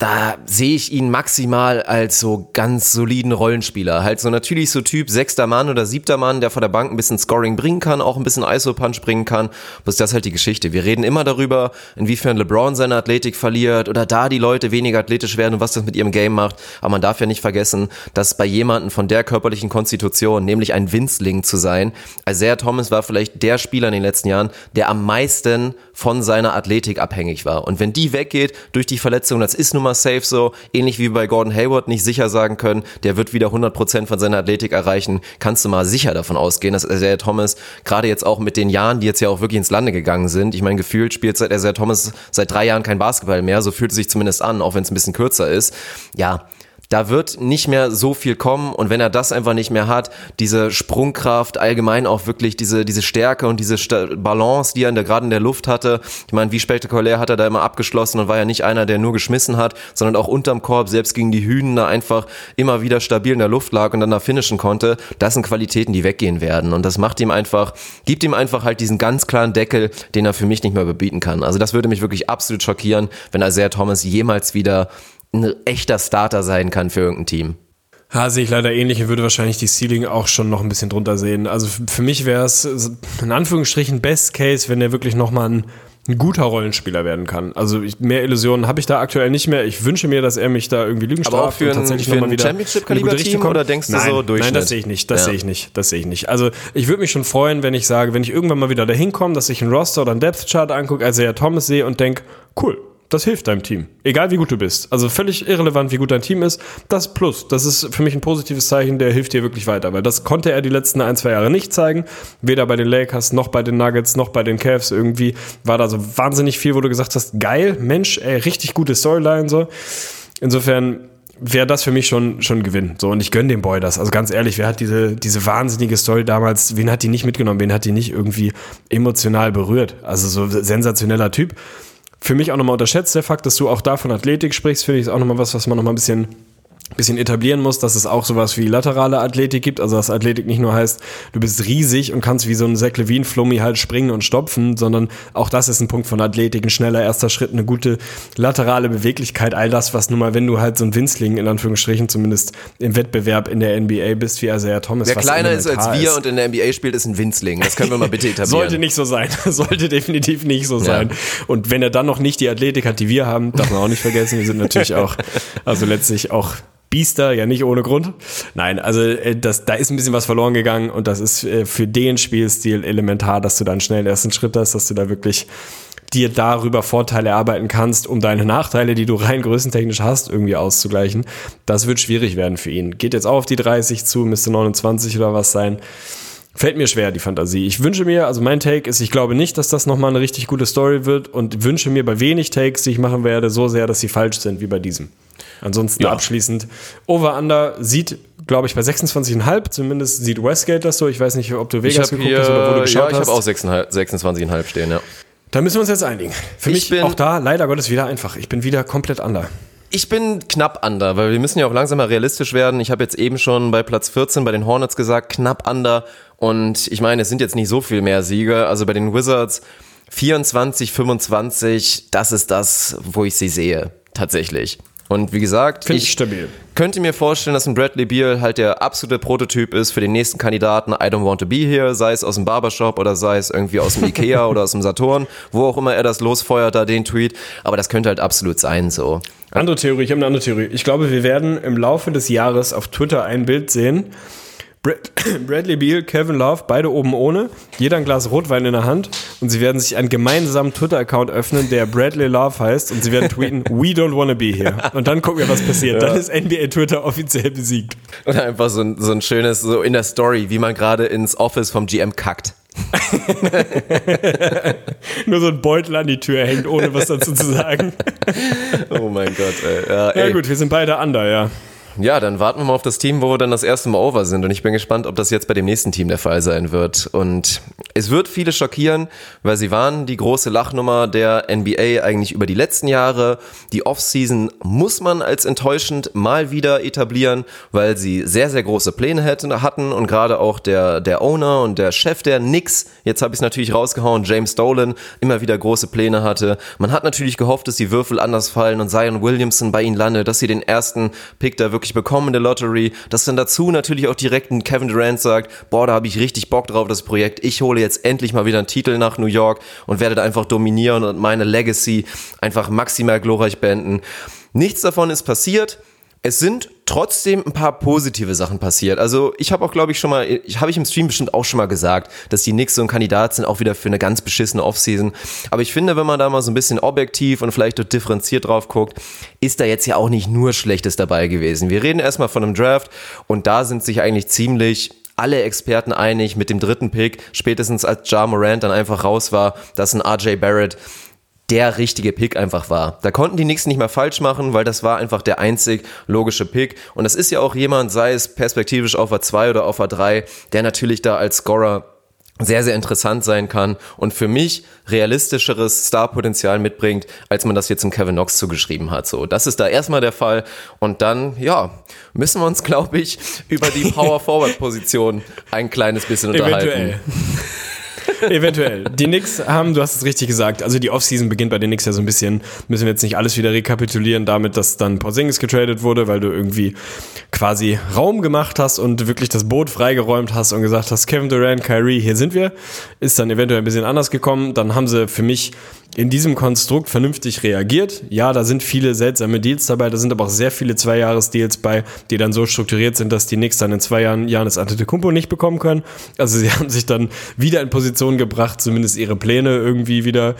Da sehe ich ihn maximal als so ganz soliden Rollenspieler. Halt so natürlich so Typ sechster Mann oder siebter Mann, der von der Bank ein bisschen Scoring bringen kann, auch ein bisschen ISO-Punch bringen kann. Was ist das halt die Geschichte. Wir reden immer darüber, inwiefern LeBron seine Athletik verliert oder da die Leute weniger athletisch werden und was das mit ihrem Game macht. Aber man darf ja nicht vergessen, dass bei jemandem von der körperlichen Konstitution, nämlich ein Winzling zu sein, Isaiah Thomas war vielleicht der Spieler in den letzten Jahren, der am meisten von seiner Athletik abhängig war. Und wenn die weggeht durch die Verletzung, das ist nun mal safe so, ähnlich wie bei Gordon Hayward nicht sicher sagen können, der wird wieder 100% von seiner Athletik erreichen, kannst du mal sicher davon ausgehen, dass Isaiah Thomas, gerade jetzt auch mit den Jahren, die jetzt ja auch wirklich ins Lande gegangen sind, ich meine, gefühlt spielt seit Isaiah Thomas seit drei Jahren kein Basketball mehr, so fühlt es sich zumindest an, auch wenn es ein bisschen kürzer ist. Ja, da wird nicht mehr so viel kommen. Und wenn er das einfach nicht mehr hat, diese Sprungkraft, allgemein auch wirklich diese, diese Stärke und diese Sta Balance, die er in der, gerade in der Luft hatte, ich meine, wie spektakulär hat er da immer abgeschlossen und war ja nicht einer, der nur geschmissen hat, sondern auch unterm Korb, selbst gegen die Hünen da einfach immer wieder stabil in der Luft lag und dann da finishen konnte, das sind Qualitäten, die weggehen werden. Und das macht ihm einfach, gibt ihm einfach halt diesen ganz klaren Deckel, den er für mich nicht mehr bebieten kann. Also das würde mich wirklich absolut schockieren, wenn Isaiah Thomas jemals wieder ein echter Starter sein kann für irgendein Team. Ja, sehe ich leider ähnlich und würde wahrscheinlich die Ceiling auch schon noch ein bisschen drunter sehen. Also für mich wäre es in Anführungsstrichen Best Case, wenn er wirklich nochmal ein, ein guter Rollenspieler werden kann. Also ich, mehr Illusionen habe ich da aktuell nicht mehr. Ich wünsche mir, dass er mich da irgendwie Lügen Aber auch für und ein- tatsächlich für noch mal ein wieder Championship-Kaliber in eine gute Richtung Team oder denkst du nein, so Nein, Durchschnitt? das sehe ich nicht. Das Ja. sehe ich nicht. Das sehe ich nicht. Also ich würde mich schon freuen, wenn ich sage, wenn ich irgendwann mal wieder dahin komme, dass ich einen Roster oder einen Depth Chart angucke, also ja Thomas sehe und denke, cool. Das hilft deinem Team. Egal wie gut du bist. Also völlig irrelevant, wie gut dein Team ist. Das Plus. Das ist für mich ein positives Zeichen, der hilft dir wirklich weiter. Weil das konnte er die letzten ein, zwei Jahre nicht zeigen. Weder bei den Lakers, noch bei den Nuggets, noch bei den Cavs. Irgendwie war da so wahnsinnig viel, wo du gesagt hast, geil, Mensch, ey, richtig gute Storyline, so. Insofern wäre das für mich schon, schon Gewinn. So, und ich gönne dem Boy das. Also ganz ehrlich, wer hat diese, diese wahnsinnige Story damals, wen hat die nicht mitgenommen, wen hat die nicht irgendwie emotional berührt? Also so sensationeller Typ. Für mich auch nochmal unterschätzt. Der Fakt, dass du auch da von Athletik sprichst, finde ich ist auch nochmal was, was man nochmal ein bisschen bisschen etablieren muss, dass es auch sowas wie laterale Athletik gibt, also dass Athletik nicht nur heißt, du bist riesig und kannst wie so ein Zach Levine Flummi halt springen und stopfen, sondern auch das ist ein Punkt von Athletik, ein schneller erster Schritt, eine gute laterale Beweglichkeit, all das, was nun mal, wenn du halt so ein Winzling in Anführungsstrichen zumindest im Wettbewerb in der NBA bist, wie Isaiah Thomas. Wer kleiner ist als wir und in der NBA spielt, ist ein Winzling. Das können wir mal bitte etablieren. sollte nicht so sein. Sollte definitiv nicht so sein. Und wenn er dann noch nicht die Athletik hat, die wir haben, darf man auch nicht vergessen. Wir sind natürlich auch, also letztlich auch Biester, ja nicht ohne Grund. Nein, also äh, das, da ist ein bisschen was verloren gegangen und das ist äh, für den Spielstil elementar, dass du dann schnell den ersten Schritt hast, dass du da wirklich dir darüber Vorteile erarbeiten kannst, um deine Nachteile, die du rein größentechnisch hast, irgendwie auszugleichen. Das wird schwierig werden für ihn. Geht jetzt auch auf die 30 zu, müsste 29 oder was sein. Fällt mir schwer, die Fantasie. Ich wünsche mir, also mein Take ist, ich glaube nicht, dass das nochmal eine richtig gute Story wird und wünsche mir bei wenig Takes, die ich machen werde, so sehr, dass sie falsch sind, wie bei diesem. Ansonsten Ja. abschließend, Over-Under sieht, glaube ich, bei 26,5, zumindest sieht Westgate das so. Ich weiß nicht, ob du Ich Vegas geguckt hier, hast oder wo du ja, geschaut ich hast. habe auch 26,5 26,5 stehen, ja. Da müssen wir uns jetzt einigen. Für Ich mich bin- auch da, leider Gottes, wieder einfach. Ich bin wieder komplett under. Ich bin knapp under, weil wir müssen ja auch langsam mal realistisch werden. Ich habe jetzt eben schon bei Platz 14 bei den Hornets gesagt, knapp under. Und ich meine, es sind jetzt nicht so viel mehr Siege. Also bei den Wizards 24, 25, das ist das, wo ich sie sehe, tatsächlich. Und wie gesagt, Finde ich stabil. könnte mir vorstellen, dass ein Bradley Beal halt der absolute Prototyp ist für den nächsten Kandidaten I don't want to be here, sei es aus dem Barbershop oder sei es irgendwie aus dem Ikea oder aus dem Saturn, wo auch immer er das losfeuert, da den Tweet. Aber das könnte halt absolut sein, so. Andere Theorie, ich habe eine andere Theorie. Ich glaube, wir werden im Laufe des Jahres auf Twitter ein Bild sehen, Brad, Bradley Beal, Kevin Love, beide oben ohne, jeder ein Glas Rotwein in der Hand und sie werden sich einen gemeinsamen Twitter-Account öffnen, der Bradley Love heißt und sie werden tweeten, we don't wanna be here. Und dann gucken wir, was passiert. Dann ist NBA Twitter offiziell besiegt. Oder einfach so ein, so ein schönes, so in der Story, wie man gerade ins Office vom GM kackt. Nur so ein Beutel an die Tür hängt, ohne was dazu zu sagen. Oh mein Gott, ey. Ja, Ja ey. gut, wir sind beide under, ja. Ja, dann warten wir mal auf das Team, wo wir dann das erste Mal over sind. Und ich bin gespannt, ob das jetzt bei dem nächsten Team der Fall sein wird. Und es wird viele schockieren, weil sie waren die große Lachnummer der NBA eigentlich über die letzten Jahre. Die Offseason muss man als enttäuschend mal wieder etablieren, weil sie sehr, sehr große Pläne hätten, hatten. Und gerade auch der, der Owner und der Chef der Knicks, jetzt habe ich es natürlich rausgehauen, James Dolan, immer wieder große Pläne hatte. Man hat natürlich gehofft, dass die Würfel anders fallen und Zion Williamson bei ihnen landet, dass sie den ersten Pick da wirklich bekommen in der Lottery, dass dann dazu natürlich auch direkt ein Kevin Durant sagt, boah, da habe ich richtig Bock drauf, das Projekt, ich hole jetzt endlich mal wieder einen Titel nach New York und werde da einfach dominieren und meine Legacy einfach maximal glorreich beenden. Nichts davon ist passiert. Es sind trotzdem ein paar positive Sachen passiert. Also ich habe auch, glaube ich, schon mal, ich habe ich im Stream bestimmt auch schon mal gesagt, dass die Knicks so ein Kandidat sind, auch wieder für eine ganz beschissene Offseason. Aber ich finde, wenn man da mal so ein bisschen objektiv und vielleicht auch differenziert drauf guckt, ist da jetzt ja auch nicht nur Schlechtes dabei gewesen. Wir reden erstmal von einem Draft und da sind sich eigentlich ziemlich alle Experten einig mit dem dritten Pick, spätestens als Ja Morant dann einfach raus war, dass ein RJ Barrett der richtige Pick einfach war. Da konnten die Knicks nicht mehr falsch machen, weil das war einfach der einzig logische Pick. Und das ist ja auch jemand, sei es perspektivisch auf A2 oder auf A3, der natürlich da als Scorer sehr, sehr interessant sein kann und für mich realistischeres Starpotenzial mitbringt, als man das jetzt im Kevin Knox zugeschrieben hat. So, das ist da erstmal der Fall. Und dann, ja, müssen wir uns, glaube ich, über die Power-Forward-Position ein kleines bisschen unterhalten. Eventuell. Eventuell. Die Knicks haben, du hast es richtig gesagt, also die Offseason beginnt bei den Knicks ja so ein bisschen, müssen wir jetzt nicht alles wieder rekapitulieren damit, dass dann Porzingis getradet wurde, weil du irgendwie quasi Raum gemacht hast und wirklich das Boot freigeräumt hast und gesagt hast, Kevin Durant, Kyrie, hier sind wir. Ist dann eventuell ein bisschen anders gekommen. Dann haben sie für mich in diesem Konstrukt vernünftig reagiert. Ja, da sind viele seltsame Deals dabei, da sind aber auch sehr viele Zweijahres-Deals bei, die dann so strukturiert sind, dass die Knicks dann in zwei Jahren Janis Antetokounmpo nicht bekommen können. Also sie haben sich dann wieder in Position gebracht, zumindest ihre Pläne irgendwie wieder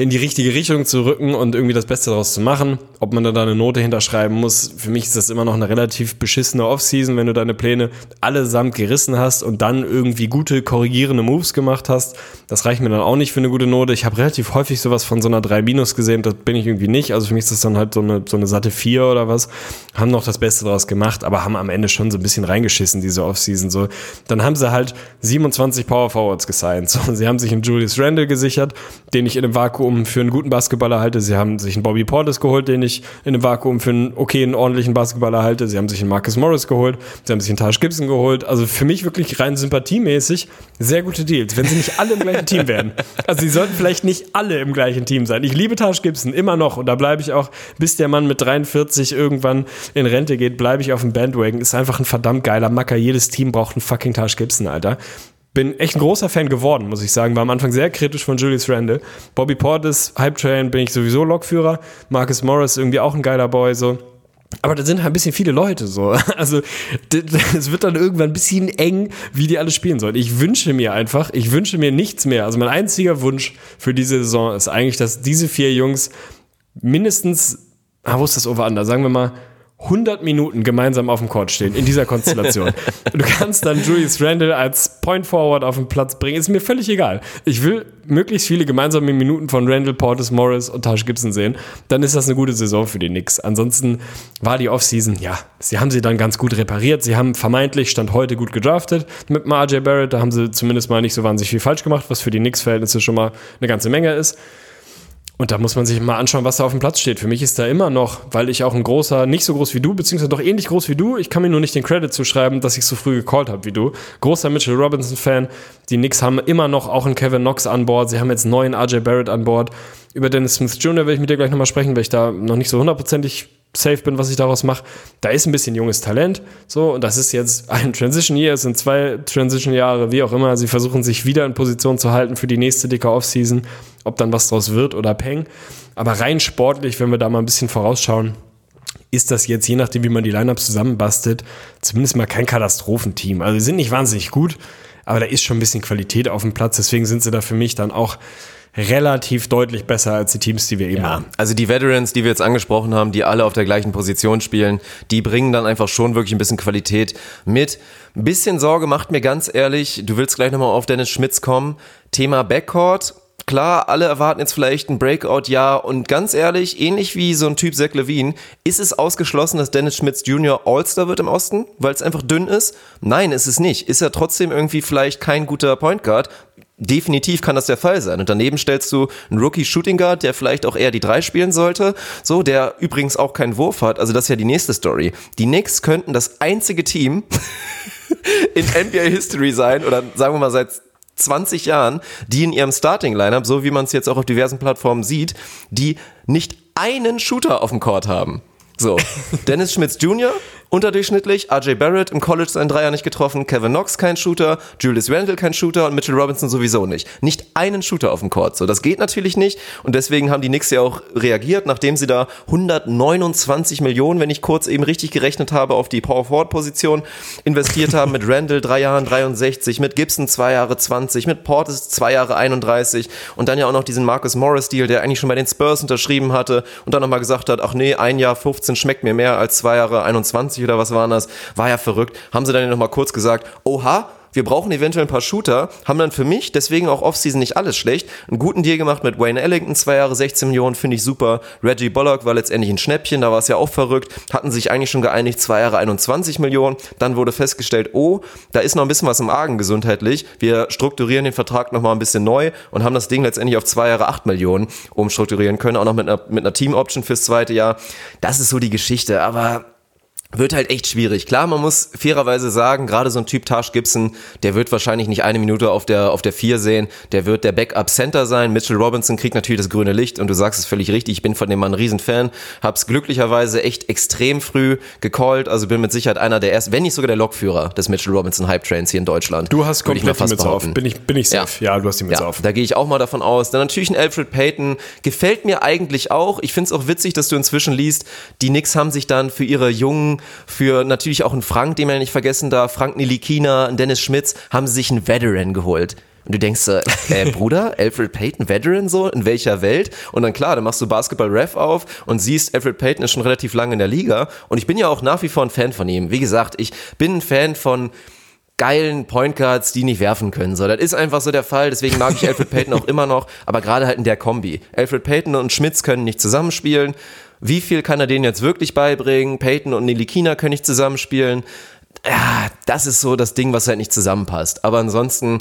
in die richtige Richtung zu rücken und irgendwie das Beste daraus zu machen. Ob man da eine Note hinterschreiben muss, für mich ist das immer noch eine relativ beschissene Offseason, wenn du deine Pläne allesamt gerissen hast und dann irgendwie gute korrigierende Moves gemacht hast. Das reicht mir dann auch nicht für eine gute Note. Ich habe relativ häufig sowas von so einer 3 Minus gesehen, das bin ich irgendwie nicht. Also für mich ist das dann halt so eine, so eine satte 4 oder was. Haben noch das Beste daraus gemacht, aber haben am Ende schon so ein bisschen reingeschissen, diese Offseason. So, dann haben sie halt 27 Power Forwards gesigned. So, sie haben sich einen Julius Randle gesichert, den ich in einem Vakuum für einen guten Basketballer halte. Sie haben sich einen Bobby Portis geholt, den ich in einem Vakuum für einen okayen, ordentlichen Basketballer halte. Sie haben sich einen Marcus Morris geholt. Sie haben sich einen Taj Gibson geholt. Also für mich wirklich rein sympathiemäßig sehr gute Deals, wenn sie nicht alle im gleichen Team wären. Also sie sollten vielleicht nicht alle im gleichen Team sein. Ich liebe Taj Gibson immer noch und da bleibe ich auch, bis der Mann mit 43 irgendwann in Rente geht, bleibe ich auf dem Bandwagon. Ist einfach ein verdammt geiler Macker. Jedes Team braucht einen fucking Taj Gibson, Alter bin echt ein großer Fan geworden, muss ich sagen. War am Anfang sehr kritisch von Julius Randle. Bobby Portis, Hype Train bin ich sowieso Lokführer. Marcus Morris irgendwie auch ein geiler Boy, so. Aber da sind halt ein bisschen viele Leute so. Also es wird dann irgendwann ein bisschen eng, wie die alle spielen sollen. Ich wünsche mir einfach, ich wünsche mir nichts mehr. Also mein einziger Wunsch für diese Saison ist eigentlich, dass diese vier Jungs mindestens, ah, wo ist das over under? Sagen wir mal 100 Minuten gemeinsam auf dem Court stehen, in dieser Konstellation. du kannst dann Julius Randle als Point Forward auf den Platz bringen, ist mir völlig egal. Ich will möglichst viele gemeinsame Minuten von Randle, Portis, Morris und Taj Gibson sehen. Dann ist das eine gute Saison für die Knicks. Ansonsten war die Offseason, ja, sie haben sie dann ganz gut repariert. Sie haben vermeintlich, Stand heute, gut gedraftet mit RJ Barrett. Da haben sie zumindest mal nicht so wahnsinnig viel falsch gemacht, was für die Knicks-Verhältnisse schon mal eine ganze Menge ist. Und da muss man sich mal anschauen, was da auf dem Platz steht. Für mich ist da immer noch, weil ich auch ein großer, nicht so groß wie du, beziehungsweise doch ähnlich groß wie du, ich kann mir nur nicht den Credit zuschreiben, dass ich so früh gecallt habe wie du. Großer Mitchell Robinson-Fan. Die Knicks haben immer noch auch einen Kevin Knox an Bord. Sie haben jetzt neuen RJ Barrett an Bord. Über Dennis Smith Jr. will ich mit dir gleich nochmal sprechen, weil ich da noch nicht so hundertprozentig safe bin, was ich daraus mache. Da ist ein bisschen junges Talent, so, und das ist jetzt ein Transition Year, es sind zwei Transition Jahre, wie auch immer. Sie versuchen sich wieder in Position zu halten für die nächste dicke Offseason, ob dann was draus wird oder Peng. Aber rein sportlich, wenn wir da mal ein bisschen vorausschauen, ist das jetzt, je nachdem, wie man die Lineups zusammenbastelt, zumindest mal kein Katastrophenteam. Also sie sind nicht wahnsinnig gut, aber da ist schon ein bisschen Qualität auf dem Platz. Deswegen sind sie da für mich dann auch relativ deutlich besser als die Teams, die wir eben haben. Also die Veterans, die wir jetzt angesprochen haben, die alle auf der gleichen Position spielen, die bringen dann einfach schon wirklich ein bisschen Qualität mit. Ein bisschen Sorge macht mir ganz ehrlich, du willst gleich nochmal auf Dennis Schmitz kommen. Thema Backcourt. Klar, alle erwarten jetzt vielleicht ein Breakout-Jahr und ganz ehrlich, ähnlich wie so ein Typ Zach Levine, ist es ausgeschlossen, dass Dennis Schmitz Jr. All-Star wird im Osten, weil es einfach dünn ist? Nein, ist es nicht. Ist er trotzdem irgendwie vielleicht kein guter Point Guard? Definitiv kann das der Fall sein. Und daneben stellst du einen Rookie Shooting Guard, der vielleicht auch eher die drei spielen sollte, so, der übrigens auch keinen Wurf hat. Also das ist ja die nächste Story. Die Knicks könnten das einzige Team in NBA History sein oder sagen wir mal seit 20 Jahren, die in ihrem Starting Lineup, so wie man es jetzt auch auf diversen Plattformen sieht, die nicht einen Shooter auf dem Court haben. So, Dennis Schmitz Jr., unterdurchschnittlich, RJ Barrett im College seinen Dreier nicht getroffen, Kevin Knox kein Shooter, Julius Randle kein Shooter und Mitchell Robinson sowieso nicht. Nicht einen Shooter auf dem Court. So, das geht natürlich nicht und deswegen haben die Knicks ja auch reagiert, nachdem sie da 129 Millionen, wenn ich kurz eben richtig gerechnet habe, auf die Power Forward Position investiert haben mit Randle drei Jahren 63, mit Gibson zwei Jahre 20, mit Portis zwei Jahre 31 und dann ja auch noch diesen Marcus Morris Deal, der eigentlich schon bei den Spurs unterschrieben hatte und dann nochmal gesagt hat, ach nee, ein Jahr 15 15 schmeckt mir mehr als zwei Jahre 21 oder was waren das, war ja verrückt. Haben sie dann noch mal kurz gesagt, oha, wir brauchen eventuell ein paar Shooter, haben dann für mich, deswegen auch Offseason nicht alles schlecht, einen guten Deal gemacht mit Wayne Ellington, zwei Jahre 16 Millionen, finde ich super. Reggie Bullock war letztendlich ein Schnäppchen, da war es ja auch verrückt, hatten sich eigentlich schon geeinigt, zwei Jahre 21 Millionen, dann wurde festgestellt, oh, da ist noch ein bisschen was im Argen gesundheitlich, wir strukturieren den Vertrag nochmal ein bisschen neu und haben das Ding letztendlich auf zwei Jahre 8 Millionen umstrukturieren können, auch noch mit einer, mit einer Team-Option fürs zweite Jahr. Das ist so die Geschichte, aber wird halt echt schwierig. Klar, man muss fairerweise sagen, gerade so ein Typ Tash Gibson, der wird wahrscheinlich nicht eine Minute auf der, auf der vier sehen. Der wird der Backup-Center sein. Mitchell Robinson kriegt natürlich das grüne Licht und du sagst es völlig richtig. Ich bin von dem Mann ein Riesenfan. Hab's glücklicherweise echt extrem früh gecallt. Also bin mit Sicherheit einer der ersten, wenn nicht sogar der Lokführer des Mitchell Robinson Hype Trains hier in Deutschland. Du hast komplett die Mütze auf. Bin ich, bin ich safe. Ja, ja du hast die Mütze ja, auf. Da gehe ich auch mal davon aus. Dann natürlich ein Alfred Payton. Gefällt mir eigentlich auch. Ich find's auch witzig, dass du inzwischen liest, die Knicks haben sich dann für ihre jungen, für natürlich auch ein Frank, den man nicht vergessen darf, Frank Nilikina, ein Dennis Schmitz, haben sie sich einen Veteran geholt. Und du denkst, äh, Bruder, Alfred Payton, Veteran so, in welcher Welt? Und dann klar, dann machst du Basketball-Ref auf und siehst, Alfred Payton ist schon relativ lange in der Liga. Und ich bin ja auch nach wie vor ein Fan von ihm. Wie gesagt, ich bin ein Fan von geilen Point Guards, die nicht werfen können. So, das ist einfach so der Fall. Deswegen mag ich Alfred Payton auch immer noch, aber gerade halt in der Kombi. Alfred Payton und Schmitz können nicht zusammenspielen. Wie viel kann er denen jetzt wirklich beibringen? Peyton und Nilikina können nicht zusammenspielen. Ja, das ist so das Ding, was halt nicht zusammenpasst. Aber ansonsten,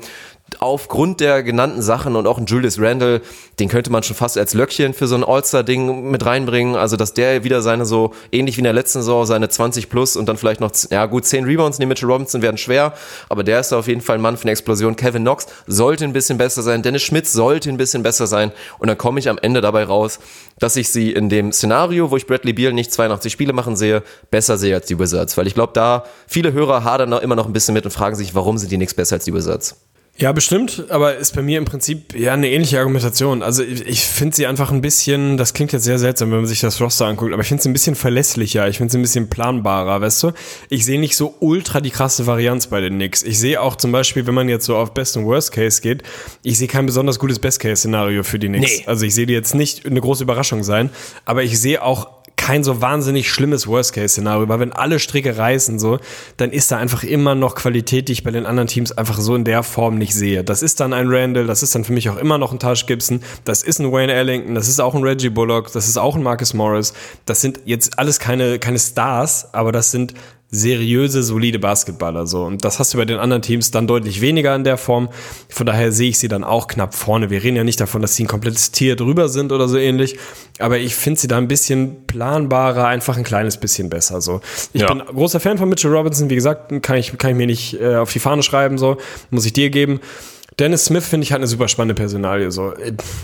aufgrund der genannten Sachen und auch ein Julius Randle, den könnte man schon fast als Löckchen für so ein All-Star-Ding mit reinbringen. Also, dass der wieder seine so, ähnlich wie in der letzten Saison, seine 20 plus und dann vielleicht noch, ja gut, 10 Rebounds neben Mitchell Robinson werden schwer, aber der ist da auf jeden Fall ein Mann für eine Explosion. Kevin Knox sollte ein bisschen besser sein, Dennis Schmidt sollte ein bisschen besser sein und dann komme ich am Ende dabei raus, dass ich sie in dem Szenario, wo ich Bradley Beal nicht 82 Spiele machen sehe, besser sehe als die Wizards, weil ich glaube, da viele Hörer hadern immer noch ein bisschen mit und fragen sich, warum sind die nichts besser als die Wizards? Ja, bestimmt, aber ist bei mir im Prinzip ja eine ähnliche Argumentation. Also ich, ich finde sie einfach ein bisschen, das klingt jetzt sehr seltsam, wenn man sich das Roster anguckt, aber ich finde sie ein bisschen verlässlicher, ich finde sie ein bisschen planbarer, weißt du? Ich sehe nicht so ultra die krasse Varianz bei den Knicks. Ich sehe auch zum Beispiel, wenn man jetzt so auf Best und Worst Case geht, ich sehe kein besonders gutes Best Case Szenario für die Knicks. Nee. Also ich sehe die jetzt nicht eine große Überraschung sein, aber ich sehe auch kein so wahnsinnig schlimmes Worst-Case-Szenario, weil wenn alle Stricke reißen, so, dann ist da einfach immer noch Qualität, die ich bei den anderen Teams einfach so in der Form nicht sehe. Das ist dann ein Randall, das ist dann für mich auch immer noch ein Taj Gibson, das ist ein Wayne Ellington, das ist auch ein Reggie Bullock, das ist auch ein Marcus Morris. Das sind jetzt alles keine, keine Stars, aber das sind seriöse, solide Basketballer so. Und das hast du bei den anderen Teams dann deutlich weniger in der Form. Von daher sehe ich sie dann auch knapp vorne. Wir reden ja nicht davon, dass sie ein komplettes Tier drüber sind oder so ähnlich. Aber ich finde sie da ein bisschen planbarer, einfach ein kleines bisschen besser. So. Ich ja. bin großer Fan von Mitchell Robinson. Wie gesagt, kann ich, kann ich mir nicht äh, auf die Fahne schreiben, so. Muss ich dir geben. Dennis Smith finde ich halt eine super spannende Personalie. So.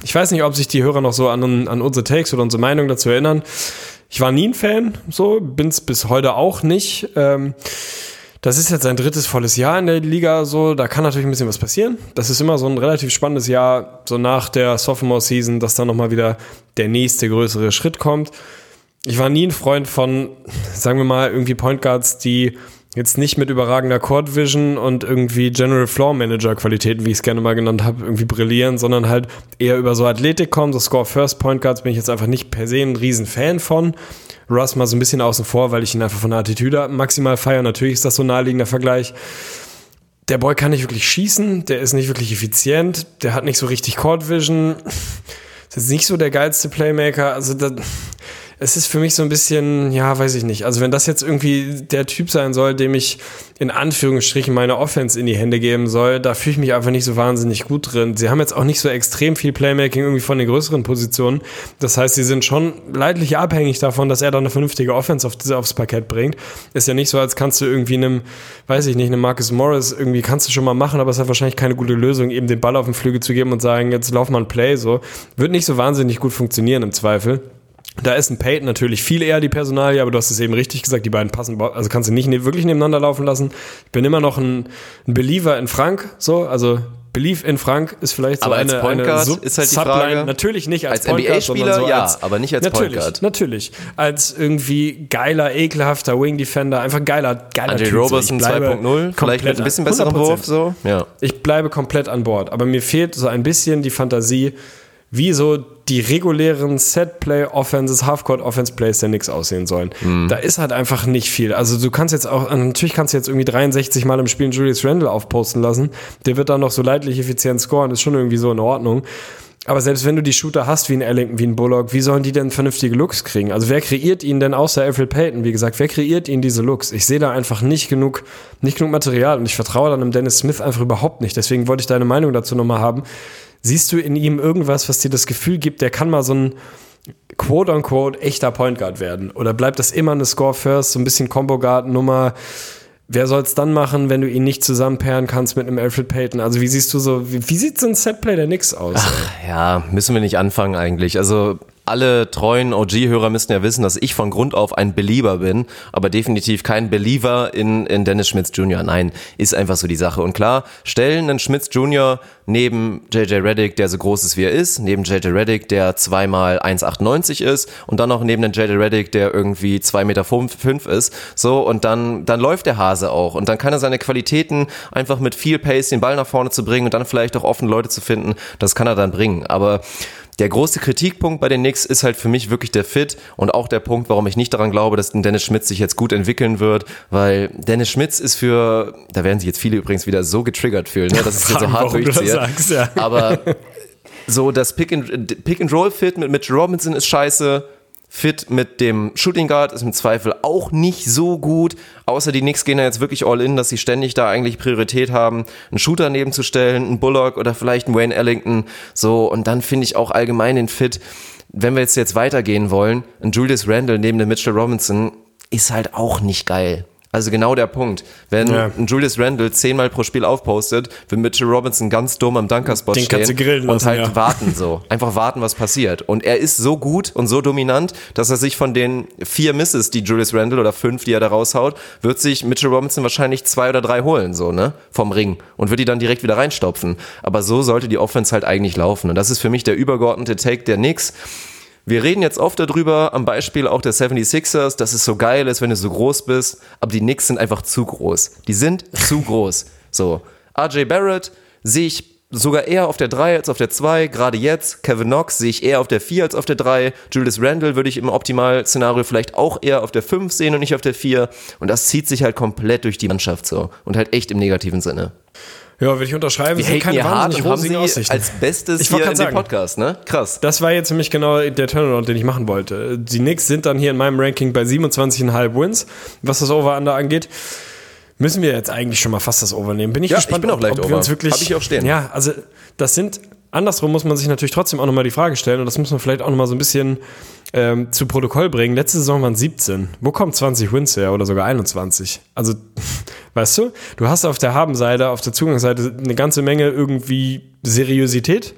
Ich weiß nicht, ob sich die Hörer noch so an, an unsere Takes oder unsere Meinung dazu erinnern. Ich war nie ein Fan, so, bin's bis heute auch nicht. Ähm, das ist jetzt sein drittes volles Jahr in der Liga, so, da kann natürlich ein bisschen was passieren. Das ist immer so ein relativ spannendes Jahr, so nach der Sophomore-Season, dass dann nochmal wieder der nächste größere Schritt kommt. ich war nie ein Freund von, sagen wir mal, irgendwie Point Guards, die jetzt nicht mit überragender Court Vision und irgendwie General Floor Manager Qualitäten, wie ich es gerne mal genannt habe, irgendwie brillieren, sondern halt eher über so Athletik kommen. So Score First Point Guards bin ich jetzt einfach nicht per se ein riesen Fan von. Russ mal so ein bisschen außen vor, weil ich ihn einfach von der Attitüde maximal feiere. Natürlich ist das so ein naheliegender Vergleich. Der Boy kann nicht wirklich schießen, der ist nicht wirklich effizient, der hat nicht so richtig Court Vision. Ist nicht so der geilste Playmaker. Also das, es ist für mich so ein bisschen, ja, weiß ich nicht. Also wenn das jetzt irgendwie der Typ sein soll, dem ich in Anführungsstrichen meine Offense in die Hände geben soll, da fühle ich mich einfach nicht so wahnsinnig gut drin. Sie haben jetzt auch nicht so extrem viel Playmaking irgendwie von den größeren Positionen. Das heißt, sie sind schon leidlich abhängig davon, dass er da eine vernünftige Offense auf, aufs Parkett bringt. Ist ja nicht so, als kannst du irgendwie einem, weiß ich nicht, einem Marcus Morris irgendwie kannst du schon mal machen, aber es hat wahrscheinlich keine gute Lösung, eben den Ball auf den Flügel zu geben und sagen, jetzt lauf mal ein Play, so. Wird nicht so wahnsinnig gut funktionieren im Zweifel. Da ist ein Peyton natürlich viel eher die Personalie, aber du hast es eben richtig gesagt, die beiden passen, also kannst du nicht ne, wirklich nebeneinander laufen lassen. Ich bin immer noch ein, ein Believer in Frank, so, also Belief in Frank ist vielleicht so aber eine, als Point eine Sub ist halt die Subline. Frage. Natürlich nicht als, Als Point NBA-Spieler so ja, als, aber nicht als Point natürlich, Guard. Natürlich, als irgendwie geiler, ekelhafter Wing Defender, einfach geiler, geiler Andre Typ. So, Roberson ich bleibe 2.0, vielleicht mit ein bisschen 100%. Wurf, so. Ja. Ich bleibe komplett an Bord, aber mir fehlt so ein bisschen die Fantasie, wie so die regulären Set-Play-Offenses, Half-Court-Offense-Plays der Knicks aussehen sollen. Da ist halt einfach nicht viel. Also du kannst jetzt auch, natürlich kannst du jetzt irgendwie 63 Mal im Spiel Julius Randle aufposten lassen. Der wird dann noch so leidlich effizient scoren, ist schon irgendwie so in Ordnung. Aber selbst wenn du die Shooter hast, wie ein Ellington, wie ein Bullock, wie sollen die denn vernünftige Looks kriegen? Also wer kreiert ihnen denn außer Alfred Payton? Wie gesagt, wer kreiert ihnen diese Looks? Ich sehe da einfach nicht genug, nicht genug Material und ich vertraue dann dem Dennis Smith einfach überhaupt nicht. Deswegen wollte ich deine Meinung dazu nochmal haben. Siehst du in ihm irgendwas, was dir das Gefühl gibt, der kann mal so ein quote-unquote echter Point Guard werden? Oder bleibt das immer eine Score First, so ein bisschen Combo Guard Nummer? Wer soll es dann machen, wenn du ihn nicht zusammenpairen kannst mit einem Alfred Payton? Also wie siehst du so, wie, wie sieht so ein Setplay der Knicks aus? ey? Ja, müssen wir nicht anfangen eigentlich. Also alle treuen OG-Hörer müssen ja wissen, dass ich von Grund auf ein Belieber bin, aber definitiv kein Believer in, in Dennis Schmitz Jr. Nein, ist einfach so die Sache. Und klar, stellen einen Schmitz Jr. neben JJ Reddick, der so groß ist wie er ist, neben JJ Reddick, der zweimal 1,98 ist und dann noch neben den JJ Reddick, der irgendwie 2,5 Meter ist. So, und dann, dann läuft der Hase auch. Und dann kann er seine Qualitäten einfach mit viel Pace den Ball nach vorne zu bringen und dann vielleicht auch offene Leute zu finden, das kann er dann bringen. Aber der große Kritikpunkt bei den Knicks ist halt für mich wirklich der Fit und auch der Punkt, warum ich nicht daran glaube, dass Dennis Schmitz sich jetzt gut entwickeln wird, weil Dennis Schmitz ist für, da werden sich jetzt viele übrigens wieder so getriggert fühlen, ne, dass ich hier so hart warum du ja. Aber so das Pick and, Pick and Roll Fit mit Mitchell Robinson ist scheiße. Fit mit dem Shooting Guard ist im Zweifel auch nicht so gut. Außer die Knicks gehen da jetzt wirklich all in, dass sie ständig da eigentlich Priorität haben, einen Shooter nebenzustellen, einen Bullock oder vielleicht einen Wayne Ellington. So, und dann finde ich auch allgemein den Fit, wenn wir jetzt, jetzt weitergehen wollen, ein Julius Randle neben dem Mitchell Robinson ist halt auch nicht geil. Also genau der Punkt. Wenn Ja. ein Julius Randle zehnmal pro Spiel aufpostet, wird Mitchell Robinson ganz dumm am Dunkerspot Den stehen du grillen und halt ja. warten so. Einfach warten, was passiert. Und er ist so gut und so dominant, dass er sich von den vier Misses, die Julius Randle oder fünf, die er da raushaut, wird sich Mitchell Robinson wahrscheinlich zwei oder drei holen, so, ne? Vom Ring. Und wird die dann direkt wieder reinstopfen. Aber so sollte die Offense halt eigentlich laufen. Und das ist für mich der übergeordnete Take der Knicks. Wir reden jetzt oft darüber, am Beispiel auch der 76ers, dass es so geil ist, wenn du so groß bist, aber die Knicks sind einfach zu groß. Die sind zu groß. So. RJ Barrett sehe ich sogar eher auf der 3 als auf der 2, gerade jetzt. Kevin Knox sehe ich eher auf der 4 als auf der 3. Julius Randle würde ich im Optimalszenario vielleicht auch eher auf der 5 sehen und nicht auf der 4. Und das zieht sich halt komplett durch die Mannschaft so. Und halt echt im negativen Sinne. Ja, würde ich unterschreiben. Wir haten hier hart und haben sie Aussichten. als Bestes Ich hier in sagen. Podcast, ne? Krass. Das war jetzt für mich genau der Turnaround, den ich machen wollte. Die Knicks sind dann hier in meinem Ranking bei 27,5 Wins, was das Over-Under angeht. Müssen wir jetzt eigentlich schon mal fast das Over nehmen. Bin ich Ja, gespannt, ich bin auch ob, ob wir uns wirklich. Hab ich auch stehen. Ja, also das sind. Andersrum muss man sich natürlich trotzdem auch nochmal die Frage stellen, und das muss man vielleicht auch nochmal so ein bisschen ähm, zu Protokoll bringen. Letzte Saison waren 17. Wo kommen 20 Wins her oder sogar 21? Also, weißt du, du hast auf der Habenseite, auf der Zugangsseite eine ganze Menge irgendwie Seriosität.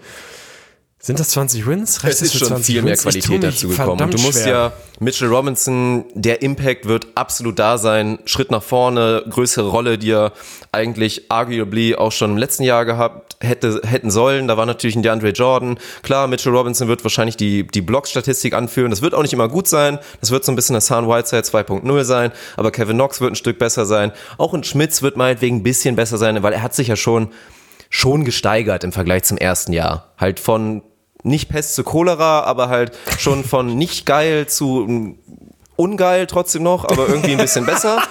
Sind das 20 Wins? Reicht Es das ist schon 20 viel mehr Wins? Qualität dazu gekommen. Du musst schwer. ja, Mitchell Robinson, der Impact wird absolut da sein. Schritt nach vorne, größere Rolle, die er eigentlich arguably auch schon im letzten Jahr gehabt hätte, hätten sollen. Da war natürlich ein DeAndre Jordan. Klar, Mitchell Robinson wird wahrscheinlich die, die Block-Statistik anführen. Das wird auch nicht immer gut sein. Das wird so ein bisschen Hassan Whiteside 2.0 sein. Aber Kevin Knox wird ein Stück besser sein. Auch ein Schmitz wird meinetwegen ein bisschen besser sein, weil er hat sich ja schon schon gesteigert im Vergleich zum ersten Jahr. Halt von nicht Pest zu Cholera, aber halt schon von nicht geil zu mm, ungeil trotzdem noch, aber irgendwie ein bisschen besser.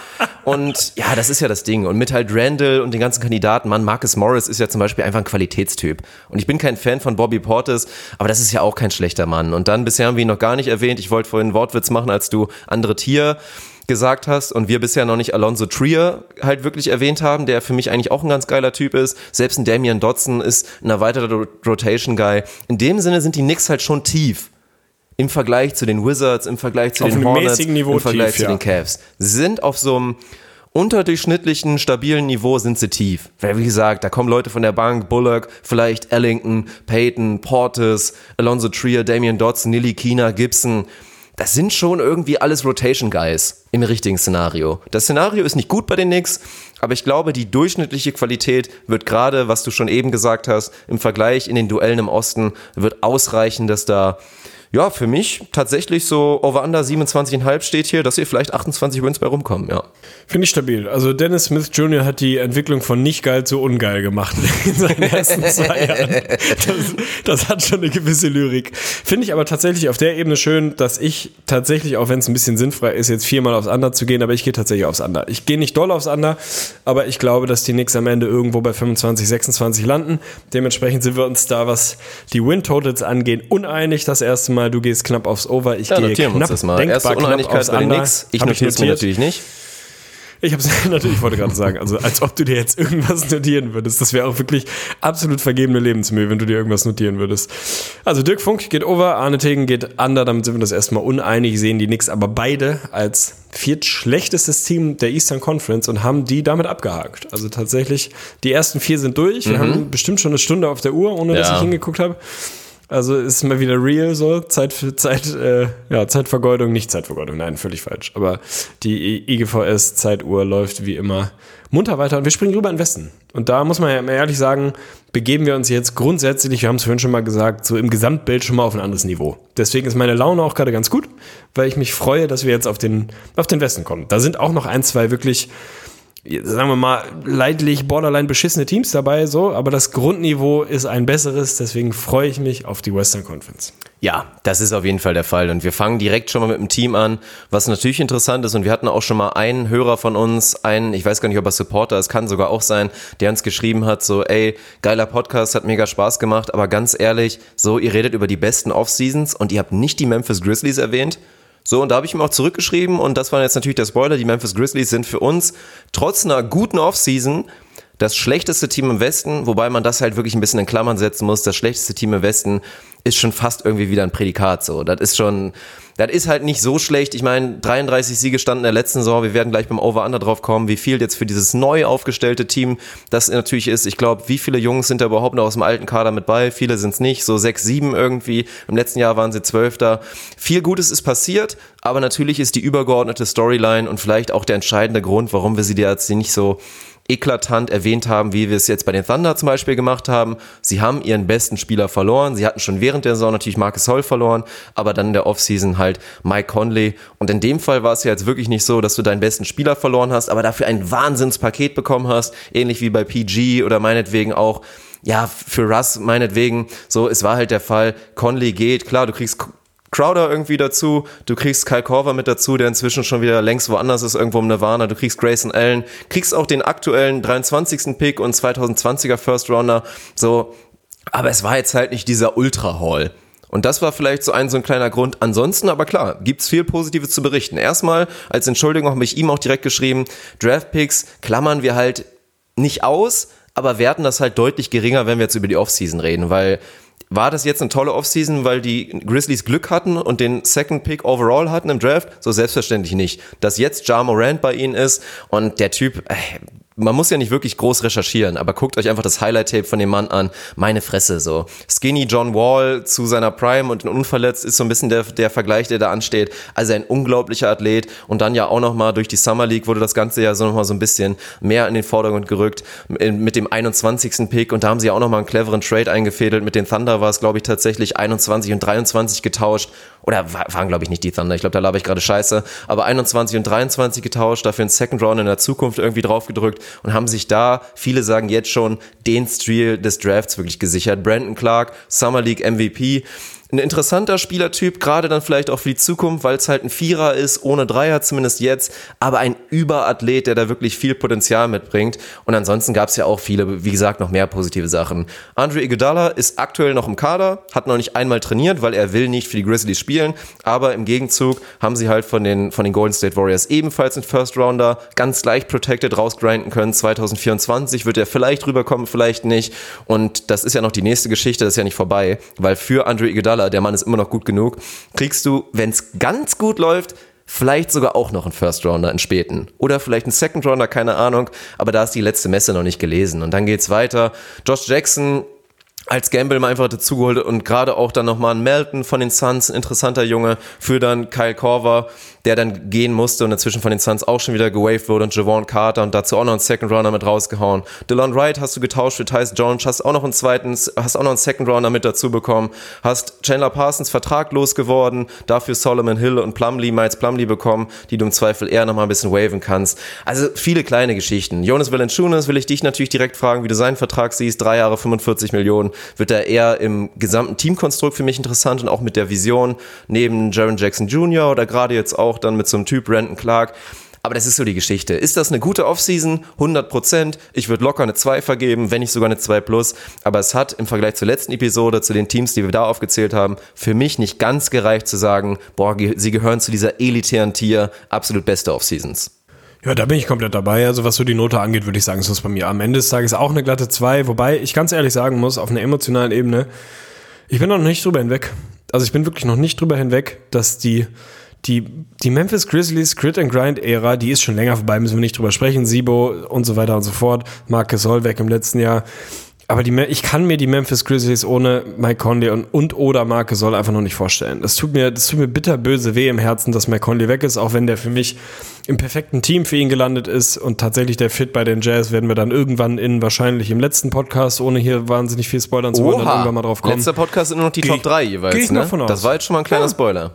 Und ja, das ist ja das Ding. Und mit halt Randall und den ganzen Kandidaten, Mann, Marcus Morris ist ja zum Beispiel einfach ein Qualitätstyp. Und ich bin kein Fan von Bobby Portis, aber das ist ja auch kein schlechter Mann. Und dann, bisher haben wir ihn noch gar nicht erwähnt. Ich wollte vorhin einen Wortwitz machen, als du andere Tier gesagt hast und wir bisher noch nicht Alonso Trier halt wirklich erwähnt haben, der für mich eigentlich auch ein ganz geiler Typ ist. Selbst ein Damian Dotson ist ein erweiterter Ro- Rotation Guy. In dem Sinne sind die Knicks halt schon tief. Im Vergleich zu den Wizards, im Vergleich zu Auf den Hornets, mäßigen Niveau im Vergleich tief, zu ja. den Cavs. Sie sind auf so einem unterdurchschnittlichen, stabilen Niveau sind sie tief. Weil, wie gesagt, da kommen Leute von der Bank, Bullock, vielleicht Ellington, Peyton, Portis, Alonso Trier, Damian Dotson, Nili Kina, Gibson. Das sind schon irgendwie alles Rotation Guys im richtigen Szenario. Das Szenario ist nicht gut bei den Knicks, aber ich glaube, die durchschnittliche Qualität wird gerade, was du schon eben gesagt hast, im Vergleich in den Duellen im Osten, wird ausreichen, dass da ja, für mich tatsächlich so Over-Under 27,5 steht hier, dass hier vielleicht 28 Wins bei rumkommen, ja. Finde ich stabil. Also Dennis Smith Jr. hat die Entwicklung von nicht geil zu ungeil gemacht in seinen ersten zwei Jahren. Das, das hat schon eine gewisse Lyrik. Finde ich aber tatsächlich auf der Ebene schön, dass ich tatsächlich, auch wenn es ein bisschen sinnfrei ist, jetzt viermal aufs Under zu gehen, aber ich gehe tatsächlich aufs Under. Ich gehe nicht doll aufs Under, aber ich glaube, dass die Knicks am Ende irgendwo bei 25, 26 landen. Dementsprechend sind wir uns da, was die Win-Totals angeht, uneinig das erste Mal. Du gehst knapp aufs Over, ich Ja, gehe knapp, uns das mal. denkbar Erste Uneinigkeit aufs Under. Knicks. Ich notiere es mir natürlich nicht. Ich habe es natürlich, ich wollte gerade sagen, also als ob du dir jetzt irgendwas notieren würdest. Das wäre auch wirklich absolut vergebene Lebensmühe, wenn du dir irgendwas notieren würdest. Also Dirk Funk geht over, Arne Tegen geht under, damit sind wir das erstmal uneinig, sehen die Knicks aber beide als viertschlechtestes Team der Eastern Conference und haben die damit abgehakt. Also tatsächlich, die ersten vier sind durch. Wir haben bestimmt schon eine Stunde auf der Uhr, ohne dass Ja. ich hingeguckt habe. Also ist mal wieder real so, Zeit für Zeit, äh, ja, Zeitvergeudung, nicht Zeitvergeudung, nein, völlig falsch. Aber die IGVS Zeituhr läuft wie immer munter weiter und wir springen rüber in den Westen. Und da muss man ja ehrlich sagen, begeben wir uns jetzt grundsätzlich, wir haben es vorhin schon mal gesagt, so im Gesamtbild schon mal auf ein anderes Niveau. Deswegen ist meine Laune auch gerade ganz gut, weil ich mich freue, dass wir jetzt auf den, auf den Westen kommen. Da sind auch noch ein, zwei wirklich sagen wir mal, leidlich, borderline beschissene Teams dabei, so, aber das Grundniveau ist ein besseres, deswegen freue ich mich auf die Western Conference. Ja, das ist auf jeden Fall der Fall. Und wir fangen direkt schon mal mit dem Team an, was natürlich interessant ist. Und wir hatten auch schon mal einen Hörer von uns, einen, ich weiß gar nicht, ob er Supporter ist, kann sogar auch sein, der uns geschrieben hat, so, ey, geiler Podcast, hat mega Spaß gemacht, aber ganz ehrlich, so, ihr redet über die besten Off-Seasons und ihr habt nicht die Memphis Grizzlies erwähnt. So, und da habe ich ihm auch zurückgeschrieben und das war jetzt natürlich der Spoiler, die Memphis Grizzlies sind für uns trotz einer guten Offseason das schlechteste Team im Westen, wobei man das halt wirklich ein bisschen in Klammern setzen muss. Das schlechteste Team im Westen ist schon fast irgendwie wieder ein Prädikat so. Das ist schon, das ist halt nicht so schlecht. Ich meine, 33 Siege standen in der letzten Saison. Wir werden gleich beim Over-Under drauf kommen, wie viel jetzt für dieses neu aufgestellte Team das natürlich ist. Ich glaube, wie viele Jungs sind da überhaupt noch aus dem alten Kader mit bei? Viele sind es nicht. So sechs, sieben irgendwie. Im letzten Jahr waren sie Zwölfter. Viel Gutes ist passiert, aber natürlich ist die übergeordnete Storyline und vielleicht auch der entscheidende Grund, warum wir sie jetzt nicht so eklatant erwähnt haben, wie wir es jetzt bei den Thunder zum Beispiel gemacht haben. Sie haben ihren besten Spieler verloren. Sie hatten schon während der Saison natürlich Marcus Holl verloren, aber dann in der Offseason halt Mike Conley. Und in dem Fall war es ja jetzt wirklich nicht so, dass du deinen besten Spieler verloren hast, aber dafür ein Wahnsinnspaket bekommen hast, ähnlich wie bei PG oder meinetwegen auch ja, für Russ meinetwegen, so, es war halt der Fall, Conley geht, klar, du kriegst Crowder irgendwie dazu, du kriegst Kyle Korver mit dazu, der inzwischen schon wieder längst woanders ist, irgendwo im Nirvana, du kriegst Grayson Allen, kriegst auch den aktuellen 23. Pick und 2020er First Rounder, so, aber es war jetzt halt nicht dieser Ultra Hall. Und das war vielleicht so ein, so ein kleiner Grund. Ansonsten aber klar, gibt's viel Positives zu berichten. Erstmal, als Entschuldigung habe ich ihm auch direkt geschrieben, Draftpicks klammern wir halt nicht aus, aber werten das halt deutlich geringer, wenn wir jetzt über die Offseason reden, weil war das jetzt eine tolle Offseason, weil die Grizzlies Glück hatten und den Second Pick overall hatten im Draft? So selbstverständlich nicht. Dass jetzt Ja Morant bei ihnen ist und der Typ, äh, man muss ja nicht wirklich groß recherchieren, aber guckt euch einfach das Highlight-Tape von dem Mann an. Meine Fresse, so. Skinny John Wall zu seiner Prime und unverletzt ist so ein bisschen der, der Vergleich, der da ansteht. Also ein unglaublicher Athlet und dann ja auch nochmal durch die Summer League wurde das Ganze ja so nochmal so ein bisschen mehr in den Vordergrund gerückt mit dem 21. Pick und da haben sie ja auch nochmal einen cleveren Trade eingefädelt. Mit den Thunder war es, glaube ich, tatsächlich 21 und 23 getauscht. Oder waren, glaube ich, nicht die Thunder. Ich glaube, da laber ich gerade scheiße. Aber 21 und 23 getauscht, dafür einen Second Round in der Zukunft irgendwie draufgedrückt und haben sich da, viele sagen jetzt schon, den Stil des Drafts wirklich gesichert. Brandon Clark, Summer League MVP ein interessanter Spielertyp, gerade dann vielleicht auch für die Zukunft, weil es halt ein Vierer ist, ohne Dreier zumindest jetzt, aber ein Überathlet, der da wirklich viel Potenzial mitbringt. Und ansonsten gab es ja auch viele, wie gesagt, noch mehr positive Sachen. Andre Iguodala ist aktuell noch im Kader, hat noch nicht einmal trainiert, weil er will nicht für die Grizzlies spielen, aber im Gegenzug haben sie halt von den, von den Golden State Warriors ebenfalls einen First Rounder ganz leicht protected rausgrinden können. 2024 wird er vielleicht rüberkommen, vielleicht nicht. Und das ist ja noch die nächste Geschichte, das ist ja nicht vorbei, weil für Andre Iguodala Musiala, der Mann ist immer noch gut genug, kriegst du, wenn es ganz gut läuft, vielleicht sogar auch noch einen First Rounder, einen späten. Oder vielleicht einen Second Rounder, keine Ahnung. Aber da ist die letzte Messe noch nicht gelesen. Und dann geht's weiter. Josh Jackson als Gamble mal einfach dazugeholt und gerade auch dann nochmal ein Melton von den Suns, ein interessanter Junge, für dann Kyle Korver, der dann gehen musste und dazwischen von den Suns auch schon wieder gewaved wurde und Javon Carter und dazu auch noch einen Second Runner mit rausgehauen. Delon Wright hast du getauscht für Tyce Jones, hast auch noch einen zweiten, hast auch noch einen Second Runner mit dazu bekommen, hast Chandler Parsons vertraglos geworden, dafür Solomon Hill und Plumlee, Miles Plumlee bekommen, die du im Zweifel eher nochmal ein bisschen waven kannst. Also viele kleine Geschichten. Jonas Valanciunas will ich dich natürlich direkt fragen, wie du seinen Vertrag siehst, drei Jahre 45 Millionen, wird er eher im gesamten Teamkonstrukt für mich interessant und auch mit der Vision neben Jaron Jackson Jr. oder gerade jetzt auch dann mit so einem Typ Brandon Clark. Aber das ist so die Geschichte. Ist das eine gute Offseason? 100 Prozent. Ich würde locker eine 2 vergeben, wenn nicht sogar eine 2 plus. Aber es hat im Vergleich zur letzten Episode, zu den Teams, die wir da aufgezählt haben, für mich nicht ganz gereicht zu sagen, boah, sie gehören zu dieser elitären Tier, absolut beste Offseasons. Ja, da bin ich komplett dabei. Also was so die Note angeht, würde ich sagen, ist das bei mir am Ende des Tages auch eine glatte 2. Wobei ich ganz ehrlich sagen muss, auf einer emotionalen Ebene, ich bin noch nicht drüber hinweg. Also ich bin wirklich noch nicht drüber hinweg, dass die die, die Memphis Grizzlies Grit and Grind Ära, die ist schon länger vorbei, müssen wir nicht drüber sprechen. Sibo und so weiter und so fort. Marcus Soll weg im letzten Jahr. Aber die, ich kann mir die Memphis Grizzlies ohne Mike Conley und, und oder Marcus Soll einfach noch nicht vorstellen. Das tut mir, das tut mir bitterböse weh im Herzen, dass Mike Conley weg ist, auch wenn der für mich im perfekten Team für ihn gelandet ist und tatsächlich der Fit bei den Jazz werden wir dann irgendwann in wahrscheinlich im letzten Podcast, ohne hier wahnsinnig viel spoilern zu wollen, dann irgendwann mal drauf kommen. Letzter Podcast sind nur noch die Geh Top 3 jeweils. Ne? Das war jetzt schon mal ein kleiner ja. Spoiler.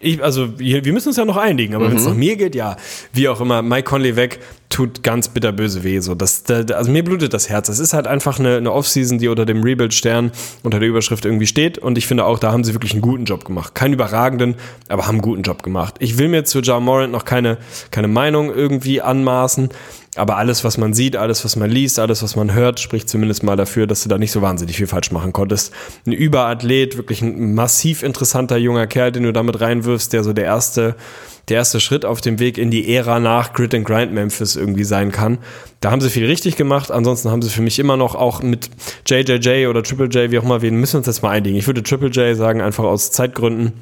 Ich, also wir, wir müssen uns ja noch einigen, aber mhm. wenn es nach mir geht, ja. Wie auch immer, Mike Conley weg tut ganz bitterböse weh. So, das, also mir blutet das Herz. Das ist halt einfach eine, eine Offseason, die unter dem Rebuild-Stern, unter der Überschrift irgendwie steht. Und ich finde auch, da haben sie wirklich einen guten Job gemacht. Keinen überragenden, aber haben einen guten Job gemacht. Ich will mir zu John Morant noch keine, keine Meinung irgendwie anmaßen. Aber alles, was man sieht, alles, was man liest, alles, was man hört, spricht zumindest mal dafür, dass du da nicht so wahnsinnig viel falsch machen konntest. Ein Überathlet, wirklich ein massiv interessanter junger Kerl, den du damit reinwirfst, der so der erste, der erste Schritt auf dem Weg in die Ära nach Grit and Grind Memphis irgendwie sein kann. Da haben sie viel richtig gemacht. Ansonsten haben sie für mich immer noch auch mit JJJ oder Triple J, wie auch immer, wen müssen wir uns jetzt mal einigen. Ich würde Triple J sagen, einfach aus Zeitgründen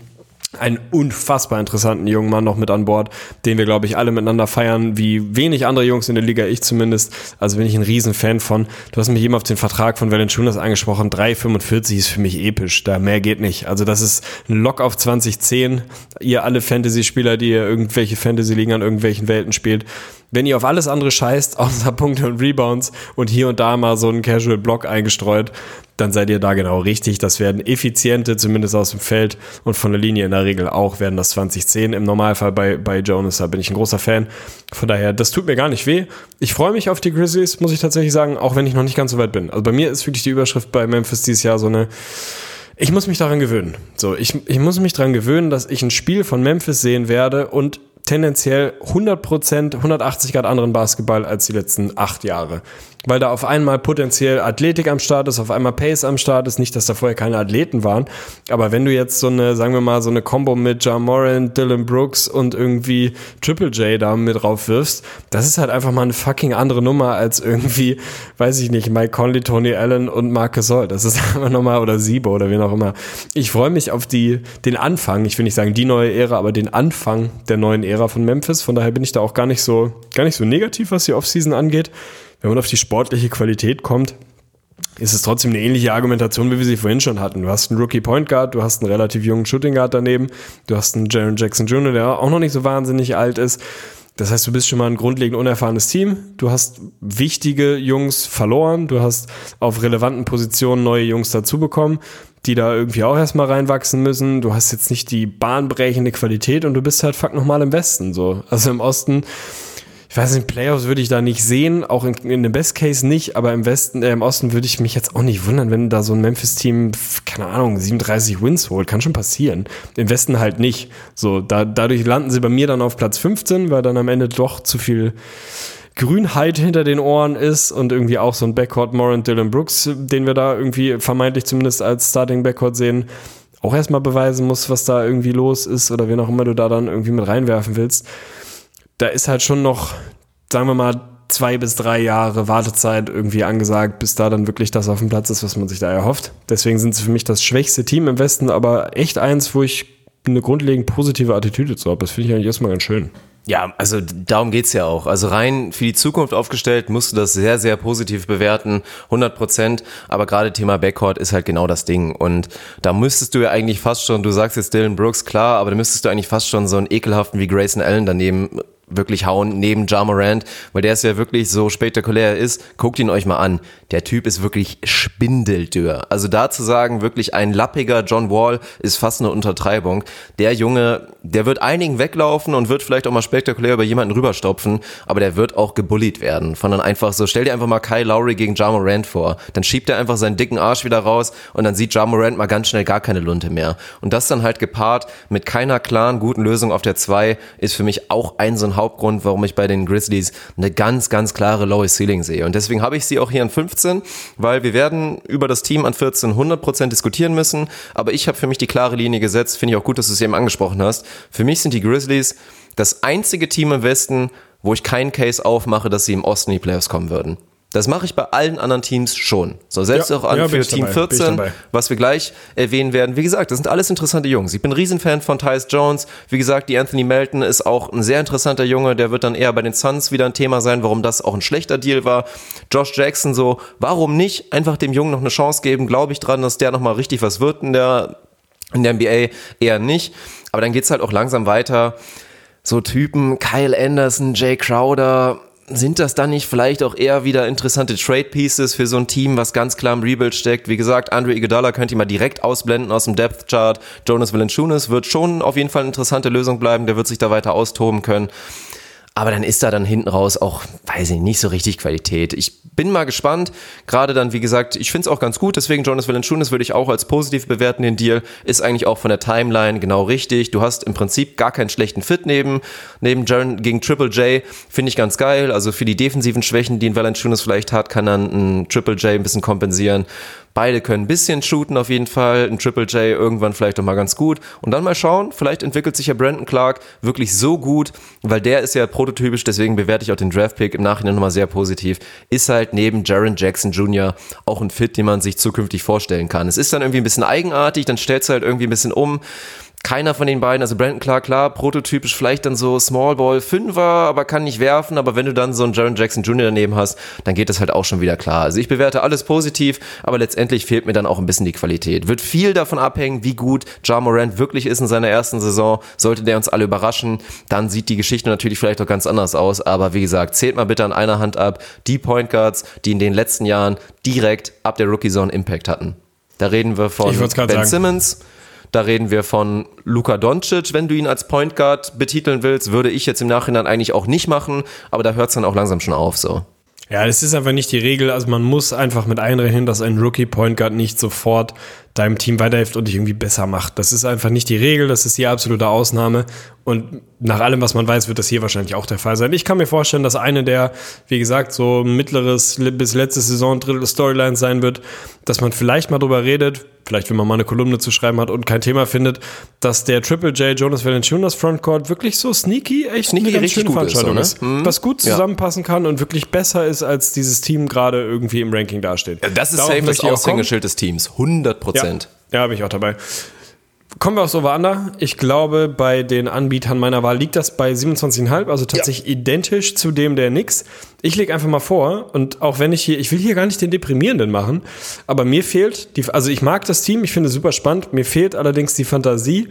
einen unfassbar interessanten jungen Mann noch mit an Bord, den wir, glaube ich, alle miteinander feiern, wie wenig andere Jungs in der Liga, ich zumindest. Also bin ich ein Riesenfan von. Du hast mich eben auf den Vertrag von Valanciunas angesprochen. 3,45 ist für mich episch. Da mehr geht nicht. Also das ist ein Lock auf 2010. Ihr alle Fantasy-Spieler, die ihr irgendwelche Fantasy-Ligen an irgendwelchen Welten spielt. Wenn ihr auf alles andere scheißt, außer Punkte und Rebounds und hier und da mal so einen Casual-Block eingestreut, dann seid ihr da genau richtig. Das werden effiziente, zumindest aus dem Feld und von der Linie in der Regel auch, werden das 2010 im Normalfall bei, bei Jonas. Da bin ich ein großer Fan. Von daher, das tut mir gar nicht weh. Ich freue mich auf die Grizzlies, muss ich tatsächlich sagen, auch wenn ich noch nicht ganz so weit bin. Also bei mir ist wirklich die Überschrift bei Memphis dieses Jahr so eine, ich muss mich daran gewöhnen. So, ich, ich muss mich daran gewöhnen, dass ich ein Spiel von Memphis sehen werde und tendenziell 100%, 180 Grad anderen Basketball als die letzten acht Jahre. Weil da auf einmal potenziell Athletik am Start ist, auf einmal Pace am Start ist. Nicht, dass da vorher keine Athleten waren, aber wenn du jetzt so eine, sagen wir mal, so eine Combo mit John Moran, Dylan Brooks und irgendwie Triple J da mit drauf wirfst, das ist halt einfach mal eine fucking andere Nummer als irgendwie, weiß ich nicht, Mike Conley, Tony Allen und Marcus Gasol. Das ist einfach nochmal, oder Siebo oder wen auch immer. Ich freue mich auf die, den Anfang, ich will nicht sagen die neue Ära, aber den Anfang der neuen Ära von Memphis. Von daher bin ich da auch gar nicht so, gar nicht so negativ, was die Offseason angeht wenn man auf die sportliche Qualität kommt, ist es trotzdem eine ähnliche Argumentation, wie wir sie vorhin schon hatten. Du hast einen Rookie Point Guard, du hast einen relativ jungen Shooting Guard daneben, du hast einen Jaron Jackson Jr., der auch noch nicht so wahnsinnig alt ist. Das heißt, du bist schon mal ein grundlegend unerfahrenes Team. Du hast wichtige Jungs verloren. Du hast auf relevanten Positionen neue Jungs dazu bekommen, die da irgendwie auch erstmal reinwachsen müssen. Du hast jetzt nicht die bahnbrechende Qualität und du bist halt fuck nochmal im Westen, so. Also im Osten ich weiß nicht, Playoffs würde ich da nicht sehen, auch in, in dem Best Case nicht, aber im Westen, äh, im Osten würde ich mich jetzt auch nicht wundern, wenn da so ein Memphis-Team, keine Ahnung, 37 Wins holt, kann schon passieren. Im Westen halt nicht. So, da, dadurch landen sie bei mir dann auf Platz 15, weil dann am Ende doch zu viel Grünheit hinter den Ohren ist und irgendwie auch so ein Backcourt Moran Dylan Brooks, den wir da irgendwie vermeintlich zumindest als Starting Backcourt sehen, auch erstmal beweisen muss, was da irgendwie los ist oder wen auch immer du da dann irgendwie mit reinwerfen willst da ist halt schon noch, sagen wir mal, zwei bis drei Jahre Wartezeit irgendwie angesagt, bis da dann wirklich das auf dem Platz ist, was man sich da erhofft. Deswegen sind sie für mich das schwächste Team im Westen, aber echt eins, wo ich eine grundlegend positive Attitüde zu habe. Das finde ich eigentlich erstmal ganz schön. Ja, also darum geht's ja auch. Also rein für die Zukunft aufgestellt musst du das sehr, sehr positiv bewerten, 100 Prozent. Aber gerade Thema Backcourt ist halt genau das Ding. Und da müsstest du ja eigentlich fast schon, du sagst jetzt Dylan Brooks, klar, aber da müsstest du eigentlich fast schon so einen ekelhaften wie Grayson Allen daneben wirklich hauen neben Ja Morant, weil der ist ja wirklich so spektakulär ist. Guckt ihn euch mal an. Der Typ ist wirklich spindeldürr. Also da zu sagen, wirklich ein lappiger John Wall ist fast eine Untertreibung. Der Junge, der wird einigen weglaufen und wird vielleicht auch mal spektakulär über jemanden rüberstopfen, aber der wird auch gebullied werden. Von dann einfach so, stell dir einfach mal Kyle Lowry gegen Ja Morant vor. Dann schiebt er einfach seinen dicken Arsch wieder raus und dann sieht Ja Morant mal ganz schnell gar keine Lunte mehr. Und das dann halt gepaart mit keiner klaren, guten Lösung auf der 2 ist für mich auch ein so ein Hauptgrund, warum ich bei den Grizzlies eine ganz, ganz klare Lowest Ceiling sehe. Und deswegen habe ich sie auch hier an 15, weil wir werden über das Team an 14 100% diskutieren müssen. Aber ich habe für mich die klare Linie gesetzt. Finde ich auch gut, dass du es eben angesprochen hast. Für mich sind die Grizzlies das einzige Team im Westen, wo ich keinen Case aufmache, dass sie im Osten in die Playoffs kommen würden. Das mache ich bei allen anderen Teams schon. So selbst ja, auch an ja, für Team dabei, 14, was wir gleich erwähnen werden. Wie gesagt, das sind alles interessante Jungs. Ich bin ein Riesenfan von Tyus Jones. Wie gesagt, die Anthony Melton ist auch ein sehr interessanter Junge. Der wird dann eher bei den Suns wieder ein Thema sein, warum das auch ein schlechter Deal war. Josh Jackson so, warum nicht einfach dem Jungen noch eine Chance geben? Glaube ich dran, dass der nochmal richtig was wird in der, in der NBA? Eher nicht. Aber dann geht's halt auch langsam weiter. So Typen, Kyle Anderson, Jay Crowder, sind das dann nicht vielleicht auch eher wieder interessante Trade Pieces für so ein Team, was ganz klar im Rebuild steckt? Wie gesagt, Andre Iguodala könnt ihr mal direkt ausblenden aus dem Depth Chart. Jonas Valanciunas wird schon auf jeden Fall eine interessante Lösung bleiben. Der wird sich da weiter austoben können. Aber dann ist da dann hinten raus auch, weiß ich nicht so richtig Qualität. Ich bin mal gespannt. Gerade dann, wie gesagt, ich finde es auch ganz gut. Deswegen Jonas Valanciunas würde ich auch als positiv bewerten. Den Deal ist eigentlich auch von der Timeline genau richtig. Du hast im Prinzip gar keinen schlechten Fit neben neben Jaron gegen Triple J. Finde ich ganz geil. Also für die defensiven Schwächen, die ein Valanciunas vielleicht hat, kann dann ein Triple J ein bisschen kompensieren. Beide können ein bisschen shooten auf jeden Fall. Ein Triple J irgendwann vielleicht auch mal ganz gut. Und dann mal schauen, vielleicht entwickelt sich ja Brandon Clark wirklich so gut, weil der ist ja prototypisch, deswegen bewerte ich auch den Draft-Pick im Nachhinein nochmal sehr positiv. Ist halt neben Jaron Jackson Jr. auch ein Fit, den man sich zukünftig vorstellen kann. Es ist dann irgendwie ein bisschen eigenartig, dann stellt es halt irgendwie ein bisschen um keiner von den beiden, also Brandon Clark, klar, prototypisch vielleicht dann so Small Ball Fünfer, aber kann nicht werfen, aber wenn du dann so einen Jaron Jackson Jr. daneben hast, dann geht das halt auch schon wieder klar. Also ich bewerte alles positiv, aber letztendlich fehlt mir dann auch ein bisschen die Qualität. Wird viel davon abhängen, wie gut Ja Morant wirklich ist in seiner ersten Saison. Sollte der uns alle überraschen, dann sieht die Geschichte natürlich vielleicht auch ganz anders aus, aber wie gesagt, zählt mal bitte an einer Hand ab die Point Guards, die in den letzten Jahren direkt ab der Rookie Zone Impact hatten. Da reden wir von Ben sagen. Simmons, da reden wir von Luka Doncic, wenn du ihn als Point Guard betiteln willst, würde ich jetzt im Nachhinein eigentlich auch nicht machen, aber da hört es dann auch langsam schon auf so. Ja, das ist einfach nicht die Regel. Also man muss einfach mit einrechnen, dass ein Rookie Point Guard nicht sofort deinem Team weiterhilft und dich irgendwie besser macht. Das ist einfach nicht die Regel, das ist die absolute Ausnahme. Und nach allem, was man weiß, wird das hier wahrscheinlich auch der Fall sein. Ich kann mir vorstellen, dass eine der, wie gesagt, so mittleres bis letzte Saison Drittel Storylines sein wird, dass man vielleicht mal drüber redet, vielleicht wenn man mal eine Kolumne zu schreiben hat und kein Thema findet, dass der Triple J Jonas Valanciunas Frontcourt wirklich so sneaky, echt Sneaky eine ganz schöne gut ist, Veranstaltung so, ne? ist, was gut Ja. zusammenpassen kann und wirklich besser ist, als dieses Team gerade irgendwie im Ranking dasteht. Das ist Darauf safe das. Aushängeschild des Teams. 100 Prozent. Ja, ja bin ich auch dabei. Kommen wir aufs Over-Under. Ich glaube, bei den Anbietern meiner Wahl liegt das bei 27,5, also tatsächlich identisch zu dem der Knicks. Ich lege einfach mal vor, und auch wenn ich hier, ich will hier gar nicht den Deprimierenden machen, aber mir fehlt, die, also ich mag das Team, ich finde es super spannend, mir fehlt allerdings die Fantasie,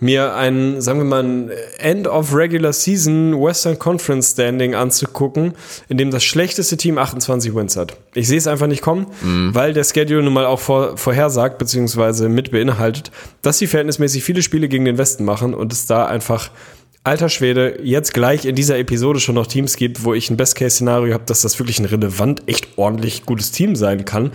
mir ein, sagen wir mal, ein End of Regular Season Western Conference Standing anzugucken, in dem das schlechteste Team 28 Wins hat. Ich sehe es einfach nicht kommen, weil der Schedule nun mal auch vor, vorhersagt, beziehungsweise mit beinhaltet, dass sie verhältnismäßig viele Spiele gegen den Westen machen und es da einfach Alter Schwede, jetzt gleich in dieser Episode schon noch Teams gibt, wo ich ein Best-Case-Szenario habe, dass das wirklich ein relevant, echt ordentlich gutes Team sein kann.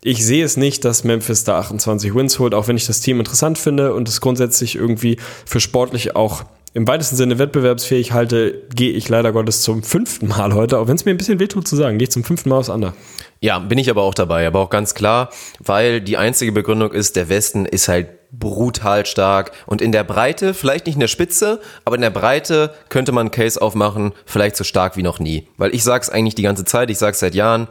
Ich sehe es nicht, dass Memphis da 28 Wins holt, auch wenn ich das Team interessant finde und es grundsätzlich irgendwie für sportlich auch im weitesten Sinne wettbewerbsfähig halte, gehe ich leider Gottes zum fünften Mal heute, auch wenn es mir ein bisschen wehtut zu sagen, gehe ich zum fünften Mal aufs Under. Ja, bin ich aber auch dabei, aber auch ganz klar, weil die einzige Begründung ist, der Westen ist halt brutal stark und in der Breite, vielleicht nicht in der Spitze, aber in der Breite könnte man einen Case aufmachen, vielleicht so stark wie noch nie. Weil ich sag's eigentlich die ganze Zeit, ich sag's seit Jahren,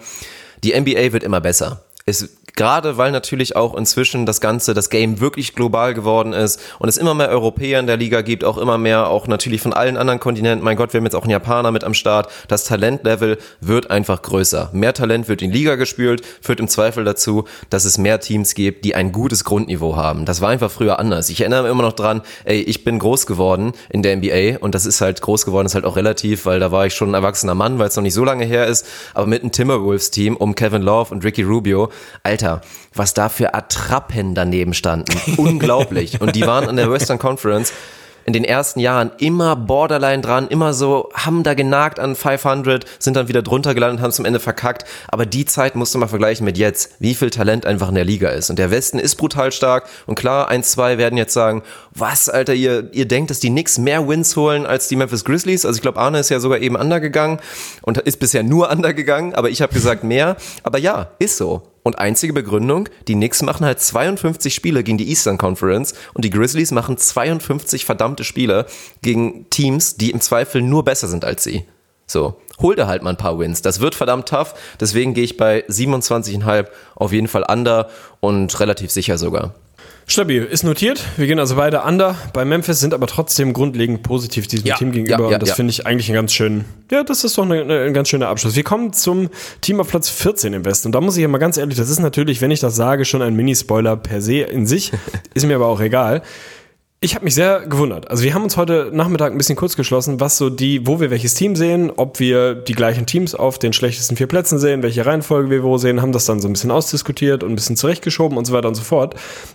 die NBA wird immer besser. Es, gerade weil natürlich auch inzwischen das Ganze, das Game wirklich global geworden ist und es immer mehr Europäer in der Liga gibt, auch immer mehr, auch natürlich von allen anderen Kontinenten. Mein Gott, wir haben jetzt auch einen Japaner mit am Start. Das Talentlevel wird einfach größer. Mehr Talent wird in Liga gespült, führt im Zweifel dazu, dass es mehr Teams gibt, die ein gutes Grundniveau haben. Das war einfach früher anders. Ich erinnere mich immer noch dran, ey, ich bin groß geworden in der NBA und das ist halt groß geworden, ist halt auch relativ, weil da war ich schon ein erwachsener Mann, weil es noch nicht so lange her ist, aber mit einem Timberwolves-Team um Kevin Love und Ricky Rubio, Alter, was da für Attrappen daneben standen. Unglaublich. Und die waren an der Western Conference in den ersten Jahren immer borderline dran, immer so, haben da genagt an 500, sind dann wieder drunter gelandet, haben es am Ende verkackt. Aber die Zeit musst du mal vergleichen mit jetzt, wie viel Talent einfach in der Liga ist. Und der Westen ist brutal stark. Und klar, eins, zwei werden jetzt sagen, was, Alter, ihr, ihr denkt, dass die Knicks mehr Wins holen als die Memphis Grizzlies? Also ich glaube, Arne ist ja sogar eben undergegangen und ist bisher nur undergegangen, aber ich habe gesagt mehr. Aber ja, ist so. Und einzige Begründung, die Knicks machen halt 52 Spiele gegen die Eastern Conference und die Grizzlies machen 52 verdammte Spiele gegen Teams, die im Zweifel nur besser sind als sie. So, hol dir halt mal ein paar Wins. Das wird verdammt tough, deswegen gehe ich bei 27,5 auf jeden Fall under und relativ sicher sogar. Stabil, ist notiert. Wir gehen also beide under. Bei Memphis sind aber trotzdem grundlegend positiv diesem Ja, Team gegenüber. ja, ja, und das finde ich eigentlich einen ganz schönen, ja, das ist doch eine, eine, ein ganz schöner Abschluss. Wir kommen zum Team auf Platz 14 im Westen. Und da muss ich ja mal ganz ehrlich, das ist natürlich, wenn ich das sage, schon ein Mini-Spoiler per se in sich. ist mir aber auch egal. Ich habe mich sehr gewundert. Also wir haben uns heute Nachmittag ein bisschen kurz geschlossen, was so die, wo wir welches Team sehen, ob wir die gleichen Teams auf den schlechtesten vier Plätzen sehen, welche Reihenfolge wir wo sehen, haben das dann so ein bisschen ausdiskutiert und ein bisschen zurechtgeschoben und so weiter und so fort.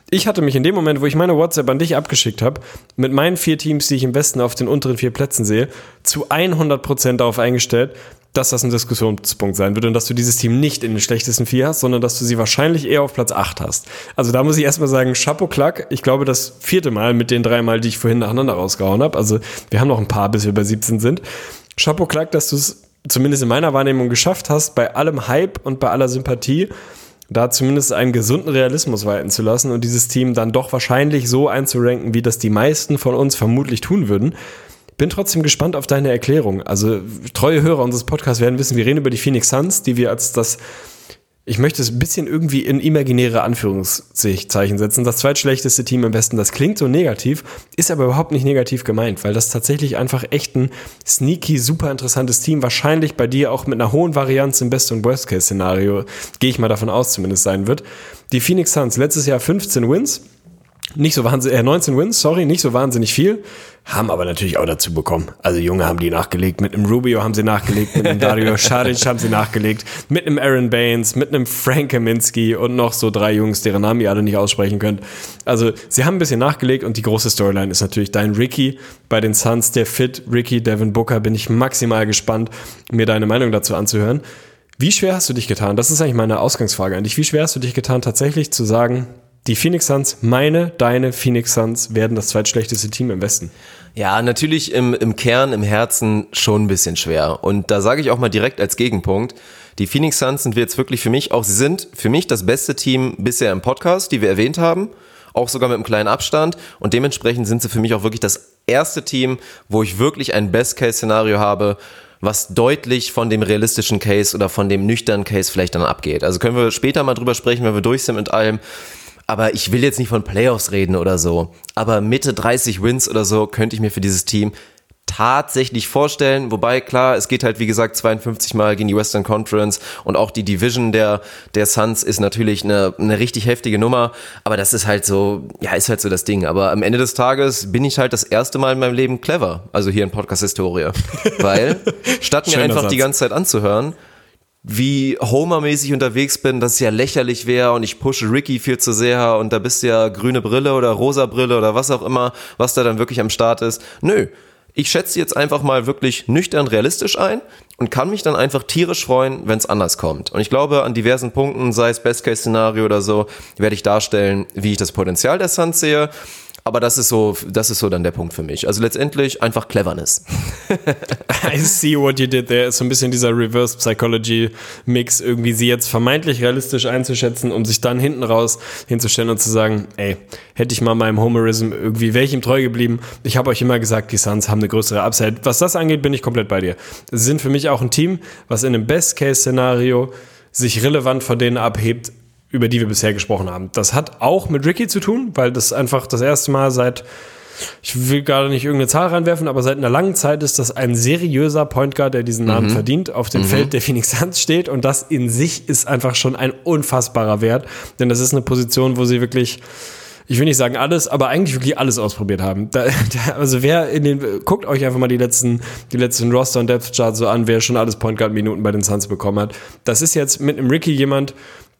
Ich hatte mich in dem Moment, wo ich meine WhatsApp an dich abgeschickt habe, mit meinen vier Teams, die ich im Westen auf den unteren vier Plätzen sehe, zu 100 Prozent darauf eingestellt, dass das ein Diskussionspunkt sein wird und dass du dieses Team nicht in den schlechtesten vier hast, sondern dass du sie wahrscheinlich eher auf Platz acht hast. Also da muss ich erstmal sagen, Chapeau Klack. Ich glaube, das vierte Mal mit den drei Mal, die ich vorhin nacheinander rausgehauen habe. Also wir haben noch ein paar, bis wir bei 17 sind. Chapeau Klack, dass du es zumindest in meiner Wahrnehmung geschafft hast, bei allem Hype und bei aller Sympathie da zumindest einen gesunden Realismus walten zu lassen und dieses Team dann doch wahrscheinlich so einzuranken, wie das die meisten von uns vermutlich tun würden. Bin trotzdem gespannt auf deine Erklärung. Also treue Hörer unseres Podcasts werden wissen, wir reden über die Phoenix Suns, die wir als das, ich möchte es ein bisschen irgendwie in imaginäre Anführungszeichen setzen, das zweitschlechteste Team im Westen. Das klingt so negativ, ist aber überhaupt nicht negativ gemeint, weil das tatsächlich einfach echt ein sneaky, super interessantes Team, wahrscheinlich bei dir auch mit einer hohen Varianz im Best- und Worst-Case-Szenario, gehe ich mal davon aus zumindest sein wird. Die Phoenix Suns letztes Jahr 15 Wins, nicht so wahnsinnig, äh, 19 Wins, sorry, nicht so wahnsinnig viel, haben aber natürlich auch dazu bekommen. Also Junge haben die nachgelegt, mit einem Rubio haben sie nachgelegt, mit einem Dario Saric haben sie nachgelegt, mit einem Aaron Baines, mit einem Frank Kaminski und noch so drei Jungs, deren Namen ihr alle nicht aussprechen könnt. Also sie haben ein bisschen nachgelegt und die große Storyline ist natürlich dein Ricky bei den Suns, der Fit Ricky Devin Booker, bin ich maximal gespannt, mir deine Meinung dazu anzuhören. Wie schwer hast du dich getan? Das ist eigentlich meine Ausgangsfrage an dich. Wie schwer hast du dich getan, tatsächlich zu sagen, Die Phoenix Suns, meine, deine Phoenix Suns, werden das zweitschlechteste Team im Westen. Ja, natürlich im, im Kern, im Herzen schon ein bisschen schwer. Und da sage ich auch mal direkt als Gegenpunkt, die Phoenix Suns sind jetzt wirklich für mich auch, sie sind für mich das beste Team bisher im Podcast, die wir erwähnt haben, auch sogar mit einem kleinen Abstand. Und dementsprechend sind sie für mich auch wirklich das erste Team, wo ich wirklich ein Best-Case-Szenario habe, was deutlich von dem realistischen Case oder von dem nüchternen Case vielleicht dann abgeht. Also können wir später mal drüber sprechen, wenn wir durch sind mit allem. Aber ich will jetzt nicht von Playoffs reden oder so. Aber Mitte 30 Wins oder so könnte ich mir für dieses Team tatsächlich vorstellen. Wobei, klar, es geht halt, wie gesagt, 52 Mal gegen die Western Conference und auch die Division der, der Suns ist natürlich eine, eine richtig heftige Nummer. Aber das ist halt so, ja, ist halt so das Ding. Aber am Ende des Tages bin ich halt das erste Mal in meinem Leben clever. Also hier in Podcast-Historie. Weil, statt mir einfach Satz. die ganze Zeit anzuhören, wie Homer-mäßig unterwegs bin, dass es ja lächerlich wäre und ich pushe Ricky viel zu sehr und da bist du ja grüne Brille oder rosa Brille oder was auch immer, was da dann wirklich am Start ist. Nö, ich schätze jetzt einfach mal wirklich nüchtern realistisch ein und kann mich dann einfach tierisch freuen, wenn es anders kommt. Und ich glaube, an diversen Punkten, sei es Best-Case-Szenario oder so, werde ich darstellen, wie ich das Potenzial der Suns sehe. Aber das ist so, das ist so dann der Punkt für mich. Also letztendlich einfach Cleverness. I see what you did there. Ist so ein bisschen dieser Reverse Psychology Mix, irgendwie sie jetzt vermeintlich realistisch einzuschätzen, um sich dann hinten raus hinzustellen und zu sagen, ey, hätte ich mal meinem Homerism irgendwie, ihm treu geblieben. Ich habe euch immer gesagt, die Suns haben eine größere Upside. Was das angeht, bin ich komplett bei dir. Sie sind für mich auch ein Team, was in einem Best-Case-Szenario sich relevant von denen abhebt, über die wir bisher gesprochen haben. Das hat auch mit Ricky zu tun, weil das einfach das erste Mal seit, ich will gerade nicht irgendeine Zahl reinwerfen, aber seit einer langen Zeit ist das ein seriöser Point Guard, der diesen Namen mhm. verdient, auf dem mhm. Feld der Phoenix Suns steht und das in sich ist einfach schon ein unfassbarer Wert, denn das ist eine Position, wo sie wirklich ich will nicht sagen alles, aber eigentlich wirklich alles ausprobiert haben. Da, da, also wer in den, guckt euch einfach mal die letzten, die letzten Roster und Depth Charts so an, wer schon alles Point Guard Minuten bei den Suns bekommen hat. Das ist jetzt mit einem Ricky jemand,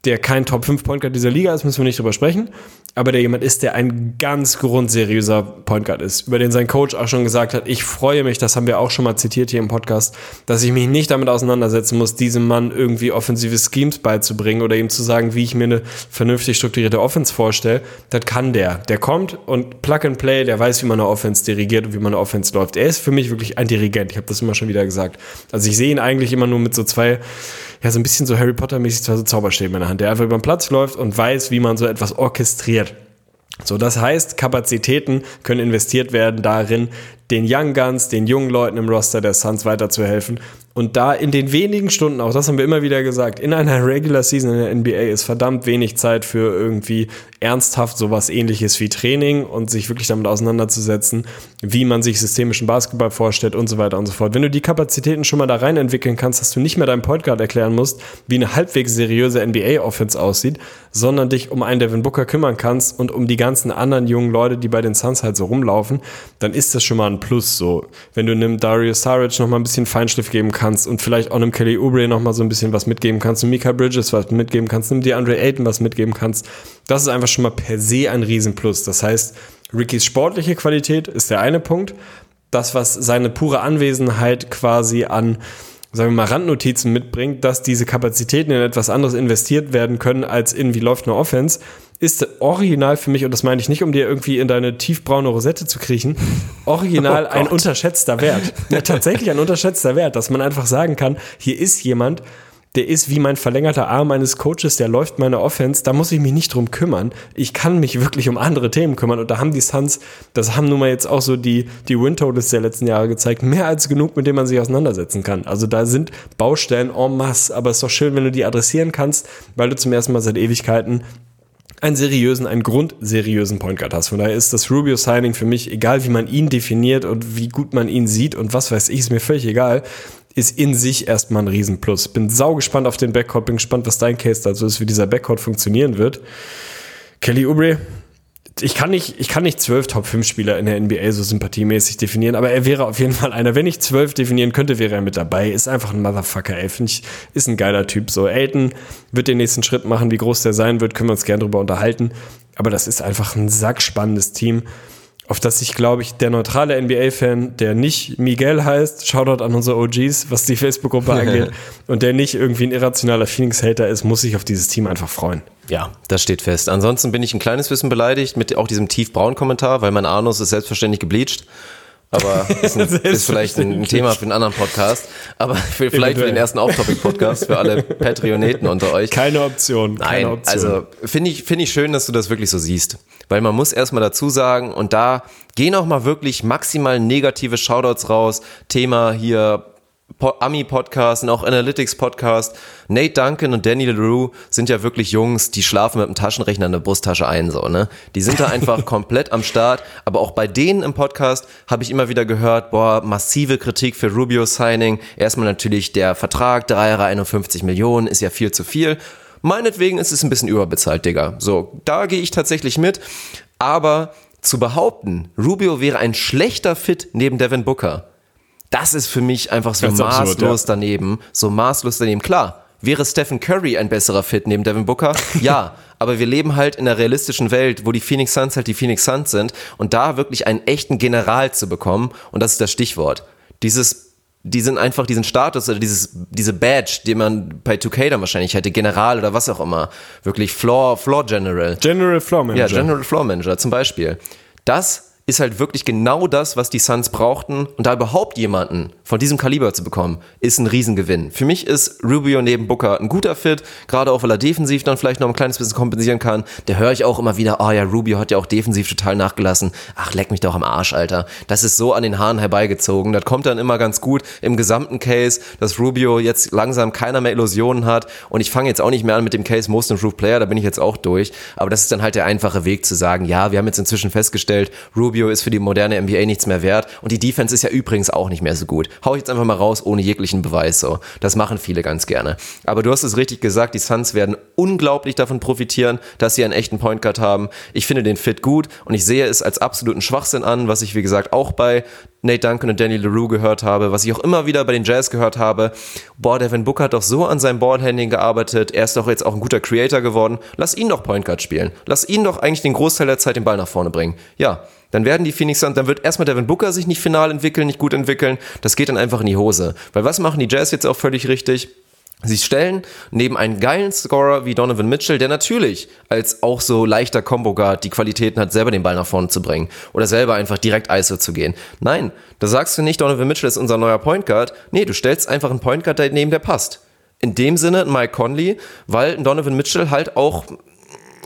der kein Top 5 Point Guard dieser Liga ist, müssen wir nicht drüber sprechen, aber der jemand ist, der ein ganz grundseriöser Point Guard ist, über den sein Coach auch schon gesagt hat, ich freue mich, das haben wir auch schon mal zitiert hier im Podcast, dass ich mich nicht damit auseinandersetzen muss, diesem Mann irgendwie offensive Schemes beizubringen oder ihm zu sagen, wie ich mir eine vernünftig strukturierte Offense vorstelle. Das kann der. Der kommt und Plug and Play, der weiß, wie man eine Offense dirigiert und wie man eine Offense läuft. Er ist für mich wirklich ein Dirigent. Ich habe das immer schon wieder gesagt. Also ich sehe ihn eigentlich immer nur mit so zwei ja, so ein bisschen so Harry Potter-mäßig zwei so Zauberstäbe in der Hand, der einfach über den Platz läuft und weiß, wie man so etwas orchestriert. So, das heißt, Kapazitäten können investiert werden darin, den Young Guns, den jungen Leuten im Roster der Suns weiterzuhelfen. Und da in den wenigen Stunden, auch das haben wir immer wieder gesagt, in einer Regular Season in der NBA ist verdammt wenig Zeit für irgendwie ernsthaft sowas ähnliches wie Training und sich wirklich damit auseinanderzusetzen, wie man sich systemischen Basketball vorstellt und so weiter und so fort. Wenn du die Kapazitäten schon mal da rein entwickeln kannst, dass du nicht mehr deinem Podcast erklären musst, wie eine halbwegs seriöse NBA-Offense aussieht, sondern dich um einen Devin Booker kümmern kannst und um die ganzen anderen jungen Leute, die bei den Suns halt so rumlaufen, dann ist das schon mal ein Plus so. Wenn du einem Darius Saric noch mal ein bisschen Feinschliff geben kannst und vielleicht auch einem Kelly Oubre noch mal so ein bisschen was mitgeben kannst, einem Mika Bridges was mitgeben kannst, einem DeAndre Ayton was mitgeben kannst, das ist einfach schon mal per se ein Riesenplus. Das heißt, Rickys sportliche Qualität ist der eine Punkt. Das, was seine pure Anwesenheit quasi an sagen wir mal, Randnotizen mitbringt, dass diese Kapazitäten in etwas anderes investiert werden können, als in wie läuft eine Offense, ist original für mich, und das meine ich nicht, um dir irgendwie in deine tiefbraune Rosette zu kriechen, original oh ein unterschätzter Wert. Ja, tatsächlich ein unterschätzter Wert, dass man einfach sagen kann, hier ist jemand, der ist wie mein verlängerter Arm meines Coaches, der läuft meine Offense, da muss ich mich nicht drum kümmern. Ich kann mich wirklich um andere Themen kümmern und da haben die Suns, das haben nun mal jetzt auch so die, die Win Totals der letzten Jahre gezeigt, mehr als genug, mit dem man sich auseinandersetzen kann. Also da sind Baustellen en masse, aber es ist doch schön, wenn du die adressieren kannst, weil du zum ersten Mal seit Ewigkeiten einen seriösen, einen grundseriösen Point Guard hast. Von daher ist das Rubio Signing für mich, egal wie man ihn definiert und wie gut man ihn sieht und was weiß ich, ist mir völlig egal ist in sich erstmal ein Riesenplus. Bin sau gespannt auf den Backcourt, bin gespannt, was dein Case dazu ist, wie dieser Backcourt funktionieren wird. Kelly Oubre, ich kann nicht, ich kann nicht zwölf Top 5 Spieler in der NBA so sympathiemäßig definieren, aber er wäre auf jeden Fall einer. Wenn ich zwölf definieren könnte, wäre er mit dabei. Ist einfach ein Motherfucker, ey. Finde ich, ist ein geiler Typ. So, Elton wird den nächsten Schritt machen. Wie groß der sein wird, können wir uns gerne drüber unterhalten. Aber das ist einfach ein sackspannendes Team auf das sich, glaube ich, der neutrale NBA-Fan, der nicht Miguel heißt, Shoutout an unsere OGs, was die Facebook-Gruppe angeht, und der nicht irgendwie ein irrationaler Phoenix-Hater ist, muss sich auf dieses Team einfach freuen. Ja, das steht fest. Ansonsten bin ich ein kleines bisschen beleidigt mit auch diesem tiefbraunen Kommentar, weil mein Anus ist selbstverständlich gebleached. Aber ist, ein, ist vielleicht ein Thema für einen anderen Podcast. Aber für, vielleicht für den ersten Off-Topic-Podcast für alle Patreoneten unter euch. Keine Option. Keine Nein, Option. also finde ich, finde ich schön, dass du das wirklich so siehst. Weil man muss erstmal dazu sagen, und da gehen auch mal wirklich maximal negative Shoutouts raus. Thema hier Ami-Podcast und auch Analytics-Podcast. Nate Duncan und Danny LaRue sind ja wirklich Jungs, die schlafen mit dem Taschenrechner in der Brusttasche ein, so, ne? Die sind da einfach komplett am Start. Aber auch bei denen im Podcast habe ich immer wieder gehört, boah, massive Kritik für Rubio-Signing. Erstmal natürlich der Vertrag, drei Jahre 51 Millionen, ist ja viel zu viel. Meinetwegen ist es ein bisschen überbezahlt, Digga. So, da gehe ich tatsächlich mit. Aber zu behaupten, Rubio wäre ein schlechter Fit neben Devin Booker, das ist für mich einfach so ist absurd, maßlos daneben. So maßlos daneben. Klar, wäre Stephen Curry ein besserer Fit neben Devin Booker? Ja, aber wir leben halt in einer realistischen Welt, wo die Phoenix Suns halt die Phoenix Suns sind und da wirklich einen echten General zu bekommen, und das ist das Stichwort. Dieses, diesen einfach diesen Status oder dieses, diese Badge, den man bei 2K dann wahrscheinlich hätte, General oder was auch immer, wirklich Floor, Floor General. General Floor Manager. Ja, General Floor Manager zum Beispiel. Das ist halt wirklich genau das, was die Suns brauchten. Und da überhaupt jemanden von diesem Kaliber zu bekommen, ist ein Riesengewinn. Für mich ist Rubio neben Booker ein guter Fit, gerade auch, weil er defensiv dann vielleicht noch ein kleines bisschen kompensieren kann. Da höre ich auch immer wieder, oh ja, Rubio hat ja auch defensiv total nachgelassen. Ach, leck mich doch am Arsch, Alter. Das ist so an den Haaren herbeigezogen. Das kommt dann immer ganz gut im gesamten Case, dass Rubio jetzt langsam keiner mehr Illusionen hat. Und ich fange jetzt auch nicht mehr an mit dem Case Most Improved Player, da bin ich jetzt auch durch. Aber das ist dann halt der einfache Weg zu sagen, ja, wir haben jetzt inzwischen festgestellt, Rubio ist für die moderne NBA nichts mehr wert und die Defense ist ja übrigens auch nicht mehr so gut. Hau ich jetzt einfach mal raus, ohne jeglichen Beweis so. Das machen viele ganz gerne. Aber du hast es richtig gesagt, die Suns werden unglaublich davon profitieren, dass sie einen echten Point Guard haben. Ich finde den Fit gut und ich sehe es als absoluten Schwachsinn an, was ich wie gesagt auch bei Nate Duncan und Danny LaRue gehört habe, was ich auch immer wieder bei den Jazz gehört habe. Boah, Devin Booker hat doch so an seinem Ballhandling gearbeitet. Er ist doch jetzt auch ein guter Creator geworden. Lass ihn doch Point Guard spielen. Lass ihn doch eigentlich den Großteil der Zeit den Ball nach vorne bringen. Ja, dann werden die Phoenix Suns, dann wird erstmal Devin Booker sich nicht final entwickeln, nicht gut entwickeln. Das geht dann einfach in die Hose. Weil was machen die Jazz jetzt auch völlig richtig? Sie stellen neben einen geilen Scorer wie Donovan Mitchell, der natürlich als auch so leichter Combo Guard die Qualitäten hat, selber den Ball nach vorne zu bringen oder selber einfach direkt ISO zu gehen. Nein, da sagst du nicht, Donovan Mitchell ist unser neuer Point Guard. Nee, du stellst einfach einen Point Guard daneben, der passt. In dem Sinne Mike Conley, weil Donovan Mitchell halt auch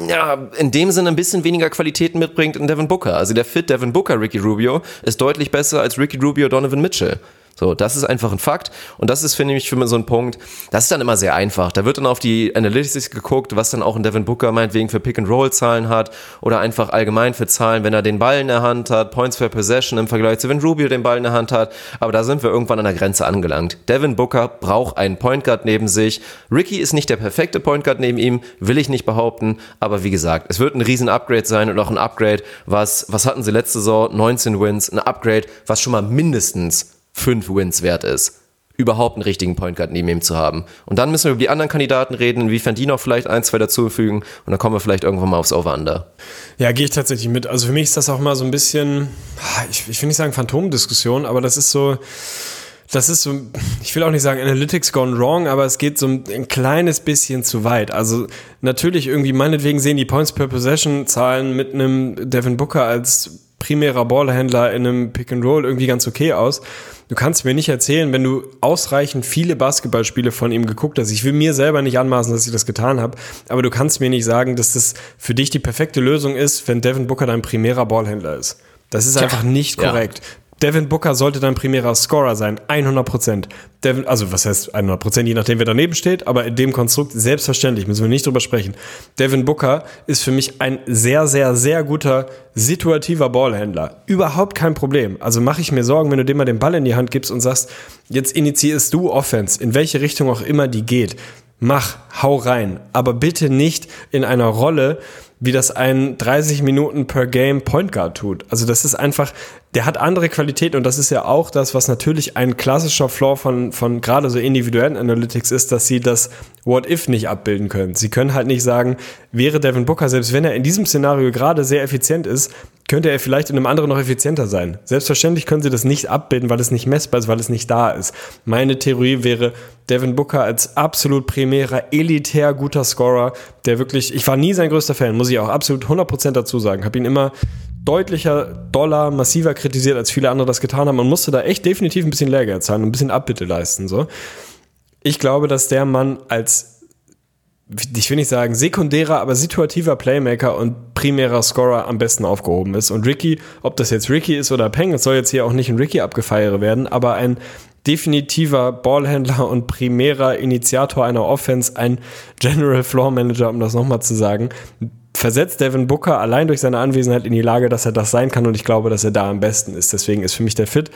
ja, in dem Sinne ein bisschen weniger Qualitäten mitbringt in Devin Booker. Also der Fit Devin Booker, Ricky Rubio, ist deutlich besser als Ricky Rubio, Donovan Mitchell. So, das ist einfach ein Fakt. Und das ist, finde ich, für mich so ein Punkt, das ist dann immer sehr einfach. Da wird dann auf die Analytics geguckt, was dann auch ein Devin Booker meinetwegen für Pick-and-Roll-Zahlen hat oder einfach allgemein für Zahlen, wenn er den Ball in der Hand hat, Points per Possession im Vergleich zu wenn Rubio den Ball in der Hand hat. Aber da sind wir irgendwann an der Grenze angelangt. Devin Booker braucht einen Point Guard neben sich. Ricky ist nicht der perfekte Point Guard neben ihm, will ich nicht behaupten. Aber wie gesagt, es wird ein riesen Upgrade sein und auch ein Upgrade, was, was hatten sie letzte Saison? 19 Wins. Ein Upgrade, was schon mal mindestens fünf Wins wert ist, überhaupt einen richtigen Point Guard neben ihm zu haben. Und dann müssen wir über die anderen Kandidaten reden, inwiefern die noch vielleicht ein, zwei dazufügen und dann kommen wir vielleicht irgendwann mal aufs Over-Under. Ja, gehe ich tatsächlich mit. Also für mich ist das auch mal so ein bisschen, ich, ich will nicht sagen Phantomdiskussion, aber das ist so, das ist so, ich will auch nicht sagen Analytics gone wrong, aber es geht so ein, ein kleines bisschen zu weit. Also natürlich irgendwie, meinetwegen sehen die Points per Possession Zahlen mit einem Devin Booker als primärer Ballhändler in einem Pick and Roll irgendwie ganz okay aus. Du kannst mir nicht erzählen, wenn du ausreichend viele Basketballspiele von ihm geguckt hast. Ich will mir selber nicht anmaßen, dass ich das getan habe, aber du kannst mir nicht sagen, dass das für dich die perfekte Lösung ist, wenn Devin Booker dein primärer Ballhändler ist. Das ist einfach nicht Ja. Devin Booker sollte dein primärer Scorer sein, 100 Prozent. Devin, also was heißt 100 Prozent, je nachdem wer daneben steht, aber in dem Konstrukt selbstverständlich, müssen wir nicht drüber sprechen. Devin Booker ist für mich ein sehr, sehr, sehr guter situativer Ballhändler. Überhaupt kein Problem. Also mache ich mir Sorgen, wenn du dem mal den Ball in die Hand gibst und sagst, jetzt initiierst du Offense, in welche Richtung auch immer die geht. Mach, hau rein. Aber bitte nicht in einer Rolle, wie das ein 30 Minuten per Game Point Guard tut. Also das ist einfach, der hat andere Qualität und das ist ja auch das, was natürlich ein klassischer Flaw von, von gerade so individuellen Analytics ist, dass sie das What If nicht abbilden können. Sie können halt nicht sagen, wäre Devin Booker, selbst wenn er in diesem Szenario gerade sehr effizient ist, könnte er vielleicht in einem anderen noch effizienter sein. Selbstverständlich können sie das nicht abbilden, weil es nicht messbar ist, weil es nicht da ist. Meine Theorie wäre, Devin Booker als absolut primärer, elitär guter Scorer, der wirklich, ich war nie sein größter Fan, muss ich auch absolut 100% dazu sagen, habe ihn immer deutlicher, doller, massiver kritisiert, als viele andere das getan haben und musste da echt definitiv ein bisschen Lehrgeld zahlen und ein bisschen Abbitte leisten, so. Ich glaube, dass der Mann als ich will nicht sagen sekundärer, aber situativer Playmaker und primärer Scorer am besten aufgehoben ist. Und Ricky, ob das jetzt Ricky ist oder Peng, es soll jetzt hier auch nicht in Ricky abgefeiert werden, aber ein definitiver Ballhändler und primärer Initiator einer Offense, ein General Floor Manager, um das nochmal zu sagen, versetzt Devin Booker allein durch seine Anwesenheit in die Lage, dass er das sein kann und ich glaube, dass er da am besten ist. Deswegen ist für mich der Fit.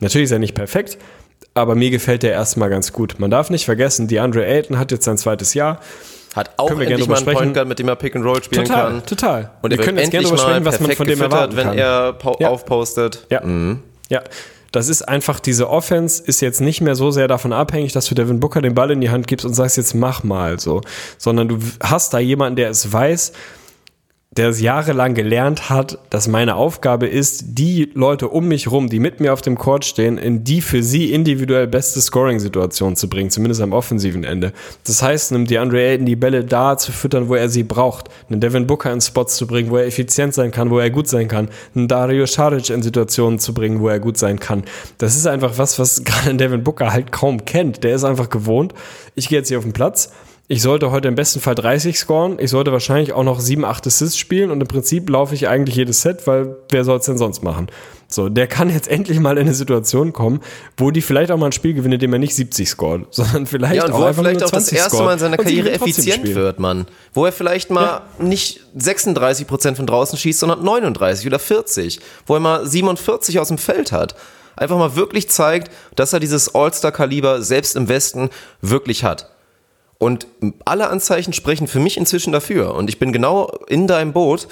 Natürlich ist er nicht perfekt, aber mir gefällt der erstmal ganz gut. Man darf nicht vergessen, DeAndre Ayton hat jetzt sein zweites Jahr. Hat auch Können wir endlich mal einen Point Guard, mit dem er Pick and Roll spielen Total, kann. total. Und Wir er können jetzt gerne mal sprechen, was man von dem erwarten wenn kann. er Ja. aufpostet. Ja. Ja. Das ist einfach, diese Offense ist jetzt nicht mehr so sehr davon abhängig, dass du Devin Booker den Ball in die Hand gibst und sagst, jetzt mach mal so. Sondern du hast da jemanden, der es weiß, der es jahrelang gelernt hat, dass meine Aufgabe ist, die Leute um mich rum, die mit mir auf dem Court stehen, in die für sie individuell beste Scoring-Situation zu bringen, zumindest am offensiven Ende. Das heißt, einem DeAndre Ayton die Bälle da zu füttern, wo er sie braucht, einen Devin Booker in Spots zu bringen, wo er effizient sein kann, wo er gut sein kann, einen Dario Saric in Situationen zu bringen, wo er gut sein kann. Das ist einfach was, was gerade Devin Booker halt kaum kennt. Der ist einfach gewohnt. Ich gehe jetzt hier auf den Platz. Ich sollte heute im besten Fall 30 scoren. Ich sollte wahrscheinlich auch noch 7, 8 Assists spielen und im Prinzip laufe ich eigentlich jedes Set, weil wer soll es denn sonst machen? So, der kann jetzt endlich mal in eine Situation kommen, wo die vielleicht auch mal ein Spiel gewinnen, indem er nicht 70 scoret, sondern vielleicht Ja, und auch wo er vielleicht auch das 20 erste Mal in seiner Karriere effizient Spiel. wird, Mann. Wo er vielleicht mal nicht 36 Prozent von draußen schießt, sondern 39 oder 40. Wo er mal 47 aus dem Feld hat. Einfach mal wirklich zeigt, dass er dieses All-Star-Kaliber selbst im Westen wirklich hat. Und alle Anzeichen sprechen für mich inzwischen dafür. Und ich bin genau in deinem Boot.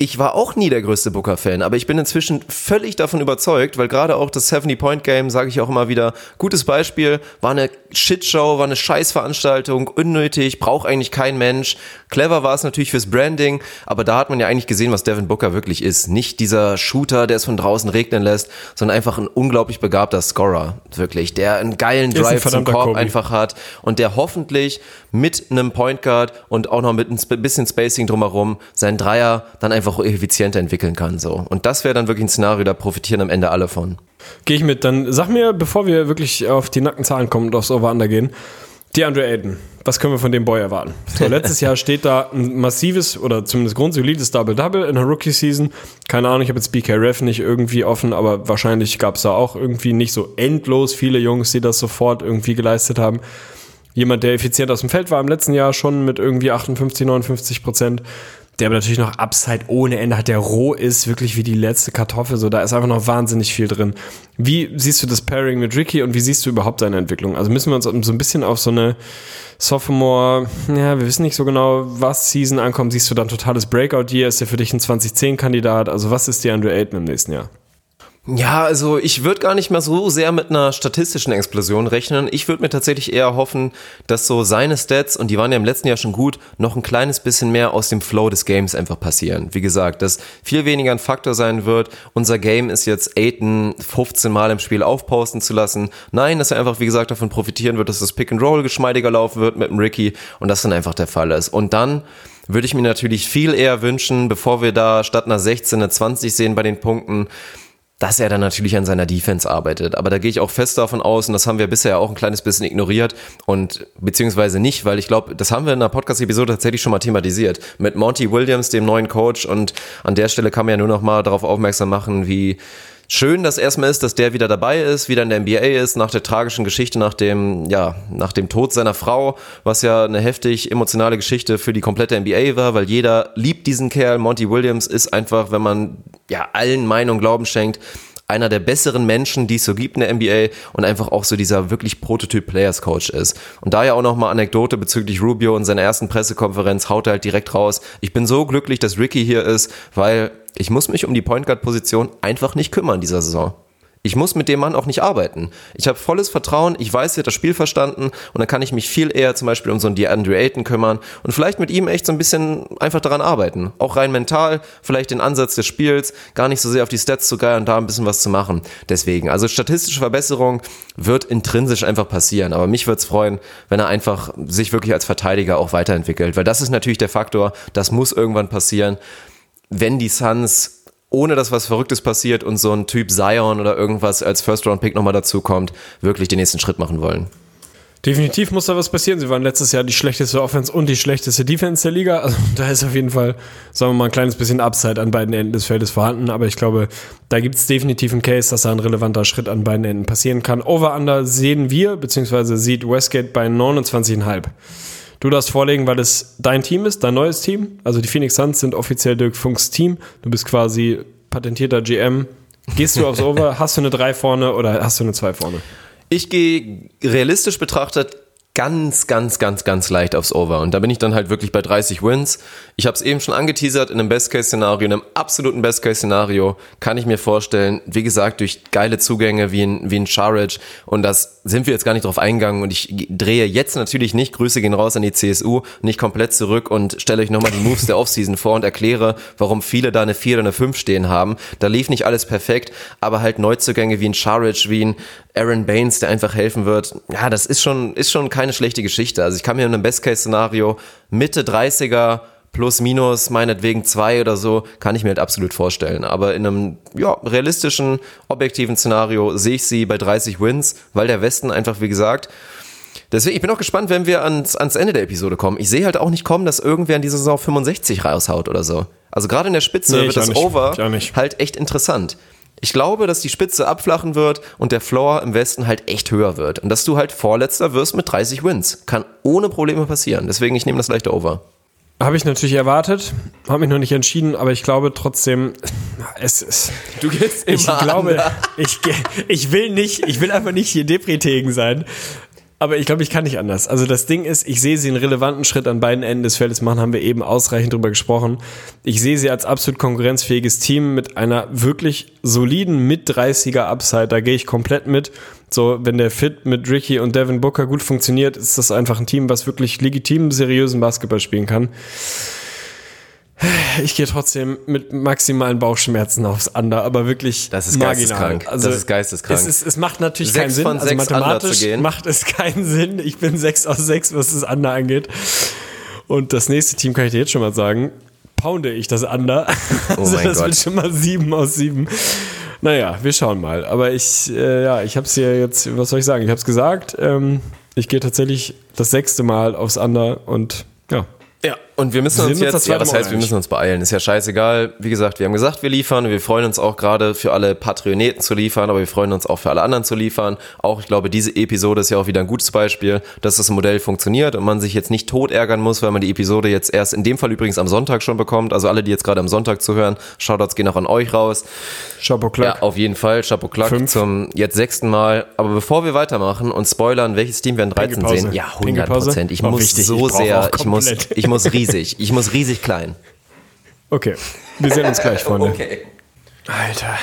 Ich war auch nie der größte Booker-Fan, aber ich bin inzwischen völlig davon überzeugt, weil gerade auch das 70-Point-Game, sage ich auch immer wieder, gutes Beispiel, war eine Shitshow, war eine Scheißveranstaltung, unnötig, braucht eigentlich kein Mensch. Clever war es natürlich fürs Branding, aber da hat man ja eigentlich gesehen, was Devin Booker wirklich ist. Nicht dieser Shooter, der es von draußen regnen lässt, sondern einfach ein unglaublich begabter Scorer, wirklich, der einen geilen ist ein Drive zum Korb Kobe. einfach hat und der hoffentlich mit einem Point Guard und auch noch mit ein bisschen Spacing drumherum seinen Dreier dann einfach effizienter entwickeln kann. So. Und das wäre dann wirklich ein Szenario, da profitieren am Ende alle von. Gehe ich mit. Dann sag mir, bevor wir wirklich auf die nackten Zahlen kommen und aufs Over-Under gehen, DeAndre Ayton, was können wir von dem Boy erwarten? So, letztes Jahr steht da ein massives oder zumindest grundsolides Double-Double in der Rookie-Season. Keine Ahnung, ich habe jetzt BK Ref nicht irgendwie offen, aber wahrscheinlich gab es da auch irgendwie nicht so endlos viele Jungs, die das sofort irgendwie geleistet haben. Jemand, der effizient aus dem Feld war im letzten Jahr schon mit irgendwie 58, 59 Prozent. Der aber natürlich noch Upside ohne Ende hat, der roh ist, wirklich wie die letzte Kartoffel. So, da ist einfach noch wahnsinnig viel drin. Wie siehst du das Pairing mit Ricky und wie siehst du überhaupt seine Entwicklung? Also müssen wir uns so ein bisschen auf so eine Sophomore, ja, wir wissen nicht so genau, was Season ankommt. Siehst du dann totales Breakout-Year? Ist der für dich ein 2010-Kandidat? Also was ist die Andrew Ayton im nächsten Jahr? Ja, also ich würde gar nicht mehr so sehr mit einer statistischen Explosion rechnen. Ich würde mir tatsächlich eher hoffen, dass so seine Stats, und die waren ja im letzten Jahr schon gut, noch ein kleines bisschen mehr aus dem Flow des Games einfach passieren. Wie gesagt, dass viel weniger ein Faktor sein wird. Unser Game ist jetzt Aiden 15 Mal im Spiel aufposten zu lassen. Nein, dass er einfach, wie gesagt, davon profitieren wird, dass das Pick and Roll geschmeidiger laufen wird mit dem Ricky und das dann einfach der Fall ist. Und dann würde ich mir natürlich viel eher wünschen, bevor wir da statt einer 16 eine 20 sehen bei den Punkten, dass er dann natürlich an seiner Defense arbeitet. Aber da gehe ich auch fest davon aus, und das haben wir bisher auch ein kleines bisschen ignoriert und beziehungsweise nicht, weil ich glaube, das haben wir in einer Podcast-Episode tatsächlich schon mal thematisiert. Mit Monty Williams, dem neuen Coach, und an der Stelle kann man ja nur noch mal darauf aufmerksam machen, wie schön das erstmal ist, dass der wieder dabei ist, wieder in der NBA ist, nach der tragischen Geschichte, nach dem, ja, nach dem Tod seiner Frau, was ja eine heftig emotionale Geschichte für die komplette NBA war, weil jeder liebt diesen Kerl. Monty Williams ist einfach, wenn man ja allen Meinung Glauben schenkt, einer der besseren Menschen, die es so gibt in der NBA und einfach auch so dieser wirklich Prototyp Players Coach ist. Und da ja auch nochmal Anekdote bezüglich Rubio und seiner ersten Pressekonferenz haut er halt direkt raus. Ich bin so glücklich, dass Ricky hier ist, weil ich muss mich um die Point Guard Position einfach nicht kümmern dieser Saison. Ich muss mit dem Mann auch nicht arbeiten. Ich habe volles Vertrauen, ich weiß, er hat das Spiel verstanden und dann kann ich mich viel eher zum Beispiel um so einen DeAndre Ayton kümmern und vielleicht mit ihm echt so ein bisschen einfach daran arbeiten. Auch rein mental, vielleicht den Ansatz des Spiels, gar nicht so sehr auf die Stats zu geiern und da ein bisschen was zu machen. Deswegen, also statistische Verbesserung wird intrinsisch einfach passieren, aber mich würde es freuen, wenn er einfach sich wirklich als Verteidiger auch weiterentwickelt, weil das ist natürlich der Faktor, das muss irgendwann passieren, wenn die Suns ohne dass was Verrücktes passiert und so ein Typ Zion oder irgendwas als First-Round-Pick nochmal dazu kommt, wirklich den nächsten Schritt machen wollen. Definitiv muss da was passieren. Sie waren letztes Jahr die schlechteste Offense und die schlechteste Defense der Liga. Also da ist auf jeden Fall, sagen wir mal, ein kleines bisschen Upside an beiden Enden des Feldes vorhanden. Aber ich glaube, da gibt es definitiv einen Case, dass da ein relevanter Schritt an beiden Enden passieren kann. Over-Under sehen wir, beziehungsweise sieht Westgate bei 29,5. Du darfst vorlegen, weil es dein Team ist, dein neues Team. Also die Phoenix Suns sind offiziell Dirk Funks Team. Du bist quasi patentierter GM. Gehst du aufs Over? hast du eine 3 vorne oder hast du eine 2 vorne? Ich gehe realistisch betrachtet ganz, ganz, ganz, ganz leicht aufs Over. Und da bin ich dann halt wirklich bei 30 Wins. Ich habe es eben schon angeteasert, in einem Best-Case-Szenario, in einem absoluten Best-Case-Szenario kann ich mir vorstellen, wie gesagt, durch geile Zugänge wie ein, wie ein Charic und das sind wir jetzt gar nicht drauf eingegangen und ich drehe jetzt natürlich nicht, Grüße gehen raus an die CSU, nicht komplett zurück und stelle euch nochmal die Moves der Offseason vor und erkläre, warum viele da eine 4 oder eine 5 stehen haben. Da lief nicht alles perfekt, aber halt Neuzugänge wie ein Charic, wie ein Aaron Baines, der einfach helfen wird. Ja, das ist schon, ist schon keine schlechte Geschichte. Also ich kann mir in einem Best-Case-Szenario Mitte 30er plus minus meinetwegen zwei oder so, kann ich mir halt absolut vorstellen. Aber in einem ja, realistischen, objektiven Szenario sehe ich sie bei 30 Wins, weil der Westen einfach, wie gesagt, Deswegen, ich bin auch gespannt, wenn wir ans, ans Ende der Episode kommen. Ich sehe halt auch nicht kommen, dass irgendwer in dieser Saison 65 raushaut oder so. Also gerade in der Spitze Nee, wird das nicht. Over halt echt interessant. Ich glaube, dass die Spitze abflachen wird und der Floor im Westen halt echt höher wird. Und dass du halt Vorletzter wirst mit 30 Wins. Kann ohne Probleme passieren. Deswegen, ich nehme das leichte Over. Habe ich natürlich erwartet, habe mich noch nicht entschieden, aber ich glaube trotzdem, es ist. Du gehst Ich glaube, ich, ich will nicht, ich will einfach nicht hier Depri-Tegen sein. Aber ich glaube, ich kann nicht anders. Also das Ding ist, ich sehe sie einen relevanten Schritt an beiden Enden des Feldes machen, haben wir eben ausreichend drüber gesprochen. Ich sehe sie als absolut konkurrenzfähiges Team mit einer wirklich soliden Mit-30er Upside. Da gehe ich komplett mit. So, wenn der Fit mit Ricky und Devin Booker gut funktioniert, ist das einfach ein Team, was wirklich legitim, seriösen Basketball spielen kann. Ich gehe trotzdem mit maximalen Bauchschmerzen aufs Under, aber wirklich Das ist marginal. geisteskrank. Das ist geisteskrank. Es, ist, es macht natürlich Sechs keinen Sinn. von Also mathematisch zu gehen. macht es keinen Sinn. Ich bin 6 aus 6, was das Under angeht. Und das nächste Team kann ich dir jetzt schon mal sagen. Pounde ich das Under. Also mein das Gott. wird schon mal 7 aus 7. Naja, wir schauen mal. Aber ich, äh, ja, ich habe es hier jetzt, was soll ich sagen? Ich habe es gesagt. Ähm, ich gehe tatsächlich das sechste Mal aufs Under und ja. Ja, und wir müssen Wir uns das jetzt, ja, das heißt, wir müssen uns beeilen. Ist ja scheißegal. Wie gesagt, wir haben gesagt, wir liefern. Wir freuen uns auch gerade für alle Patreoneten zu liefern, aber wir freuen uns auch für alle anderen zu liefern. Auch, ich glaube, diese Episode ist ja auch wieder ein gutes Beispiel, dass das Modell funktioniert und man sich jetzt nicht tot ärgern muss, weil man die Episode jetzt erst in dem Fall übrigens am Sonntag schon bekommt. Also alle, die jetzt gerade am Sonntag zuhören, Shoutouts gehen auch an euch raus. Chapeau Ja, Klack. auf jeden Fall. Chapeau Klack Fünf. zum jetzt sechsten Mal. Aber bevor wir weitermachen und spoilern, welches Team wir in 13 Pinkelpause. sehen. Ja, 100 Pinkelpause. Prozent. Ich muss so Ich sehr, ich muss, ich muss riesig, ich muss riesig klein. Okay, wir sehen uns gleich, Freunde. Okay. Alter.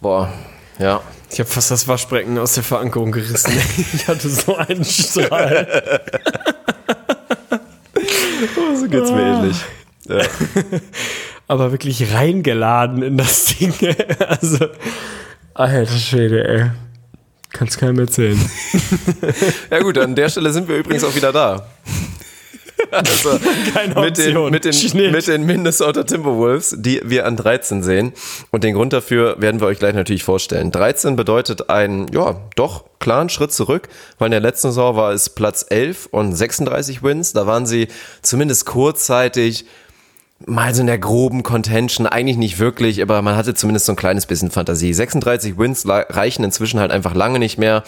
Boah, ja. Ich habe fast das Waschbecken aus der Verankerung gerissen. Ich hatte so einen Strahl. So geht's mir ähnlich. Ja. Aber wirklich reingeladen in das Ding. Also, alter Schwede, ey. Kannst keinem erzählen. ja gut, an der Stelle sind wir übrigens auch wieder da. Also, Keine mit den, mit, den, mit den Minnesota Timberwolves, die wir an 13 sehen. Und den Grund dafür werden wir euch gleich natürlich vorstellen. 13 bedeutet einen, ja, doch klaren Schritt zurück, weil in der letzten Saison war es Platz 11 und 36 Wins. Da waren sie zumindest kurzzeitig mal so in der groben Contention, eigentlich nicht wirklich, aber man hatte zumindest so ein kleines bisschen Fantasie. 36 Wins reichen inzwischen halt einfach lange nicht mehr.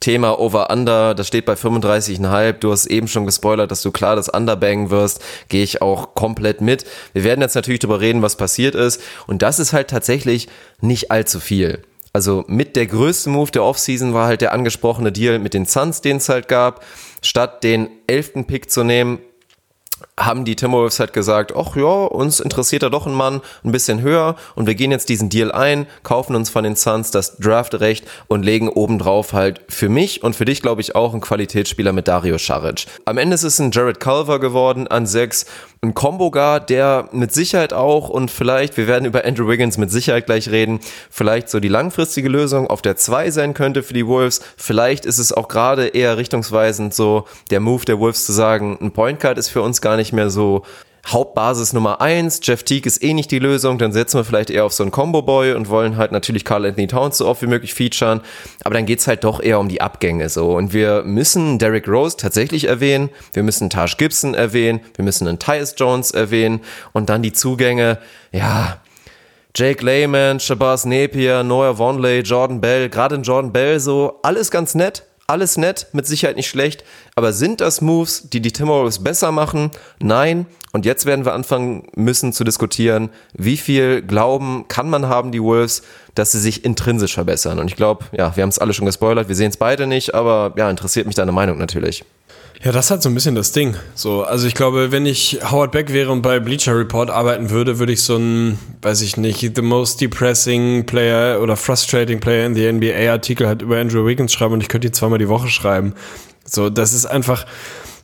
Thema Over-Under, das steht bei 35,5. Du hast eben schon gespoilert, dass du klar das Underbangen wirst. Gehe ich auch komplett mit. Wir werden jetzt natürlich darüber reden, was passiert ist. Und das ist halt tatsächlich nicht allzu viel. Also mit der größte Move der Offseason war halt der angesprochene Deal mit den Suns, den es halt gab. Statt den elften Pick zu nehmen, haben die Timberwolves halt gesagt, ach ja, uns interessiert da doch ein Mann ein bisschen höher und wir gehen jetzt diesen Deal ein, kaufen uns von den Suns das Draftrecht und legen obendrauf halt für mich und für dich, glaube ich, auch einen Qualitätsspieler mit Dario Saric. Am Ende ist es ein Jared Culver geworden an sechs, ein Combo Guard, der mit Sicherheit auch und vielleicht, wir werden über Andrew Wiggins mit Sicherheit gleich reden, vielleicht so die langfristige Lösung auf der zwei sein könnte für die Wolves. Vielleicht ist es auch gerade eher richtungsweisend so der Move der Wolves zu sagen, ein Point Guard ist für uns gar nicht mehr so Hauptbasis Nummer eins. Jeff Teague ist eh nicht die Lösung, dann setzen wir vielleicht eher auf so einen Combo-Boy und wollen halt natürlich Carl Anthony Towns so oft wie möglich featuren. Aber dann geht's halt doch eher um die Abgänge so. Und wir müssen Derrick Rose tatsächlich erwähnen, wir müssen Taj Gibson erwähnen, wir müssen einen Tyus Jones erwähnen. Und dann die Zugänge, ja, Jake Layman, Shabazz Napier, Noah Vonley, Jordan Bell, gerade in Jordan Bell so, alles ganz nett, alles nett, mit Sicherheit nicht schlecht, aber sind das Moves, die die Timberwolves besser machen? Nein. Und jetzt werden wir anfangen müssen zu diskutieren, wie viel Glauben kann man haben, die Wolves, dass sie sich intrinsisch verbessern. Und ich glaube, ja, wir haben es alle schon gespoilert, wir sehen es beide nicht, aber ja, interessiert mich deine Meinung natürlich. Ja, das hat so ein bisschen das Ding. So, also ich glaube, wenn ich Howard Beck wäre und bei Bleacher Report arbeiten würde, würde ich so ein, weiß ich nicht, the most depressing player oder frustrating player in the NBA Artikel halt über Andrew Wiggins schreiben und ich könnte die zweimal die Woche schreiben. So, das ist einfach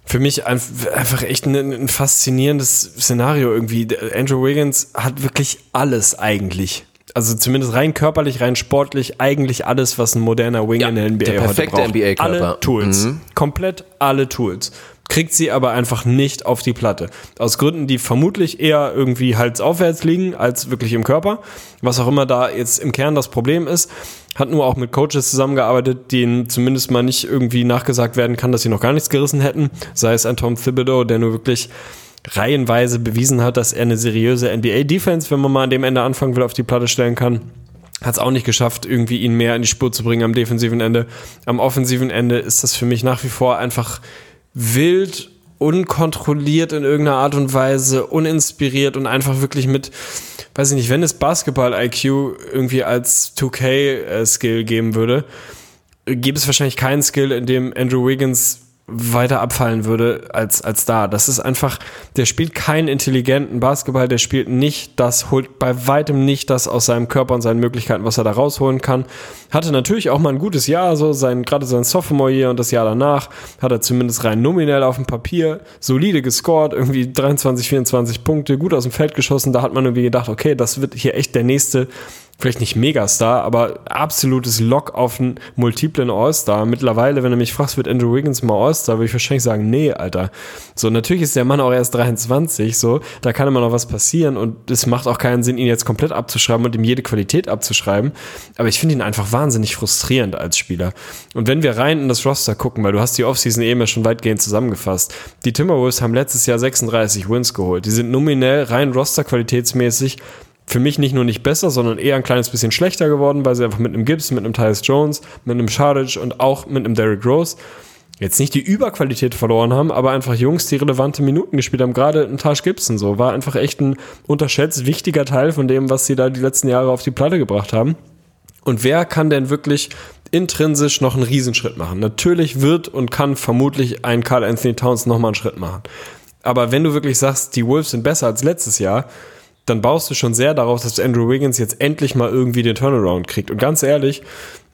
für mich einfach echt ein, ein faszinierendes Szenario irgendwie. Andrew Wiggins hat wirklich alles eigentlich also zumindest rein körperlich, rein sportlich, eigentlich alles, was ein moderner Wing ja, in der NBA der perfekte heute braucht. NBA alle Tools. Mhm. Komplett alle Tools. Kriegt sie aber einfach nicht auf die Platte. Aus Gründen, die vermutlich eher irgendwie halsaufwärts liegen, als wirklich im Körper. Was auch immer da jetzt im Kern das Problem ist. Hat nur auch mit Coaches zusammengearbeitet, denen zumindest mal nicht irgendwie nachgesagt werden kann, dass sie noch gar nichts gerissen hätten. Sei es ein Tom Thibodeau, der nur wirklich reihenweise bewiesen hat, dass er eine seriöse NBA-Defense, wenn man mal an dem Ende anfangen will, auf die Platte stellen kann. Hat es auch nicht geschafft, irgendwie ihn mehr in die Spur zu bringen am defensiven Ende. Am offensiven Ende ist das für mich nach wie vor einfach wild, unkontrolliert in irgendeiner Art und Weise, uninspiriert und einfach wirklich mit, weiß ich nicht, wenn es Basketball-IQ irgendwie als 2K-Skill äh, geben würde, gäbe es wahrscheinlich keinen Skill, in dem Andrew Wiggins weiter abfallen würde als, als da. Das ist einfach, der spielt keinen intelligenten Basketball, der spielt nicht das, holt bei weitem nicht das aus seinem Körper und seinen Möglichkeiten, was er da rausholen kann. Hatte natürlich auch mal ein gutes Jahr, so sein, gerade sein Sophomore-Jahr und das Jahr danach hat er zumindest rein nominell auf dem Papier solide gescored, irgendwie 23, 24 Punkte, gut aus dem Feld geschossen. Da hat man irgendwie gedacht, okay, das wird hier echt der nächste vielleicht nicht Megastar, aber absolutes Lock auf einen multiplen All-Star. Mittlerweile, wenn du mich fragst, wird Andrew Wiggins mal All-Star, würde ich wahrscheinlich sagen, nee, Alter. So, natürlich ist der Mann auch erst 23, so, da kann immer noch was passieren und es macht auch keinen Sinn, ihn jetzt komplett abzuschreiben und ihm jede Qualität abzuschreiben. Aber ich finde ihn einfach wahnsinnig frustrierend als Spieler. Und wenn wir rein in das Roster gucken, weil du hast die Offseason eben ja schon weitgehend zusammengefasst. Die Timberwolves haben letztes Jahr 36 Wins geholt. Die sind nominell rein Roster-qualitätsmäßig für mich nicht nur nicht besser, sondern eher ein kleines bisschen schlechter geworden, weil sie einfach mit einem Gibbs, mit einem Tyus Jones, mit einem Shardage und auch mit einem Derrick Rose jetzt nicht die Überqualität verloren haben, aber einfach Jungs, die relevante Minuten gespielt haben. Gerade ein Taj Gibson so war einfach echt ein unterschätzt wichtiger Teil von dem, was sie da die letzten Jahre auf die Platte gebracht haben. Und wer kann denn wirklich intrinsisch noch einen Riesenschritt machen? Natürlich wird und kann vermutlich ein Carl Anthony Towns nochmal einen Schritt machen. Aber wenn du wirklich sagst, die Wolves sind besser als letztes Jahr, dann baust du schon sehr darauf, dass Andrew Wiggins jetzt endlich mal irgendwie den Turnaround kriegt. Und ganz ehrlich,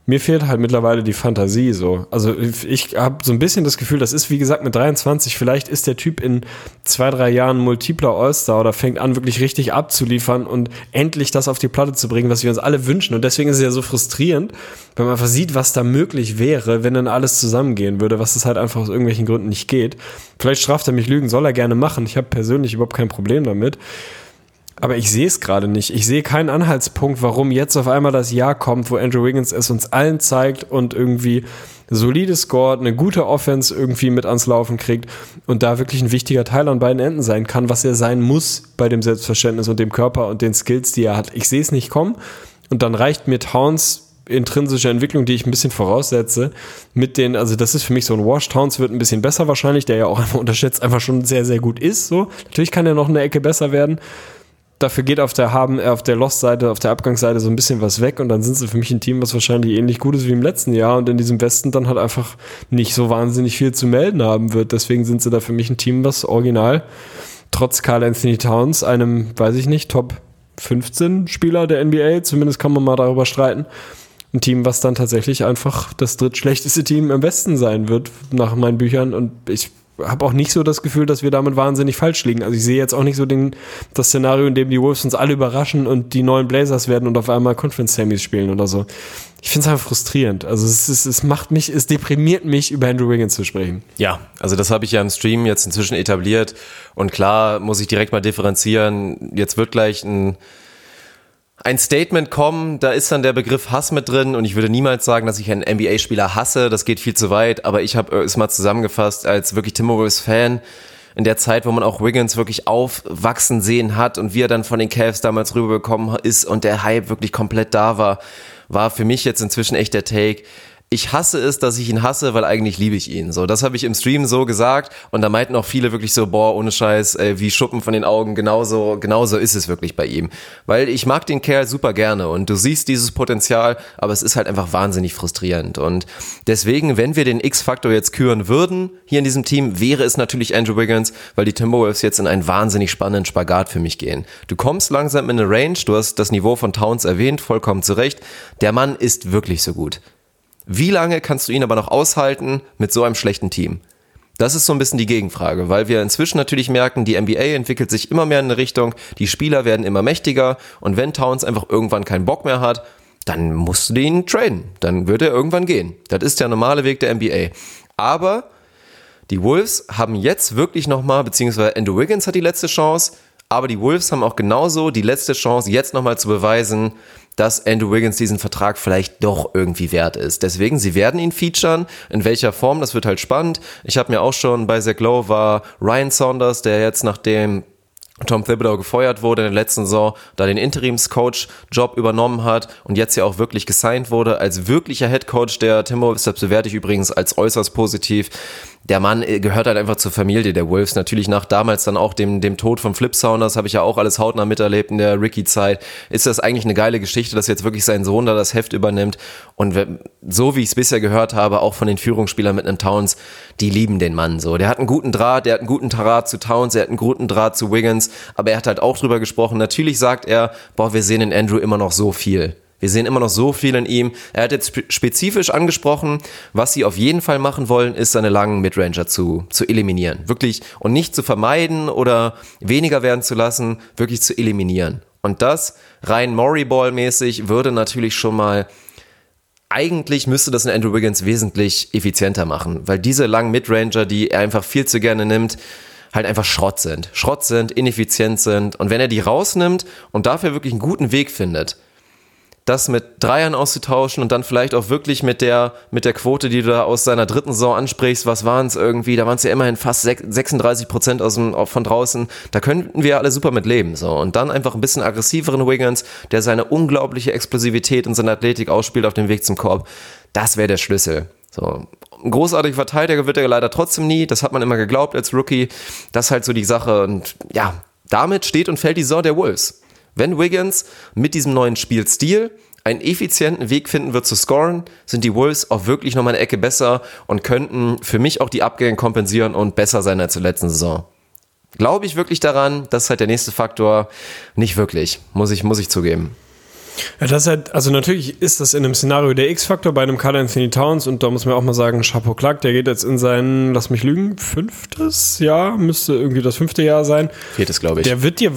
mir fehlt halt mittlerweile die Fantasie so. Also ich habe so ein bisschen das Gefühl, das ist wie gesagt mit 23, vielleicht ist der Typ in zwei, drei Jahren multipler All-Star oder fängt an wirklich richtig abzuliefern und endlich das auf die Platte zu bringen, was wir uns alle wünschen. Und deswegen ist es ja so frustrierend, wenn man einfach sieht, was da möglich wäre, wenn dann alles zusammengehen würde, was es halt einfach aus irgendwelchen Gründen nicht geht. Vielleicht straft er mich Lügen, soll er gerne machen. Ich habe persönlich überhaupt kein Problem damit. Aber ich sehe es gerade nicht. Ich sehe keinen Anhaltspunkt, warum jetzt auf einmal das Jahr kommt, wo Andrew Wiggins es uns allen zeigt und irgendwie solide scored, eine gute Offense irgendwie mit ans Laufen kriegt und da wirklich ein wichtiger Teil an beiden Enden sein kann, was er sein muss bei dem Selbstverständnis und dem Körper und den Skills, die er hat. Ich sehe es nicht kommen und dann reicht mir Towns intrinsische Entwicklung, die ich ein bisschen voraussetze, mit den, also das ist für mich so ein Wash. Towns wird ein bisschen besser wahrscheinlich, der ja auch einfach unterschätzt einfach schon sehr, sehr gut ist. So, natürlich kann er noch eine Ecke besser werden. Dafür geht auf der Haben, äh, auf der Lost-Seite, auf der Abgangsseite so ein bisschen was weg und dann sind sie für mich ein Team, was wahrscheinlich ähnlich gut ist wie im letzten Jahr und in diesem Westen dann halt einfach nicht so wahnsinnig viel zu melden haben wird. Deswegen sind sie da für mich ein Team, was original trotz Carl Anthony Towns, einem, weiß ich nicht, Top 15 Spieler der NBA, zumindest kann man mal darüber streiten, ein Team, was dann tatsächlich einfach das drittschlechteste Team im Westen sein wird, nach meinen Büchern. Und ich habe auch nicht so das Gefühl, dass wir damit wahnsinnig falsch liegen. Also ich sehe jetzt auch nicht so den, das Szenario, in dem die Wolves uns alle überraschen und die neuen Blazers werden und auf einmal Conference Semis spielen oder so. Ich finde es einfach frustrierend. Also es, ist, es macht mich, es deprimiert mich, über Andrew Wiggins zu sprechen. Ja, also das habe ich ja im Stream jetzt inzwischen etabliert und klar muss ich direkt mal differenzieren. Jetzt wird gleich ein ein Statement kommen, da ist dann der Begriff Hass mit drin und ich würde niemals sagen, dass ich einen NBA-Spieler hasse, das geht viel zu weit, aber ich habe es mal zusammengefasst als wirklich Timberwolves-Fan in der Zeit, wo man auch Wiggins wirklich aufwachsen sehen hat und wie er dann von den Cavs damals rübergekommen ist und der Hype wirklich komplett da war, war für mich jetzt inzwischen echt der Take ich hasse es, dass ich ihn hasse, weil eigentlich liebe ich ihn. So, das habe ich im Stream so gesagt und da meinten auch viele wirklich so, boah, ohne Scheiß, äh, wie Schuppen von den Augen. Genauso, genauso ist es wirklich bei ihm, weil ich mag den Kerl super gerne und du siehst dieses Potenzial, aber es ist halt einfach wahnsinnig frustrierend und deswegen, wenn wir den X-Faktor jetzt küren würden hier in diesem Team, wäre es natürlich Andrew Wiggins, weil die Timberwolves jetzt in einen wahnsinnig spannenden Spagat für mich gehen. Du kommst langsam in eine Range, du hast das Niveau von Towns erwähnt, vollkommen zu Recht. Der Mann ist wirklich so gut. Wie lange kannst du ihn aber noch aushalten mit so einem schlechten Team? Das ist so ein bisschen die Gegenfrage, weil wir inzwischen natürlich merken, die NBA entwickelt sich immer mehr in eine Richtung, die Spieler werden immer mächtiger und wenn Towns einfach irgendwann keinen Bock mehr hat, dann musst du ihn trainen, dann wird er irgendwann gehen. Das ist der normale Weg der NBA. Aber die Wolves haben jetzt wirklich nochmal, beziehungsweise Andrew Wiggins hat die letzte Chance, aber die Wolves haben auch genauso die letzte Chance, jetzt nochmal zu beweisen, dass Andrew Wiggins diesen Vertrag vielleicht doch irgendwie wert ist. Deswegen, sie werden ihn featuren. In welcher Form, das wird halt spannend. Ich habe mir auch schon bei Zach Lowe war Ryan Saunders, der jetzt nach dem Tom Thibodeau gefeuert wurde in der letzten Saison, da den Interimscoach-Job übernommen hat und jetzt ja auch wirklich gesigned wurde als wirklicher Headcoach der Timberwolves. Das bewerte ich übrigens als äußerst positiv der Mann äh, gehört halt einfach zur Familie der Wolves. Natürlich nach damals dann auch dem, dem Tod von Flip Saunders habe ich ja auch alles hautnah miterlebt in der Ricky-Zeit. Ist das eigentlich eine geile Geschichte, dass jetzt wirklich sein Sohn da das Heft übernimmt? Und so wie ich es bisher gehört habe, auch von den Führungsspielern mit einem Towns, die lieben den Mann so. Der hat einen guten Draht, der hat einen guten Draht zu Towns, er hat einen guten Draht zu Wiggins, aber er hat halt auch drüber gesprochen. Natürlich sagt er, boah, wir sehen in Andrew immer noch so viel. Wir sehen immer noch so viel in ihm. Er hat jetzt spezifisch angesprochen, was sie auf jeden Fall machen wollen, ist seine langen Midranger zu, zu eliminieren. Wirklich. Und nicht zu vermeiden oder weniger werden zu lassen, wirklich zu eliminieren. Und das rein Murray-Ball-mäßig würde natürlich schon mal eigentlich müsste das in Andrew Wiggins wesentlich effizienter machen, weil diese langen Midranger, die er einfach viel zu gerne nimmt, halt einfach Schrott sind. Schrott sind, ineffizient sind. Und wenn er die rausnimmt und dafür wirklich einen guten Weg findet, das mit Dreiern auszutauschen und dann vielleicht auch wirklich mit der, mit der Quote, die du da aus seiner dritten Saison ansprichst, was waren es irgendwie, da waren es ja immerhin fast 36 Prozent aus dem, von draußen, da könnten wir alle super mit leben, so. Und dann einfach ein bisschen aggressiveren Wiggins, der seine unglaubliche Explosivität und seine Athletik ausspielt auf dem Weg zum Korb, das wäre der Schlüssel. So. Ein großartiger Verteidiger wird er leider trotzdem nie, das hat man immer geglaubt als Rookie, das ist halt so die Sache und ja, damit steht und fällt die Saison der Wolves. Wenn Wiggins mit diesem neuen Spielstil einen effizienten Weg finden wird zu scoren, sind die Wolves auch wirklich nochmal eine Ecke besser und könnten für mich auch die Abgänge kompensieren und besser sein als zur letzten Saison. Glaube ich wirklich daran? Das ist halt der nächste Faktor. Nicht wirklich, muss ich, muss ich zugeben. Ja, das ist halt, also natürlich ist das in einem Szenario der X-Faktor bei einem Carl Anthony Towns und da muss man auch mal sagen, Chapeau Clark, der geht jetzt in sein, lass mich lügen, fünftes Jahr, müsste irgendwie das fünfte Jahr sein. Viertes, glaube ich. Der wird dir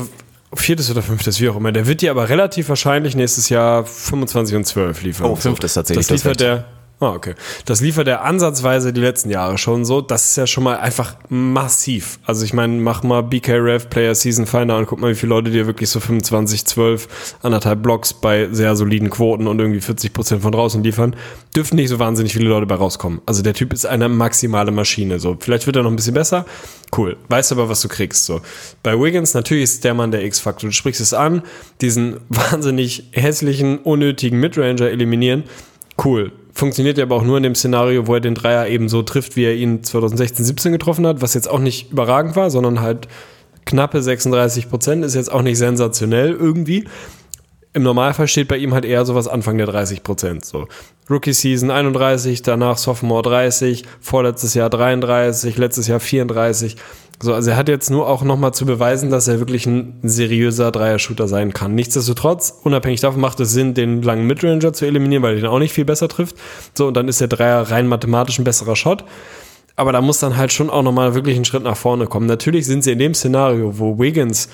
viertes oder fünftes, wie auch immer. Der wird dir aber relativ wahrscheinlich nächstes Jahr 25 und 12 liefern. Oh, fünftes tatsächlich. Das liefert der. Ah, okay. Das liefert er ansatzweise die letzten Jahre schon so. Das ist ja schon mal einfach massiv. Also ich meine, mach mal BK Rev Player Season Finder und guck mal, wie viele Leute dir wirklich so 25, 12, anderthalb Blocks bei sehr soliden Quoten und irgendwie 40 Prozent von draußen liefern. Dürften nicht so wahnsinnig viele Leute bei rauskommen. Also der Typ ist eine maximale Maschine. So, vielleicht wird er noch ein bisschen besser. Cool. Weißt aber, was du kriegst. So. Bei Wiggins natürlich ist der Mann der X-Faktor. Du sprichst es an, diesen wahnsinnig hässlichen, unnötigen Midranger eliminieren. Cool funktioniert ja aber auch nur in dem Szenario, wo er den Dreier eben so trifft, wie er ihn 2016, 17 getroffen hat, was jetzt auch nicht überragend war, sondern halt Knappe 36 Prozent ist jetzt auch nicht sensationell irgendwie. Im Normalfall steht bei ihm halt eher sowas Anfang der 30 Prozent. So. Rookie Season 31, danach Sophomore 30, vorletztes Jahr 33, letztes Jahr 34. So, also er hat jetzt nur auch nochmal zu beweisen, dass er wirklich ein seriöser Dreier-Shooter sein kann. Nichtsdestotrotz, unabhängig davon macht es Sinn, den langen Midranger zu eliminieren, weil er den auch nicht viel besser trifft. So, und dann ist der Dreier rein mathematisch ein besserer Shot. Aber da muss dann halt schon auch nochmal wirklich ein Schritt nach vorne kommen. Natürlich sind sie in dem Szenario, wo Wiggins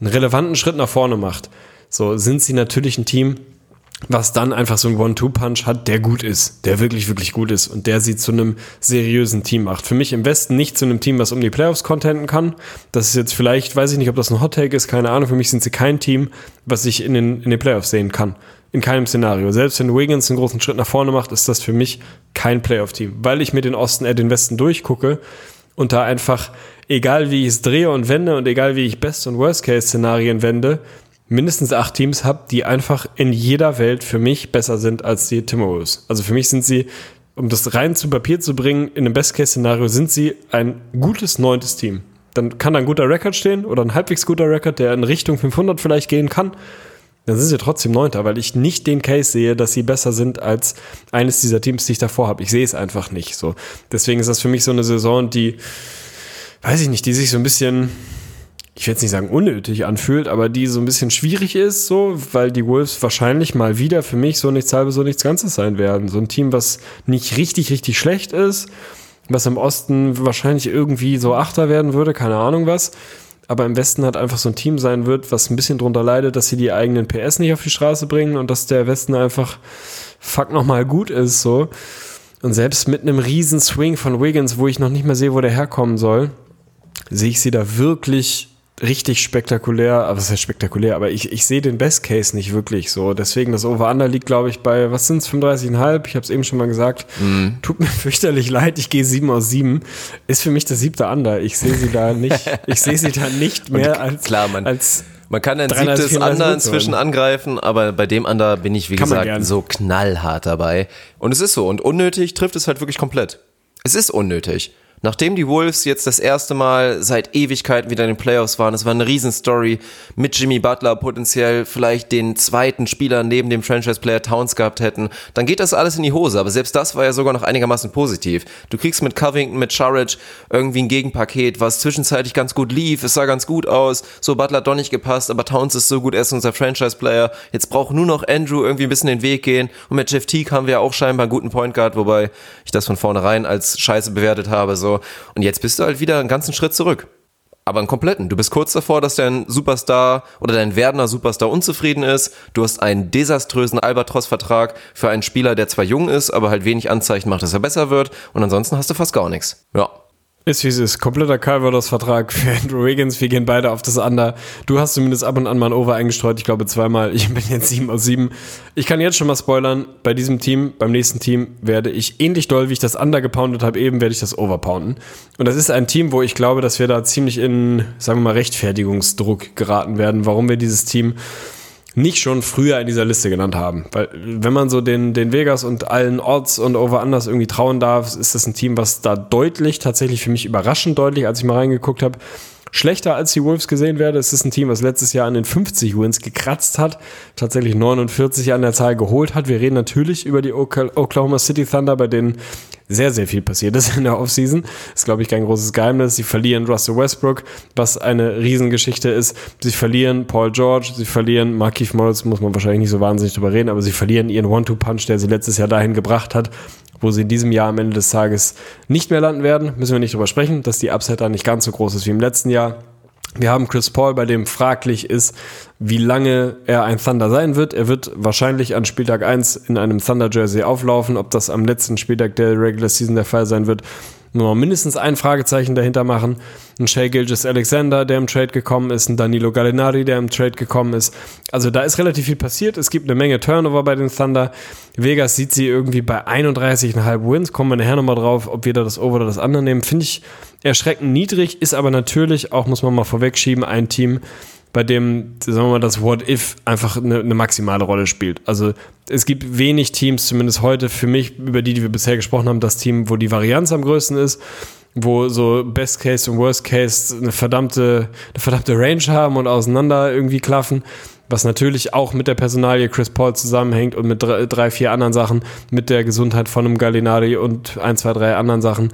einen relevanten Schritt nach vorne macht, so sind sie natürlich ein Team, was dann einfach so einen One-Two-Punch hat, der gut ist, der wirklich, wirklich gut ist und der sie zu einem seriösen Team macht. Für mich im Westen nicht zu einem Team, was um die Playoffs contenten kann. Das ist jetzt vielleicht, weiß ich nicht, ob das ein Hot-Take ist, keine Ahnung. Für mich sind sie kein Team, was sich in den, in den Playoffs sehen kann. In keinem Szenario. Selbst wenn Wiggins einen großen Schritt nach vorne macht, ist das für mich kein Playoff-Team, weil ich mir den Osten, äh, den Westen durchgucke und da einfach, egal wie ich es drehe und wende und egal wie ich Best- und Worst-Case-Szenarien wende, mindestens acht Teams habe, die einfach in jeder Welt für mich besser sind als die Timberwolves. Also für mich sind sie, um das rein zu Papier zu bringen, in einem Best-Case-Szenario sind sie ein gutes neuntes Team. Dann kann da ein guter Rekord stehen oder ein halbwegs guter Rekord, der in Richtung 500 vielleicht gehen kann. Dann sind sie trotzdem Neunter, weil ich nicht den Case sehe, dass sie besser sind als eines dieser Teams, die ich davor habe. Ich sehe es einfach nicht so. Deswegen ist das für mich so eine Saison, die, weiß ich nicht, die sich so ein bisschen ich will jetzt nicht sagen unnötig anfühlt, aber die so ein bisschen schwierig ist, so, weil die Wolves wahrscheinlich mal wieder für mich so nichts halbes, so nichts Ganzes sein werden. So ein Team, was nicht richtig, richtig schlecht ist, was im Osten wahrscheinlich irgendwie so Achter werden würde, keine Ahnung was. Aber im Westen hat einfach so ein Team sein wird, was ein bisschen drunter leidet, dass sie die eigenen PS nicht auf die Straße bringen und dass der Westen einfach fuck nochmal gut ist, so. Und selbst mit einem riesen Swing von Wiggins, wo ich noch nicht mehr sehe, wo der herkommen soll, sehe ich sie da wirklich richtig spektakulär, aber es ist ja spektakulär, aber ich, ich sehe den Best Case nicht wirklich so. Deswegen das Over-Under liegt, glaube ich, bei, was sind es, 35,5? Ich habe es eben schon mal gesagt. Mm. Tut mir fürchterlich leid, ich gehe 7 aus 7. Ist für mich das siebte Under. Ich sehe sie da nicht, ich sehe sie da nicht mehr als, Klar, man, als man kann ein siebtes Under inzwischen angreifen, aber bei dem Under bin ich, wie kann gesagt, so knallhart dabei. Und es ist so. Und unnötig trifft es halt wirklich komplett. Es ist unnötig. Nachdem die Wolves jetzt das erste Mal seit Ewigkeiten wieder in den Playoffs waren, es war eine Riesenstory mit Jimmy Butler potenziell vielleicht den zweiten Spieler neben dem Franchise-Player Towns gehabt hätten, dann geht das alles in die Hose. Aber selbst das war ja sogar noch einigermaßen positiv. Du kriegst mit Covington, mit Sharridge irgendwie ein Gegenpaket, was zwischenzeitlich ganz gut lief, es sah ganz gut aus. So Butler hat doch nicht gepasst, aber Towns ist so gut, er ist unser Franchise-Player. Jetzt braucht nur noch Andrew irgendwie ein bisschen den Weg gehen. Und mit Jeff Teague haben wir auch scheinbar einen guten Point Guard, wobei ich das von vornherein als Scheiße bewertet habe. So und jetzt bist du halt wieder einen ganzen Schritt zurück. Aber einen kompletten. Du bist kurz davor, dass dein Superstar oder dein werdender Superstar unzufrieden ist. Du hast einen desaströsen Albatros-Vertrag für einen Spieler, der zwar jung ist, aber halt wenig Anzeichen macht, dass er besser wird. Und ansonsten hast du fast gar nichts. Ja. Ist wie es ist. Kompletter Calvados-Vertrag für Andrew Wiggins. Wir gehen beide auf das Under. Du hast zumindest ab und an mal ein Over eingestreut. Ich glaube zweimal. Ich bin jetzt 7 aus 7. Ich kann jetzt schon mal spoilern. Bei diesem Team, beim nächsten Team, werde ich ähnlich doll, wie ich das Under gepoundet habe, eben werde ich das Over pounden. Und das ist ein Team, wo ich glaube, dass wir da ziemlich in, sagen wir mal, Rechtfertigungsdruck geraten werden, warum wir dieses Team nicht schon früher in dieser Liste genannt haben. Weil wenn man so den, den Vegas und allen Odds und Over-Unders irgendwie trauen darf, ist das ein Team, was da deutlich, tatsächlich für mich überraschend deutlich, als ich mal reingeguckt habe, schlechter als die Wolves gesehen werde. Es ist ein Team, was letztes Jahr an den 50 Wins gekratzt hat, tatsächlich 49 an der Zahl geholt hat. Wir reden natürlich über die Oklahoma City Thunder, bei denen sehr, sehr viel passiert ist in der Offseason. Ist, glaube ich, kein großes Geheimnis. Sie verlieren Russell Westbrook, was eine Riesengeschichte ist. Sie verlieren Paul George, sie verlieren Markif Morris, muss man wahrscheinlich nicht so wahnsinnig drüber reden, aber sie verlieren ihren One-Two-Punch, der sie letztes Jahr dahin gebracht hat, wo sie in diesem Jahr am Ende des Tages nicht mehr landen werden. Müssen wir nicht drüber sprechen, dass die Upside da nicht ganz so groß ist wie im letzten Jahr. Wir haben Chris Paul, bei dem fraglich ist, wie lange er ein Thunder sein wird. Er wird wahrscheinlich an Spieltag 1 in einem Thunder Jersey auflaufen. Ob das am letzten Spieltag der Regular Season der Fall sein wird, nur mindestens ein Fragezeichen dahinter machen. Ein Shea Gilgis Alexander, der im Trade gekommen ist, ein Danilo Gallinari, der im Trade gekommen ist. Also da ist relativ viel passiert. Es gibt eine Menge Turnover bei den Thunder. Vegas sieht sie irgendwie bei 31,5 Wins. Kommen wir nachher nochmal drauf, ob wir da das Over oder das andere nehmen. Finde ich erschreckend niedrig, ist aber natürlich, auch muss man mal vorwegschieben, ein Team, bei dem, sagen wir mal, das What If einfach eine, eine, maximale Rolle spielt. Also es gibt wenig Teams, zumindest heute für mich, über die, die wir bisher gesprochen haben, das Team, wo die Varianz am größten ist. wo so Best Case und Worst Case eine verdammte, eine verdammte Range haben und auseinander irgendwie klaffen. Was natürlich auch mit der Personalie Chris Paul zusammenhängt und mit drei, vier anderen Sachen, mit der Gesundheit von einem Gallinari und ein, zwei, drei anderen Sachen.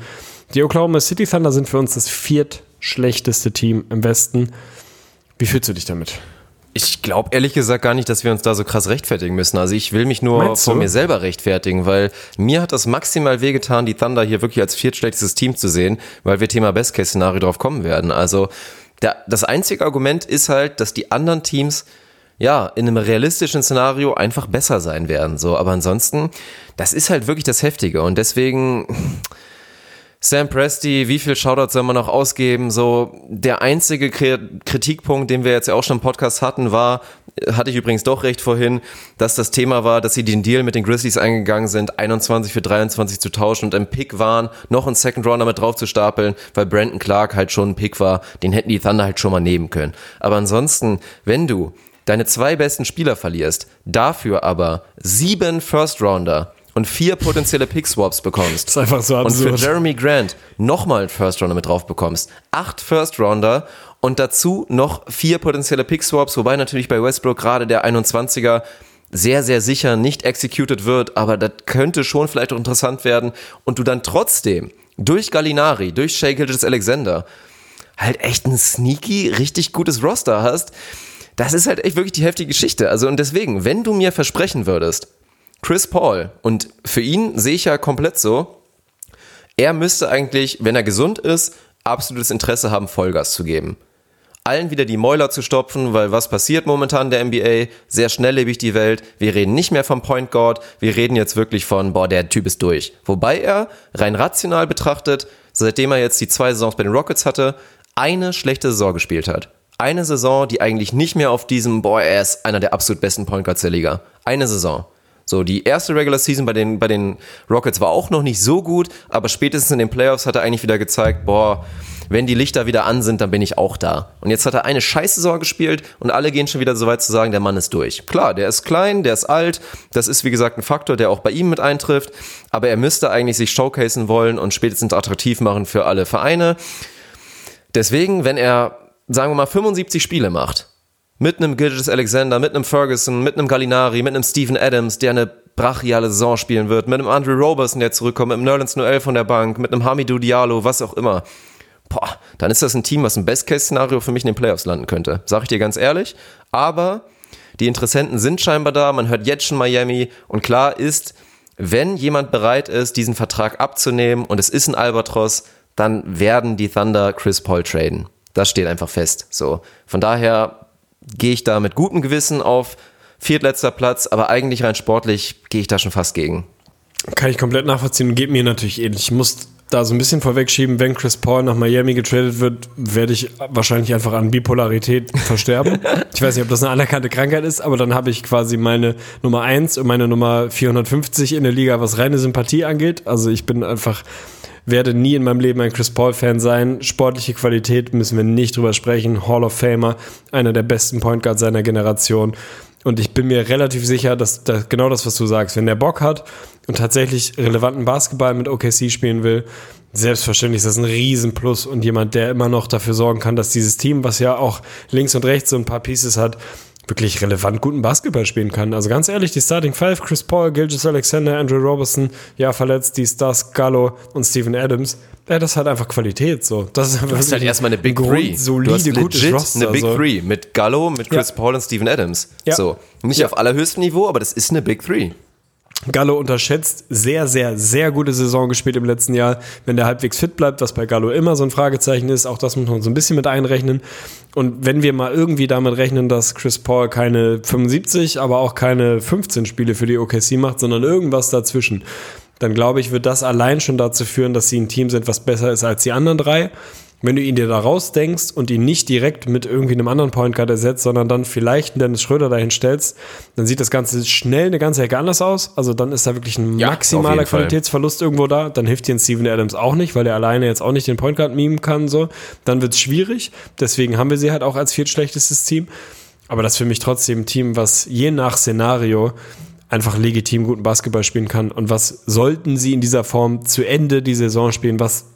Die Oklahoma City Thunder sind für uns das viertschlechteste Team im Westen. Wie fühlst du dich damit? Ich glaube ehrlich gesagt gar nicht, dass wir uns da so krass rechtfertigen müssen. Also ich will mich nur vor mir selber rechtfertigen, weil mir hat das maximal wehgetan, die Thunder hier wirklich als viertschlechtestes Team zu sehen, weil wir Thema Best-Case-Szenario drauf kommen werden. Also der, das einzige Argument ist halt, dass die anderen Teams ja, in einem realistischen Szenario einfach besser sein werden. So, aber ansonsten, das ist halt wirklich das Heftige. Und deswegen, Sam Presti, wie viel Shoutouts soll man noch ausgeben? So, der einzige Kri- Kritikpunkt, den wir jetzt ja auch schon im Podcast hatten, war, hatte ich übrigens doch recht vorhin, dass das Thema war, dass sie den Deal mit den Grizzlies eingegangen sind, 21 für 23 zu tauschen und im Pick waren, noch einen Second Rounder mit drauf zu stapeln, weil Brandon Clark halt schon ein Pick war, den hätten die Thunder halt schon mal nehmen können. Aber ansonsten, wenn du deine zwei besten Spieler verlierst, dafür aber sieben First Rounder und vier potenzielle Pick-Swaps bekommst. Das ist einfach so Und für absurd. Jeremy Grant nochmal einen First Rounder mit drauf bekommst. Acht First Rounder und dazu noch vier potenzielle Pick-Swaps, wobei natürlich bei Westbrook gerade der 21er sehr, sehr sicher nicht executed wird, aber das könnte schon vielleicht auch interessant werden und du dann trotzdem durch Gallinari, durch Shea Gilgis Alexander halt echt ein sneaky, richtig gutes Roster hast, das ist halt echt wirklich die heftige Geschichte. Also und deswegen, wenn du mir versprechen würdest, Chris Paul, und für ihn sehe ich ja komplett so, er müsste eigentlich, wenn er gesund ist, absolutes Interesse haben, Vollgas zu geben. Allen wieder die Mäuler zu stopfen, weil was passiert momentan in der NBA? Sehr schnelllebig die Welt. Wir reden nicht mehr vom Point Guard. Wir reden jetzt wirklich von, boah, der Typ ist durch. Wobei er rein rational betrachtet, seitdem er jetzt die zwei Saisons bei den Rockets hatte, eine schlechte Saison gespielt hat. Eine Saison, die eigentlich nicht mehr auf diesem, boah, er ist einer der absolut besten Point Guards der Liga. Eine Saison. So, die erste Regular Season bei den, bei den Rockets war auch noch nicht so gut, aber spätestens in den Playoffs hat er eigentlich wieder gezeigt, boah, wenn die Lichter wieder an sind, dann bin ich auch da. Und jetzt hat er eine Scheißsaison gespielt und alle gehen schon wieder so weit zu sagen, der Mann ist durch. Klar, der ist klein, der ist alt, das ist wie gesagt ein Faktor, der auch bei ihm mit eintrifft, aber er müsste eigentlich sich showcasen wollen und spätestens attraktiv machen für alle Vereine. Deswegen, wenn er, sagen wir mal, 75 Spiele macht, mit einem Gilgis Alexander, mit einem Ferguson, mit einem Gallinari, mit einem Steven Adams, der eine brachiale Saison spielen wird, mit einem Andrew Roberson, der zurückkommt, mit einem Nerlens Noel von der Bank, mit einem Hamidou Diallo, was auch immer. Boah, dann ist das ein Team, was im Best-Case-Szenario für mich in den Playoffs landen könnte. Sag ich dir ganz ehrlich. Aber die Interessenten sind scheinbar da, man hört jetzt schon Miami und klar ist, wenn jemand bereit ist, diesen Vertrag abzunehmen und es ist ein Albatros, dann werden die Thunder Chris Paul traden. Das steht einfach fest. So. Von daher gehe ich da mit gutem Gewissen auf viertletzter Platz, aber eigentlich rein sportlich gehe ich da schon fast gegen. Kann ich komplett nachvollziehen und geht mir natürlich ähnlich. Ich muss da so ein bisschen vorwegschieben, wenn Chris Paul nach Miami getradet wird, werde ich wahrscheinlich einfach an Bipolarität versterben. ich weiß nicht, ob das eine anerkannte Krankheit ist, aber dann habe ich quasi meine Nummer 1 und meine Nummer 450 in der Liga, was reine Sympathie angeht. Also ich bin einfach, werde nie in meinem Leben ein Chris Paul-Fan sein. Sportliche Qualität müssen wir nicht drüber sprechen. Hall of Famer, einer der besten Point Guards seiner Generation. Und ich bin mir relativ sicher, dass, dass genau das, was du sagst, wenn der Bock hat und tatsächlich relevanten Basketball mit OKC spielen will, selbstverständlich ist das ein Riesenplus und jemand, der immer noch dafür sorgen kann, dass dieses Team, was ja auch links und rechts so ein paar Pieces hat, wirklich relevant guten Basketball spielen kann. Also ganz ehrlich, die Starting Five, Chris Paul, Gilgis Alexander, Andrew Robertson, ja verletzt, die Stars, Gallo und Steven Adams, ja, das hat einfach Qualität so. Das ist Du hast halt erstmal eine Big Three. solide, du hast gutes legit Roster. eine Big so. Three mit Gallo, mit Chris Ja. Paul und Steven Adams. Ja. So. Nicht auf allerhöchstem Niveau, aber das ist eine Big Three. Gallo unterschätzt, sehr, sehr, sehr gute Saison gespielt im letzten Jahr. Wenn der halbwegs fit bleibt, was bei Gallo immer so ein Fragezeichen ist, auch das muss man so ein bisschen mit einrechnen. Und wenn wir mal irgendwie damit rechnen, dass Chris Paul keine 75, aber auch keine 15 Spiele für die OKC macht, sondern irgendwas dazwischen, dann glaube ich, wird das allein schon dazu führen, dass sie ein Team sind, was besser ist als die anderen drei. Wenn du ihn dir da rausdenkst und ihn nicht direkt mit irgendwie einem anderen Point Guard ersetzt, sondern dann vielleicht einen Dennis Schröder dahin stellst, dann sieht das Ganze schnell eine ganze Ecke anders aus. Also dann ist da wirklich ein Ja, maximaler jeden Fall. Qualitätsverlust irgendwo da. Dann hilft dir ein Steven Adams auch nicht, weil er alleine jetzt auch nicht den Point Guard mimen kann. So. Dann wird es schwierig. Deswegen haben wir sie halt auch als viertschlechtestes Team. Aber das ist für mich trotzdem ein Team, was je nach Szenario einfach legitim guten Basketball spielen kann. Und was sollten sie in dieser Form zu Ende die Saison spielen, was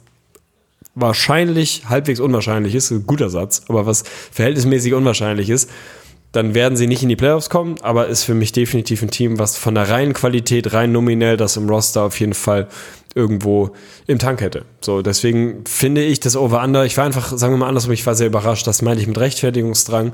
wahrscheinlich halbwegs unwahrscheinlich ist, ein guter Satz, aber was verhältnismäßig unwahrscheinlich ist, dann werden sie nicht in die Playoffs kommen, aber ist für mich definitiv ein Team, was von der reinen Qualität, rein nominell das im Roster auf jeden Fall irgendwo im Tank hätte. So, deswegen finde ich das Over-Under, ich war einfach, sagen wir mal andersrum, ich war sehr überrascht, das meinte ich mit Rechtfertigungsdrang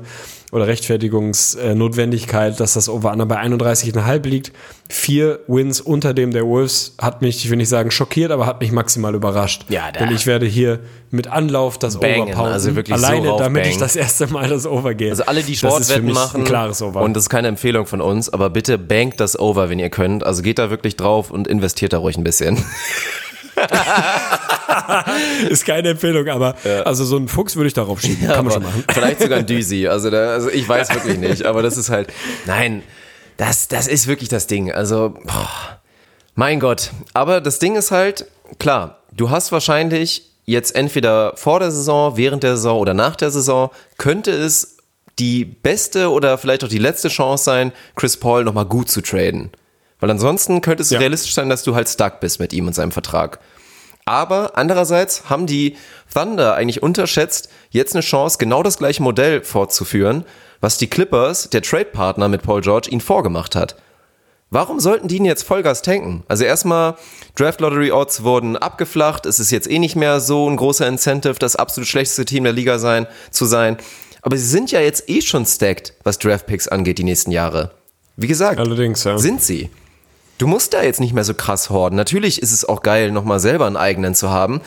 oder Rechtfertigungsnotwendigkeit, dass das Over-Under bei 31,5 liegt. Vier Wins unter dem der Wolves hat mich, ich will nicht sagen schockiert, aber hat mich maximal überrascht. Ja, da- Denn ich werde hier mit Anlauf das Bangen, Over pounden, also wirklich so alleine damit ich das erste Mal das Over gehe. Also alle, die Sportwetten machen, ein klares Over. und das ist keine Empfehlung von uns, aber bitte bankt das over, wenn ihr könnt. Also geht da wirklich drauf und investiert da ruhig ein bisschen. ist keine Empfehlung, aber also so einen Fuchs würde ich darauf schieben. Kann man schon machen. Vielleicht sogar ein Düsi. Also, da, also ich weiß wirklich nicht, aber das ist halt, nein, das, das ist wirklich das Ding. Also, boah, mein Gott. Aber das Ding ist halt, klar, du hast wahrscheinlich jetzt entweder vor der Saison, während der Saison oder nach der Saison, könnte es die beste oder vielleicht auch die letzte Chance sein, Chris Paul nochmal gut zu traden. Weil ansonsten könnte es Ja. realistisch sein, dass du halt stuck bist mit ihm und seinem Vertrag. Aber andererseits haben die Thunder eigentlich unterschätzt, jetzt eine Chance, genau das gleiche Modell fortzuführen, was die Clippers, der Trade-Partner mit Paul George, ihnen vorgemacht hat. Warum sollten die ihn jetzt Vollgas tanken? Also erstmal, Draft Lottery Odds wurden abgeflacht. Es ist jetzt eh nicht mehr so ein großer Incentive, das absolut schlechteste Team der Liga sein, zu sein. Aber sie sind ja jetzt eh schon stacked, was Draft Picks angeht, die nächsten Jahre. Wie gesagt, Allerdings, ja. sind sie. Du musst da jetzt nicht mehr so krass horden. Natürlich ist es auch geil, nochmal selber einen eigenen zu haben.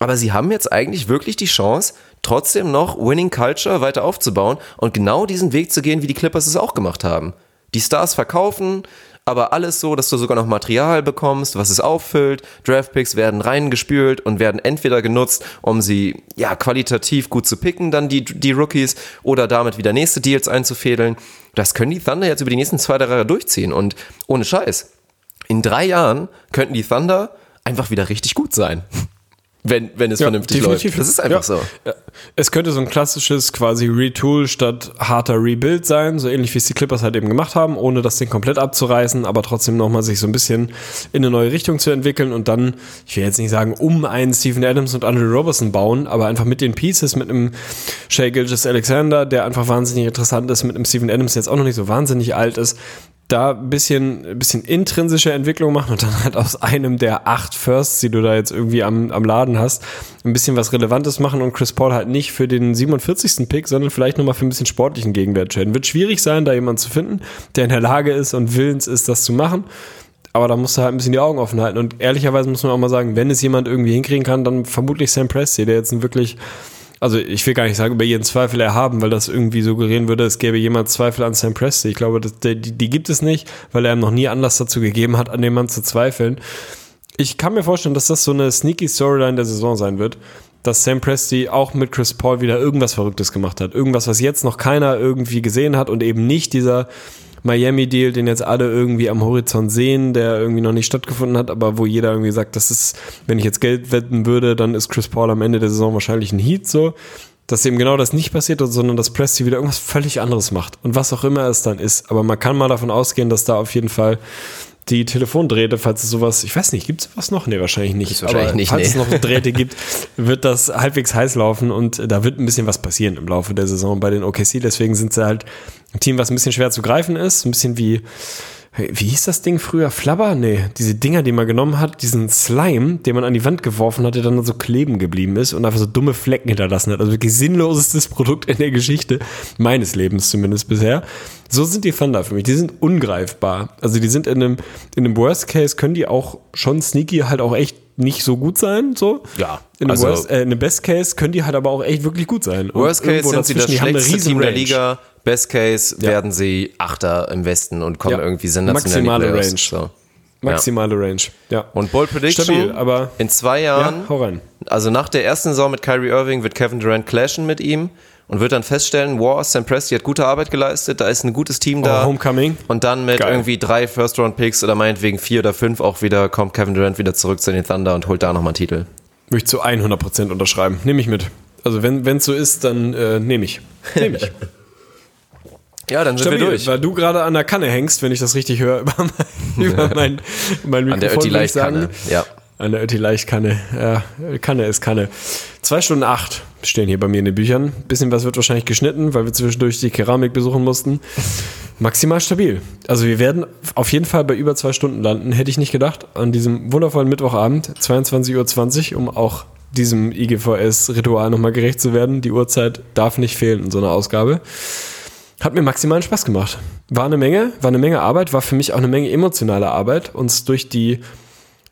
Aber sie haben jetzt eigentlich wirklich die Chance, trotzdem noch Winning Culture weiter aufzubauen und genau diesen Weg zu gehen, wie die Clippers es auch gemacht haben. Die Stars verkaufen, aber alles so, dass du sogar noch Material bekommst, was es auffüllt. Draftpicks werden reingespült und werden entweder genutzt, um sie ja qualitativ gut zu picken, dann die, die Rookies, oder damit wieder nächste Deals einzufädeln. Das können die Thunder jetzt über die nächsten zwei, drei Jahre durchziehen und ohne Scheiß. In drei Jahren könnten die Thunder einfach wieder richtig gut sein. Wenn, wenn es vernünftig läuft. Das ist einfach Ja. so. Ja. Es könnte so ein klassisches quasi Retool statt harter Rebuild sein, so ähnlich wie es die Clippers halt eben gemacht haben, ohne das Ding komplett abzureißen, aber trotzdem nochmal sich so ein bisschen in eine neue Richtung zu entwickeln und dann, ich will jetzt nicht sagen, um einen Stephen Adams und Andre Robertson bauen, aber einfach mit den Pieces, mit einem Shea Gilgis Alexander, der einfach wahnsinnig interessant ist, mit einem Stephen Adams, der jetzt auch noch nicht so wahnsinnig alt ist, da ein bisschen, ein bisschen intrinsische Entwicklung machen und dann halt aus einem der acht Firsts, die du da jetzt irgendwie am, am Laden hast, ein bisschen was Relevantes machen und Chris Paul halt nicht für den 47. Pick, sondern vielleicht nochmal für ein bisschen sportlichen Gegenwert traden. Wird schwierig sein, da jemanden zu finden, der in der Lage ist und willens ist, das zu machen. Aber da musst du halt ein bisschen die Augen offen halten. Und ehrlicherweise muss man auch mal sagen, wenn es jemand irgendwie hinkriegen kann, dann vermutlich Sam Presti, der jetzt wirklich also ich will gar nicht sagen, über jeden Zweifel erhaben, weil das irgendwie suggerieren würde, es gäbe jemand Zweifel an Sam Presti. Ich glaube, das, die, die gibt es nicht, weil er ihm noch nie Anlass dazu gegeben hat, an dem Mann zu zweifeln. Ich kann mir vorstellen, dass das so eine sneaky Storyline der Saison sein wird, dass Sam Presti auch mit Chris Paul wieder irgendwas Verrücktes gemacht hat. Irgendwas, was jetzt noch keiner irgendwie gesehen hat und eben nicht dieser Miami-Deal, den jetzt alle irgendwie am Horizont sehen, der irgendwie noch nicht stattgefunden hat, aber wo jeder irgendwie sagt, das ist, wenn ich jetzt Geld wetten würde, dann ist Chris Paul am Ende der Saison wahrscheinlich ein Heat so. Dass eben genau das nicht passiert sondern dass Presti wieder irgendwas völlig anderes macht. Und was auch immer es dann ist. Aber man kann mal davon ausgehen, dass da auf jeden Fall die Telefondrähte, falls es sowas, ich weiß nicht, gibt es sowas noch? Nee, wahrscheinlich nicht. wahrscheinlich Aber nicht, falls nee. es noch Drähte gibt, wird das halbwegs heiß laufen und da wird ein bisschen was passieren im Laufe der Saison bei den OKC. Deswegen sind sie halt ein Team, was ein bisschen schwer zu greifen ist, ein bisschen wie wie hieß das Ding früher? Flabber? Nee, diese Dinger, die man genommen hat, diesen Slime, den man an die Wand geworfen hat, der dann so kleben geblieben ist und einfach so dumme Flecken hinterlassen hat. Also wirklich sinnlosestes Produkt in der Geschichte meines Lebens zumindest bisher. So sind die Thunder für mich. Die sind ungreifbar. Also die sind in einem, in einem Worst Case können die auch schon sneaky halt auch echt nicht so gut sein, so. Ja, In einem, also- Worst, äh, in einem Best Case können die halt aber auch echt wirklich gut sein. Worst Case sind sie das schlechteste Team der. Liga. Best Case Ja. werden sie Achter im Westen und kommen Ja. irgendwie die Maximale. Range. So. Maximale Range. Ja. Und Bold Prediction, Stabil, aber in zwei ja, Jahren, hau rein. also nach der ersten Saison mit Kyrie Irving wird Kevin Durant clashen mit ihm und wird dann feststellen, wow, Sam Presti hat gute Arbeit geleistet, da ist ein gutes Team da. Oh, Homecoming. Und dann mit Geil. irgendwie drei First-Round-Picks oder meinetwegen vier oder fünf auch wieder, kommt Kevin Durant wieder zurück zu den Thunder und holt da nochmal einen Titel. Würde ich zu 100% unterschreiben. Nehme ich mit. Also wenn es so ist, dann äh, nehme ich. Nehme ich. Ja, dann sind Stabil, wir durch. weil du gerade an der Kanne hängst, wenn ich das richtig höre, über mein, über mein, mein Mikrofon. An der. Ötti-Leichtkanne, ja. An der Ötti Leichtkanne. Ja, Kanne ist Kanne. Zwei Stunden acht stehen hier bei mir in den Büchern. Bisschen was wird wahrscheinlich geschnitten, weil wir zwischendurch die Keramik besuchen mussten. Maximal stabil. Also wir werden auf jeden Fall bei über zwei Stunden landen, hätte ich nicht gedacht, an diesem wundervollen Mittwochabend, 22.20 Uhr, um auch diesem IGVS-Ritual nochmal gerecht zu werden. Die Uhrzeit darf nicht fehlen in so einer Ausgabe. Hat mir maximalen Spaß gemacht. War eine Menge, war eine Menge Arbeit, war für mich auch eine Menge emotionale Arbeit, uns durch die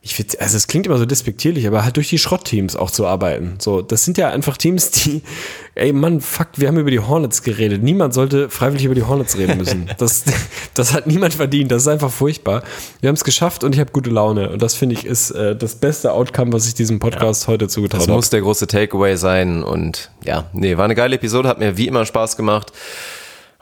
ich finde, also es klingt immer so despektierlich, aber halt durch die Schrottteams auch zu arbeiten. So, das sind ja einfach Teams, die, ey Mann, fuck, wir haben über die Hornets geredet. Niemand sollte freiwillig über die Hornets reden müssen. Das, das hat niemand verdient. Das ist einfach furchtbar. Wir haben es geschafft und ich habe gute Laune. Und das finde ich ist äh, das beste Outcome, was ich diesem Podcast ja. heute zugetraut habe. Das muss der große Takeaway sein. Und ja, nee, war eine geile Episode, hat mir wie immer Spaß gemacht.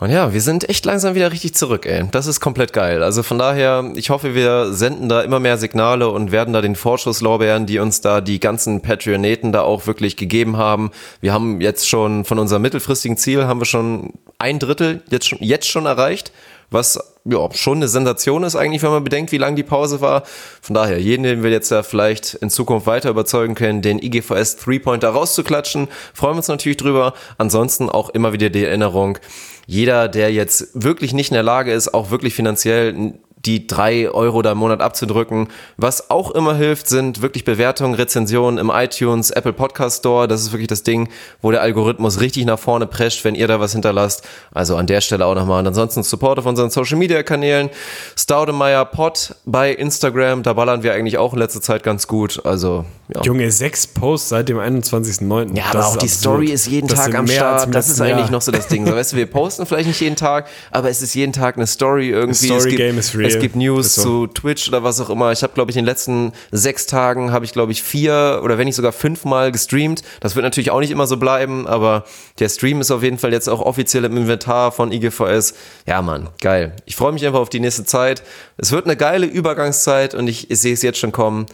Und ja, wir sind echt langsam wieder richtig zurück, ey. Das ist komplett geil. Also von daher, ich hoffe, wir senden da immer mehr Signale und werden da den Vorschusslorbeeren, die uns da die ganzen Patreoneten da auch wirklich gegeben haben. Wir haben jetzt schon von unserem mittelfristigen Ziel haben wir schon ein Drittel jetzt schon, jetzt schon erreicht was ja schon eine Sensation ist eigentlich, wenn man bedenkt, wie lang die Pause war. Von daher, jeden, den wir jetzt ja vielleicht in Zukunft weiter überzeugen können, den IGVS Three-Pointer rauszuklatschen, freuen wir uns natürlich drüber. Ansonsten auch immer wieder die Erinnerung, jeder, der jetzt wirklich nicht in der Lage ist, auch wirklich finanziell die drei Euro da im Monat abzudrücken. Was auch immer hilft, sind wirklich Bewertungen, Rezensionen im iTunes, Apple Podcast Store. Das ist wirklich das Ding, wo der Algorithmus richtig nach vorne prescht, wenn ihr da was hinterlasst. Also an der Stelle auch nochmal. Und ansonsten Support auf unseren Social Media Kanälen. Staudemeyer Pod bei Instagram. Da ballern wir eigentlich auch in letzter Zeit ganz gut. Also, ja. Junge, sechs Posts seit dem 21.09. Ja, aber auch die. Story ist jeden das Tag am Start. Das ist eigentlich Jahr. noch so das Ding. So, weißt du, wir posten vielleicht nicht jeden Tag, aber es ist jeden Tag eine Story irgendwie. Story Game ist real. Es gibt News so. zu Twitch oder was auch immer. Ich habe, glaube ich, in den letzten sechs Tagen habe ich, glaube ich, vier oder wenn nicht sogar fünfmal gestreamt. Das wird natürlich auch nicht immer so bleiben, aber der Stream ist auf jeden Fall jetzt auch offiziell im Inventar von IGVS. Ja, Mann, geil. Ich freue mich einfach auf die nächste Zeit. Es wird eine geile Übergangszeit und ich, ich sehe es jetzt schon kommen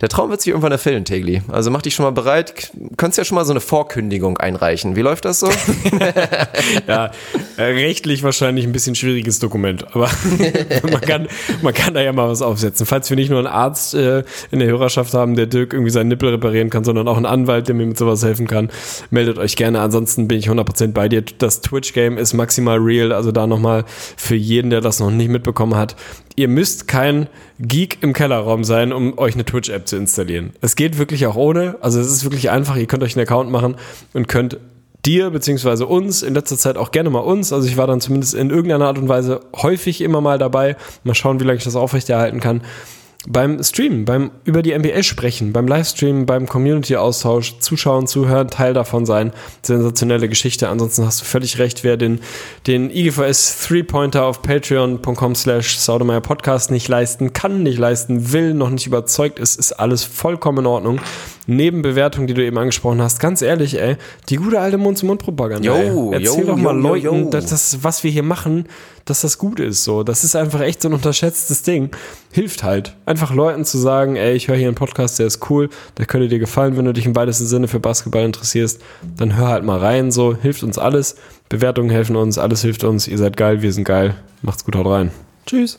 der Traum wird sich irgendwann erfüllen, Tegli. Also mach dich schon mal bereit. Kannst ja schon mal so eine Vorkündigung einreichen. Wie läuft das so? ja, äh, rechtlich wahrscheinlich ein bisschen schwieriges Dokument, aber man, kann, man kann da ja mal was aufsetzen. Falls wir nicht nur einen Arzt äh, in der Hörerschaft haben, der Dirk irgendwie seinen Nippel reparieren kann, sondern auch einen Anwalt, der mir mit sowas helfen kann, meldet euch gerne. Ansonsten bin ich 100% bei dir. Das Twitch-Game ist maximal real, also da nochmal für jeden, der das noch nicht mitbekommen hat, ihr müsst kein Geek im Kellerraum sein, um euch eine Twitch-App zu installieren. Es geht wirklich auch ohne. Also es ist wirklich einfach. Ihr könnt euch einen Account machen und könnt dir beziehungsweise uns, in letzter Zeit auch gerne mal uns, also ich war dann zumindest in irgendeiner Art und Weise häufig immer mal dabei, mal schauen, wie lange ich das aufrechterhalten kann, beim Streamen, beim über die NBA sprechen, beim Livestreamen, beim Community-Austausch, zuschauen, zuhören, Teil davon sein. Sensationelle Geschichte. Ansonsten hast du völlig recht, wer den, den IGVS Three-Pointer auf patreon.com slash Saudemeyer Podcast nicht leisten kann, nicht leisten will, noch nicht überzeugt ist, ist alles vollkommen in Ordnung. Nebenbewertung, die du eben angesprochen hast, ganz ehrlich, ey, die gute alte Mund-zu-Mund-Propaganda. Erzähl yo, doch mal yo, Leuten, yo. dass das, was wir hier machen, dass das gut ist. So, das ist einfach echt so ein unterschätztes Ding. Hilft halt. Einfach Leuten zu sagen, ey, ich höre hier einen Podcast, der ist cool, der könnte dir gefallen, wenn du dich im weitesten Sinne für Basketball interessierst, dann hör halt mal rein. So, hilft uns alles. Bewertungen helfen uns, alles hilft uns. Ihr seid geil, wir sind geil. Macht's gut, haut rein. Tschüss.